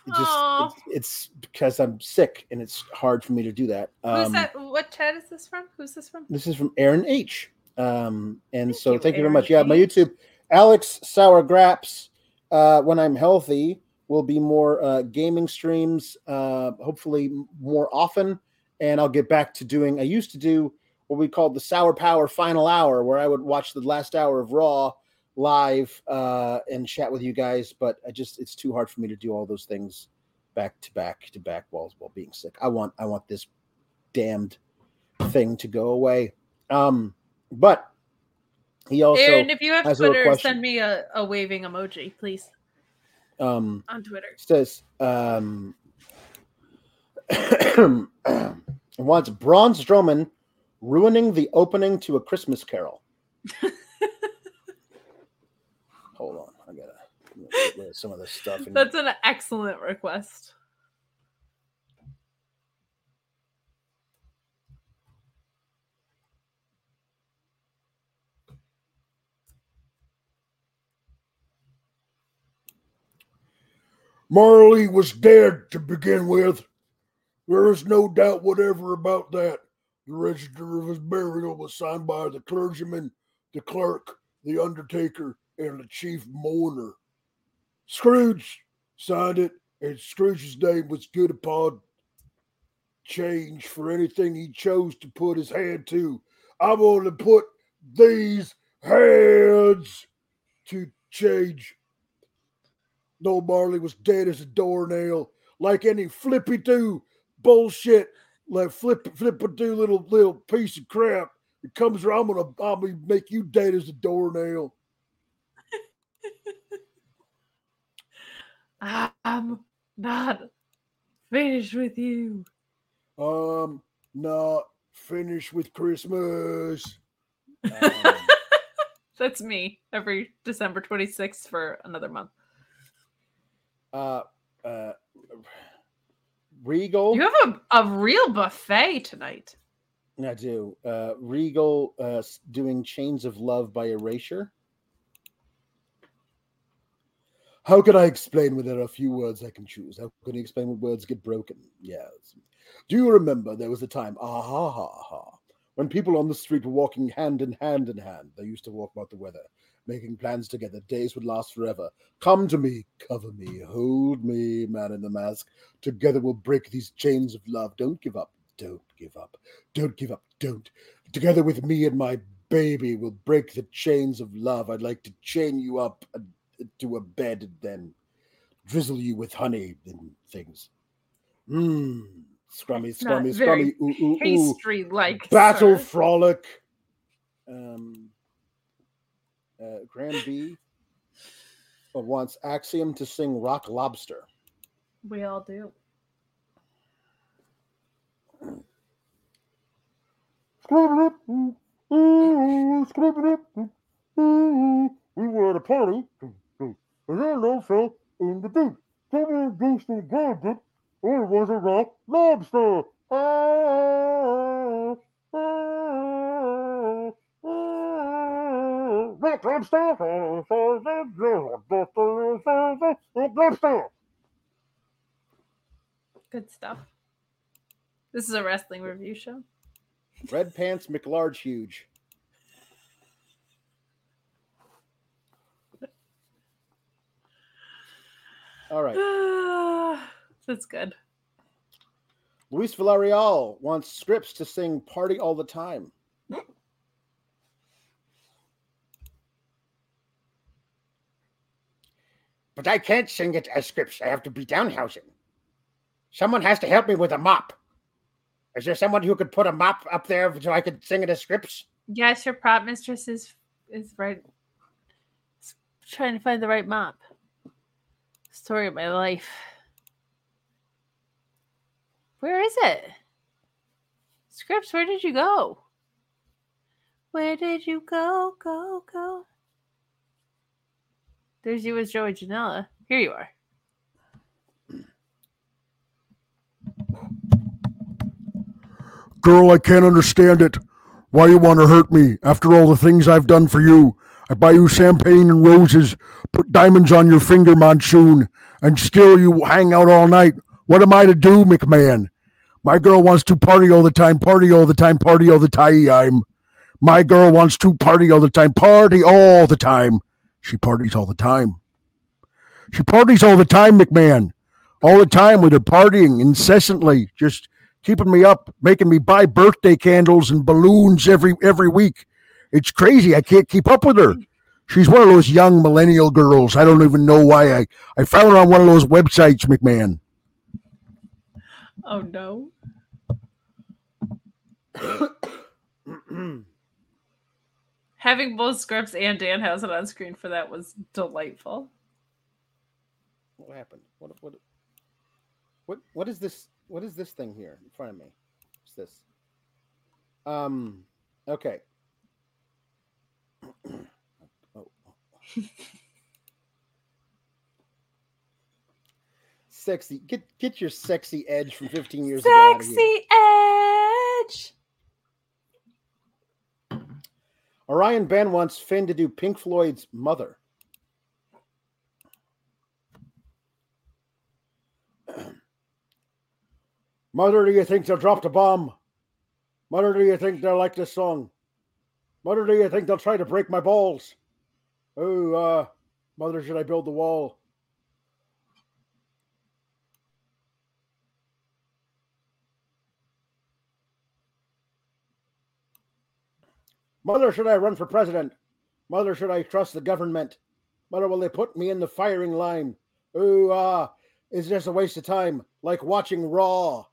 Speaker 1: it just it's, it's because I'm sick and it's hard for me to do that.
Speaker 2: Who's
Speaker 1: Um,
Speaker 2: that? What chat is this from? Who's this from?
Speaker 1: This is from Aaron H. Um, and
Speaker 2: Thank
Speaker 1: so
Speaker 2: you,
Speaker 1: thank you very much. Yeah, my YouTube, Alex Sour Grapes. Uh, when I'm healthy, will be more uh, gaming streams. Uh, hopefully more often, and I'll get back to doing. I used to do what we called the Sour Power Final Hour, where I would watch the last hour of Raw live uh, and chat with you guys. But I just it's too hard for me to do all those things back to back to back while while being sick. I want I want this damned thing to go away. Um, but he also
Speaker 2: Aaron, if you have Twitter, send me a, a waving emoji, please,
Speaker 1: um
Speaker 2: on Twitter.
Speaker 1: says um wants Braun Strowman ruining the opening to a Christmas Carol. Hold on, I gotta get rid of some of this stuff. and-
Speaker 2: That's an excellent request.
Speaker 6: Marley was dead to begin with. There is no doubt whatever about that. The register of his burial was signed by the clergyman, the clerk, the undertaker, and the chief mourner. Scrooge signed it, and Scrooge's name was good upon change for anything he chose to put his hand to. I'm going to put these hands to change no, Marley was dead as a doornail, like any flippy do bullshit, like flip flippy do little little piece of crap. It comes around, I'm gonna I'll make you dead as a doornail.
Speaker 2: I'm not finished with you.
Speaker 6: Um, not finished with Christmas. Um,
Speaker 2: That's me every December 26th for another month.
Speaker 1: uh, uh, Regal.
Speaker 2: You have a, a real buffet tonight.
Speaker 1: I do. Uh, Regal uh, doing Chains of Love by Erasure. How can I explain when there are a few words I can choose? How can you explain when words get broken? Yes. Do you remember there was a time, ah ha ha ha, when people on the street were walking hand in hand in hand? They used to walk about the weather, making plans together. Days would last forever. Come to me, cover me, hold me, man in the mask. Together we'll break these chains of love. Don't give up. Don't give up. Don't give up. Don't. Together with me and my baby, we'll break the chains of love. I'd like to chain you up uh, to a bed and then drizzle you with honey and things. Mmm. Scrummy,
Speaker 2: It's not
Speaker 1: scrummy,
Speaker 2: very
Speaker 1: scrummy. Ooh, ooh, ooh.
Speaker 2: Pastry like
Speaker 1: Battle frolic. Um, uh, Graham B uh, wants Axiom to sing Rock Lobster.
Speaker 2: We all do.
Speaker 6: We were at a party, and then also in the beach. Someone goes to gadget, or it was a rock lobster. Ah, ah, ah, Rock lobster. Rock lobster.
Speaker 2: Good stuff. This is a wrestling review show.
Speaker 1: Red Pants McLarge Huge. All right.
Speaker 2: That's good.
Speaker 1: Luis Villarreal wants Scripps to sing Party All the Time.
Speaker 5: But I can't sing it as Scripps. I have to be Danhausen. Someone has to help me with a mop. Is there someone who could put a mop up there so I could sing it as Scripps?
Speaker 2: Yes, your prop mistress is is right. is trying to find the right mop. Story of my life. Where is it? Scripps, where did you go? Where did you go? Go, go. There's you as Joey Janela. Here you are.
Speaker 6: Girl, I can't understand it. Why you want to hurt me after all the things I've done for you? I buy you champagne and roses, put diamonds on your finger, Monsoon, and still you hang out all night. What am I to do, McMahon? My girl wants to party all the time, party all the time, party all the time. My girl wants to party all the time, party all the time. She parties all the time. She parties all the time, McMahon. All the time with her partying incessantly, just keeping me up, making me buy birthday candles and balloons every every week. It's crazy. I can't keep up with her. She's one of those young millennial girls. I don't even know why I, I found her on one of those websites, McMahon.
Speaker 2: Oh no. Having both Scripps and Dan Danhausen on screen for that was delightful.
Speaker 1: What happened? What what what what is this what is this thing here in front of me? What's this? Um okay. Oh. sexy. Get get your sexy edge from 15 years ago. of here.
Speaker 2: Sexy Edge.
Speaker 1: Orion Ben wants Finn to do Pink Floyd's Mother. Mother, do you think they'll drop the bomb? Mother, do you think they'll like this song? Mother, do you think they'll try to break my balls? Oh, uh, Mother, should I build the wall? Mother, should I run for president? Mother, should I trust the government? Mother, will they put me in the firing line? Ooh, ah, is this a waste of time? Like watching Raw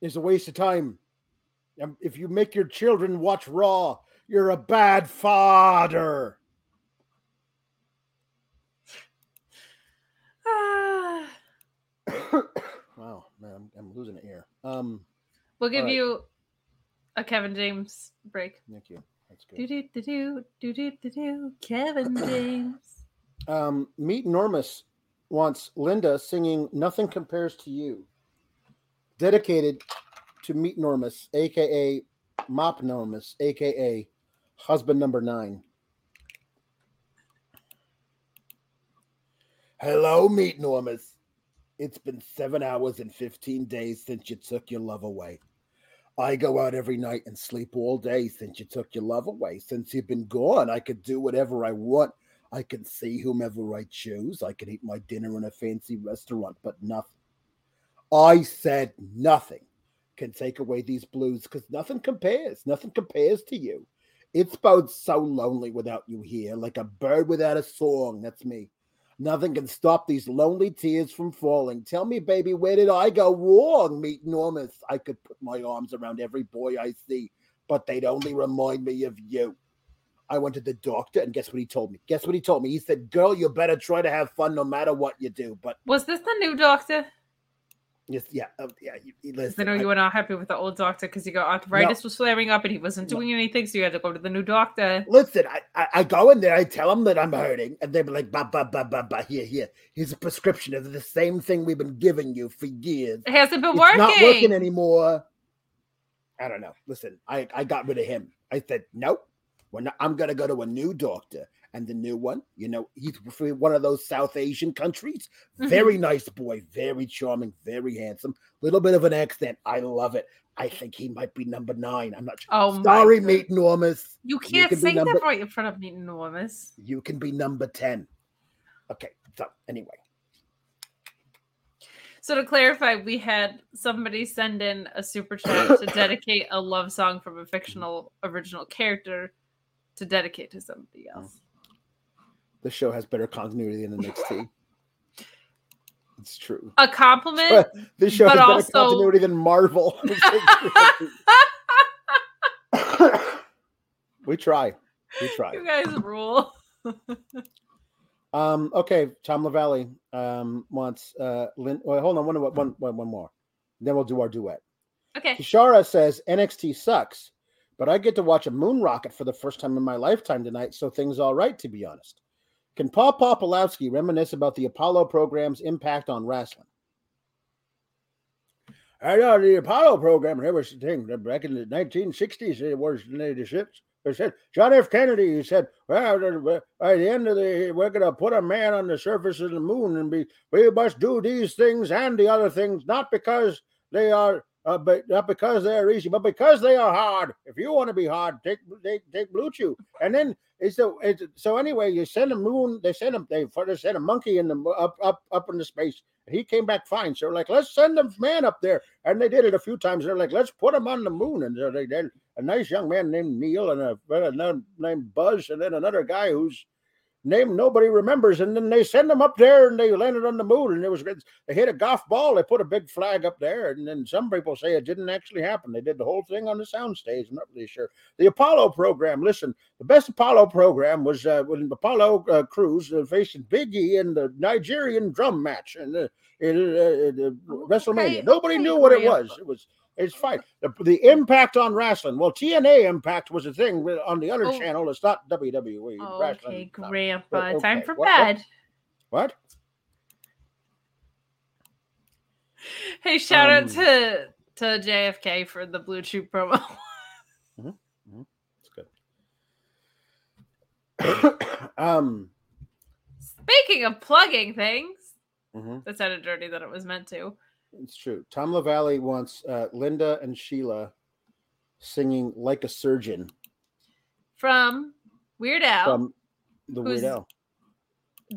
Speaker 1: is a waste of time. Um, If you make your children watch Raw, you're a bad father.
Speaker 2: Ah.
Speaker 1: wow, man, I'm, I'm losing it here. Um,
Speaker 2: We'll give
Speaker 1: right.
Speaker 2: you a Kevin James break.
Speaker 1: thank you. That's good.
Speaker 2: Do do do do do do do do. Kevin James.
Speaker 1: Um, Meet Normus wants Linda singing "Nothing Compares to You," dedicated to Meet Normus, aka Mop Normus, aka husband number nine. Hello, Meet Normus. It's been seven hours and 15 days since you took your love away. I go out every night and sleep all day since you took your love away. Since you've been gone, I could do whatever I want. I can see whomever I choose. I can eat my dinner in a fancy restaurant, but nothing. I said nothing can take away these blues because nothing compares. Nothing compares to you. It's both so lonely without you here, like a bird without a song. That's me. Nothing can stop these lonely tears from falling. Tell me, baby, where did I go wrong? Meet Normus. I could put my arms around every boy I see, but they'd only remind me of you. I went to the doctor, and guess what he told me? Guess what he told me? He said, Girl, you better try to have fun no matter what you do. But
Speaker 2: Was this the new doctor?
Speaker 1: Yes, yeah, uh, yeah. You, you
Speaker 2: 'Cause I
Speaker 1: listen,
Speaker 2: know you were not happy with the old doctor because you got arthritis was flaring up and he wasn't
Speaker 1: No.
Speaker 2: doing anything, so you had to go to the new doctor.
Speaker 1: Listen, I, I, I go in there, I tell them that I'm hurting, and they be like, bah, bah, bah, bah, bah, here, here. Here's a prescription of the same thing we've been giving you for years.
Speaker 2: It hasn't been
Speaker 1: It's
Speaker 2: working.
Speaker 1: not working anymore. I don't know. Listen, I, I got rid of him. I said, nope, we're not, I'm going to go to a new doctor. And the new one, you know, he's from one of those South Asian countries.
Speaker 2: Mhm.
Speaker 1: Very nice boy, very charming, very handsome. Little bit of an accent. I love it. I think he might be number nine. I'm not sure.
Speaker 2: Oh
Speaker 1: Sorry, meet Normus.
Speaker 2: You can't
Speaker 1: can be
Speaker 2: say
Speaker 1: number-
Speaker 2: that right in front of me, enormous.
Speaker 1: You can be number 10. Okay. So, anyway,
Speaker 2: So to clarify, we had somebody send in a super chat to dedicate a love song from a fictional original character to dedicate to somebody else.
Speaker 1: The show has better continuity than NXT. it's true.
Speaker 2: A compliment.
Speaker 1: But this show
Speaker 2: but
Speaker 1: has better continuity than Marvel. we try. We try.
Speaker 2: you guys rule.
Speaker 1: Um, okay, Tom LaValle um, wants uh, Lynn. Well, hold on, one, one, one, one more. Then we'll do our duet.
Speaker 2: Okay.
Speaker 1: Kishara says NXT sucks, but I get to watch a moon rocket for the first time in my lifetime tonight, so things all right, to be honest. Can Paul Popolowski reminisce about the Apollo program's impact on wrestling? I know the Apollo program, there was a thing back in the 1960s, it was the ships. They said, John F. Kennedy, he said, well, by the end of the, we're going to put a man on the surface of the moon and be, we must do these things and the other things, not because they are, uh, but not because they're easy, but because they are hard. If you want to be hard, take, take, take Blue Chew. And then it's the, it's, so anyway, you send a moon, they send him, they, they send a monkey in the, up, up, up in the space he came back fine. So like, let's send the man up there. And they did it a few times. They're like, let's put him on the moon. And so they did a nice young man named Neil and a another named Buzz, and then another guy who's name nobody remembers. And then they send them up there and they landed on the moon. And it was they hit a golf ball. They put a big flag up there. And then some people say it didn't actually happen. They did the whole thing on the soundstage. I'm not really sure. The Apollo program. Listen, the best Apollo program was uh, when the Apollo uh, Crews uh, facing Big E in the Nigerian drum match and uh, in, uh, WrestleMania. Nobody knew what it was. It was it's fine. The, the, impact on wrestling. Well, TNA Impact was a thing on the other oh. channel. It's not WWE.
Speaker 2: Oh, okay, Grandpa. Okay. Time for what, bed.
Speaker 1: What?
Speaker 2: Hey, shout um, out to to JFK for the Blue Chew promo. mm-hmm, mm-hmm.
Speaker 1: That's good. um,
Speaker 2: speaking of plugging things, mm-hmm. that sounded dirty that it was meant to.
Speaker 1: It's true. Tom LaValle wants uh, Linda and Sheila singing like a surgeon
Speaker 2: from Weird Al.
Speaker 1: From the Weird Al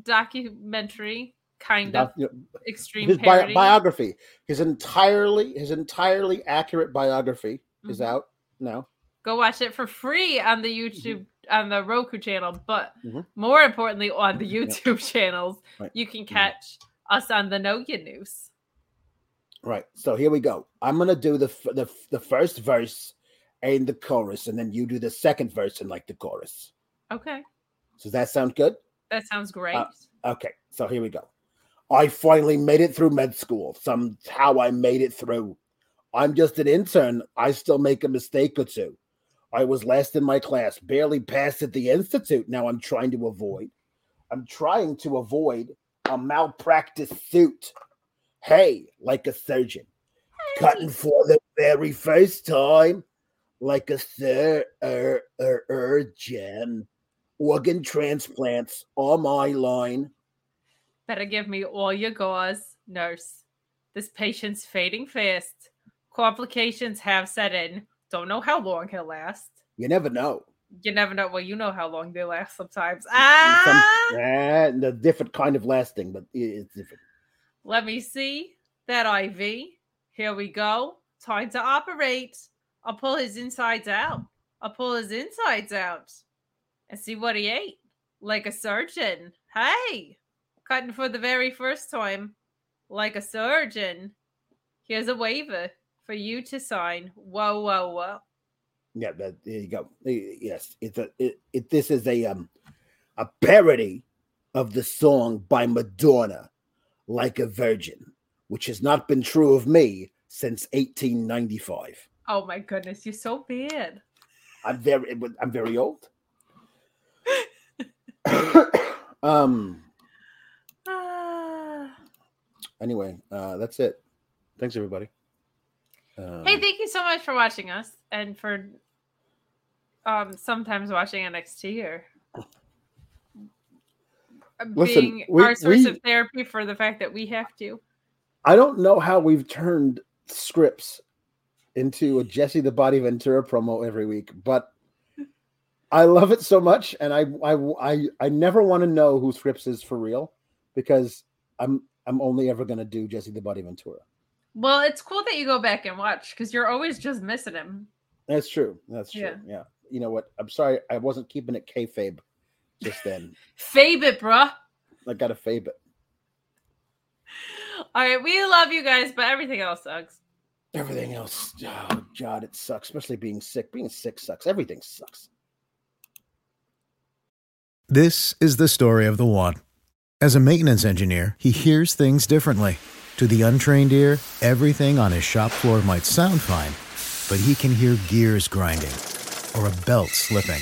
Speaker 2: documentary, kind Doc, of extreme
Speaker 1: his bi- biography. His entirely his entirely accurate biography mm-hmm. is out now.
Speaker 2: Go watch it for free on the mm-hmm. YouTube mm-hmm. on the Roku channel, but mm-hmm. more importantly on the YouTube channels, right. you can mm-hmm. catch us on the Know Ya News.
Speaker 1: Right. So here we go. I'm gonna do the the the first verse and the chorus, and then you do the second verse and like the chorus.
Speaker 2: Okay.
Speaker 1: Does that sound good?
Speaker 2: That sounds great. Uh,
Speaker 1: okay. So here we go. I finally made it through med school. Somehow I made it through. I'm just an intern. I still make a mistake or two. I was last in my class, barely passed at the institute. Now I'm trying to avoid. I'm trying to avoid a malpractice suit. Hey, like a surgeon, hey. cutting for the very first time, like a surgeon. Organ transplants on my line.
Speaker 2: Better give me all your gauze, nurse. This patient's fading fast. Complications have set in. Don't know how long he'll last.
Speaker 1: You never know.
Speaker 2: You never know. Well, you know how long they last sometimes. Ah,
Speaker 1: Some, eh, a different kind of lasting, but it's different.
Speaker 2: Let me see that IV. Here we go. Time to operate. I'll pull his insides out. I'll pull his insides out and see what he ate. Like a surgeon. Hey, cutting for the very first time. Like a surgeon. Here's a waiver for you to sign. Whoa, whoa, whoa.
Speaker 1: Yeah, that, there you go. Yes, it's a it, it this is a um a parody of the song by Madonna, Like a Virgin which has not been true of me since 1895.
Speaker 2: Oh my goodness, you're so bad.
Speaker 1: I'm very I'm very old. um anyway, uh that's it. Thanks everybody.
Speaker 2: Um, hey, thank you so much for watching us and for um sometimes watching NXT or Listen, being we, our source we, of therapy for the fact that we have to.
Speaker 1: I don't know how we've turned Scripps into a Jesse the Body Ventura promo every week, but I love it so much, and I I I, I never want to know who Scripps is for real because I'm I'm only ever gonna do Jesse the Body Ventura.
Speaker 2: Well, it's cool that you go back and watch because you're always just missing him.
Speaker 1: That's true. That's true. Yeah. yeah. You know what? I'm sorry, I wasn't keeping it kayfabe just then.
Speaker 2: fabe it, bruh.
Speaker 1: I gotta fabe it.
Speaker 2: All right, we love you guys, but everything else sucks.
Speaker 1: Everything else, oh God, it sucks. Especially being sick. Being sick sucks. Everything sucks.
Speaker 7: This is the story of the one. As a maintenance engineer, he hears things differently. To the untrained ear, everything on his shop floor might sound fine, but he can hear gears grinding or a belt slipping.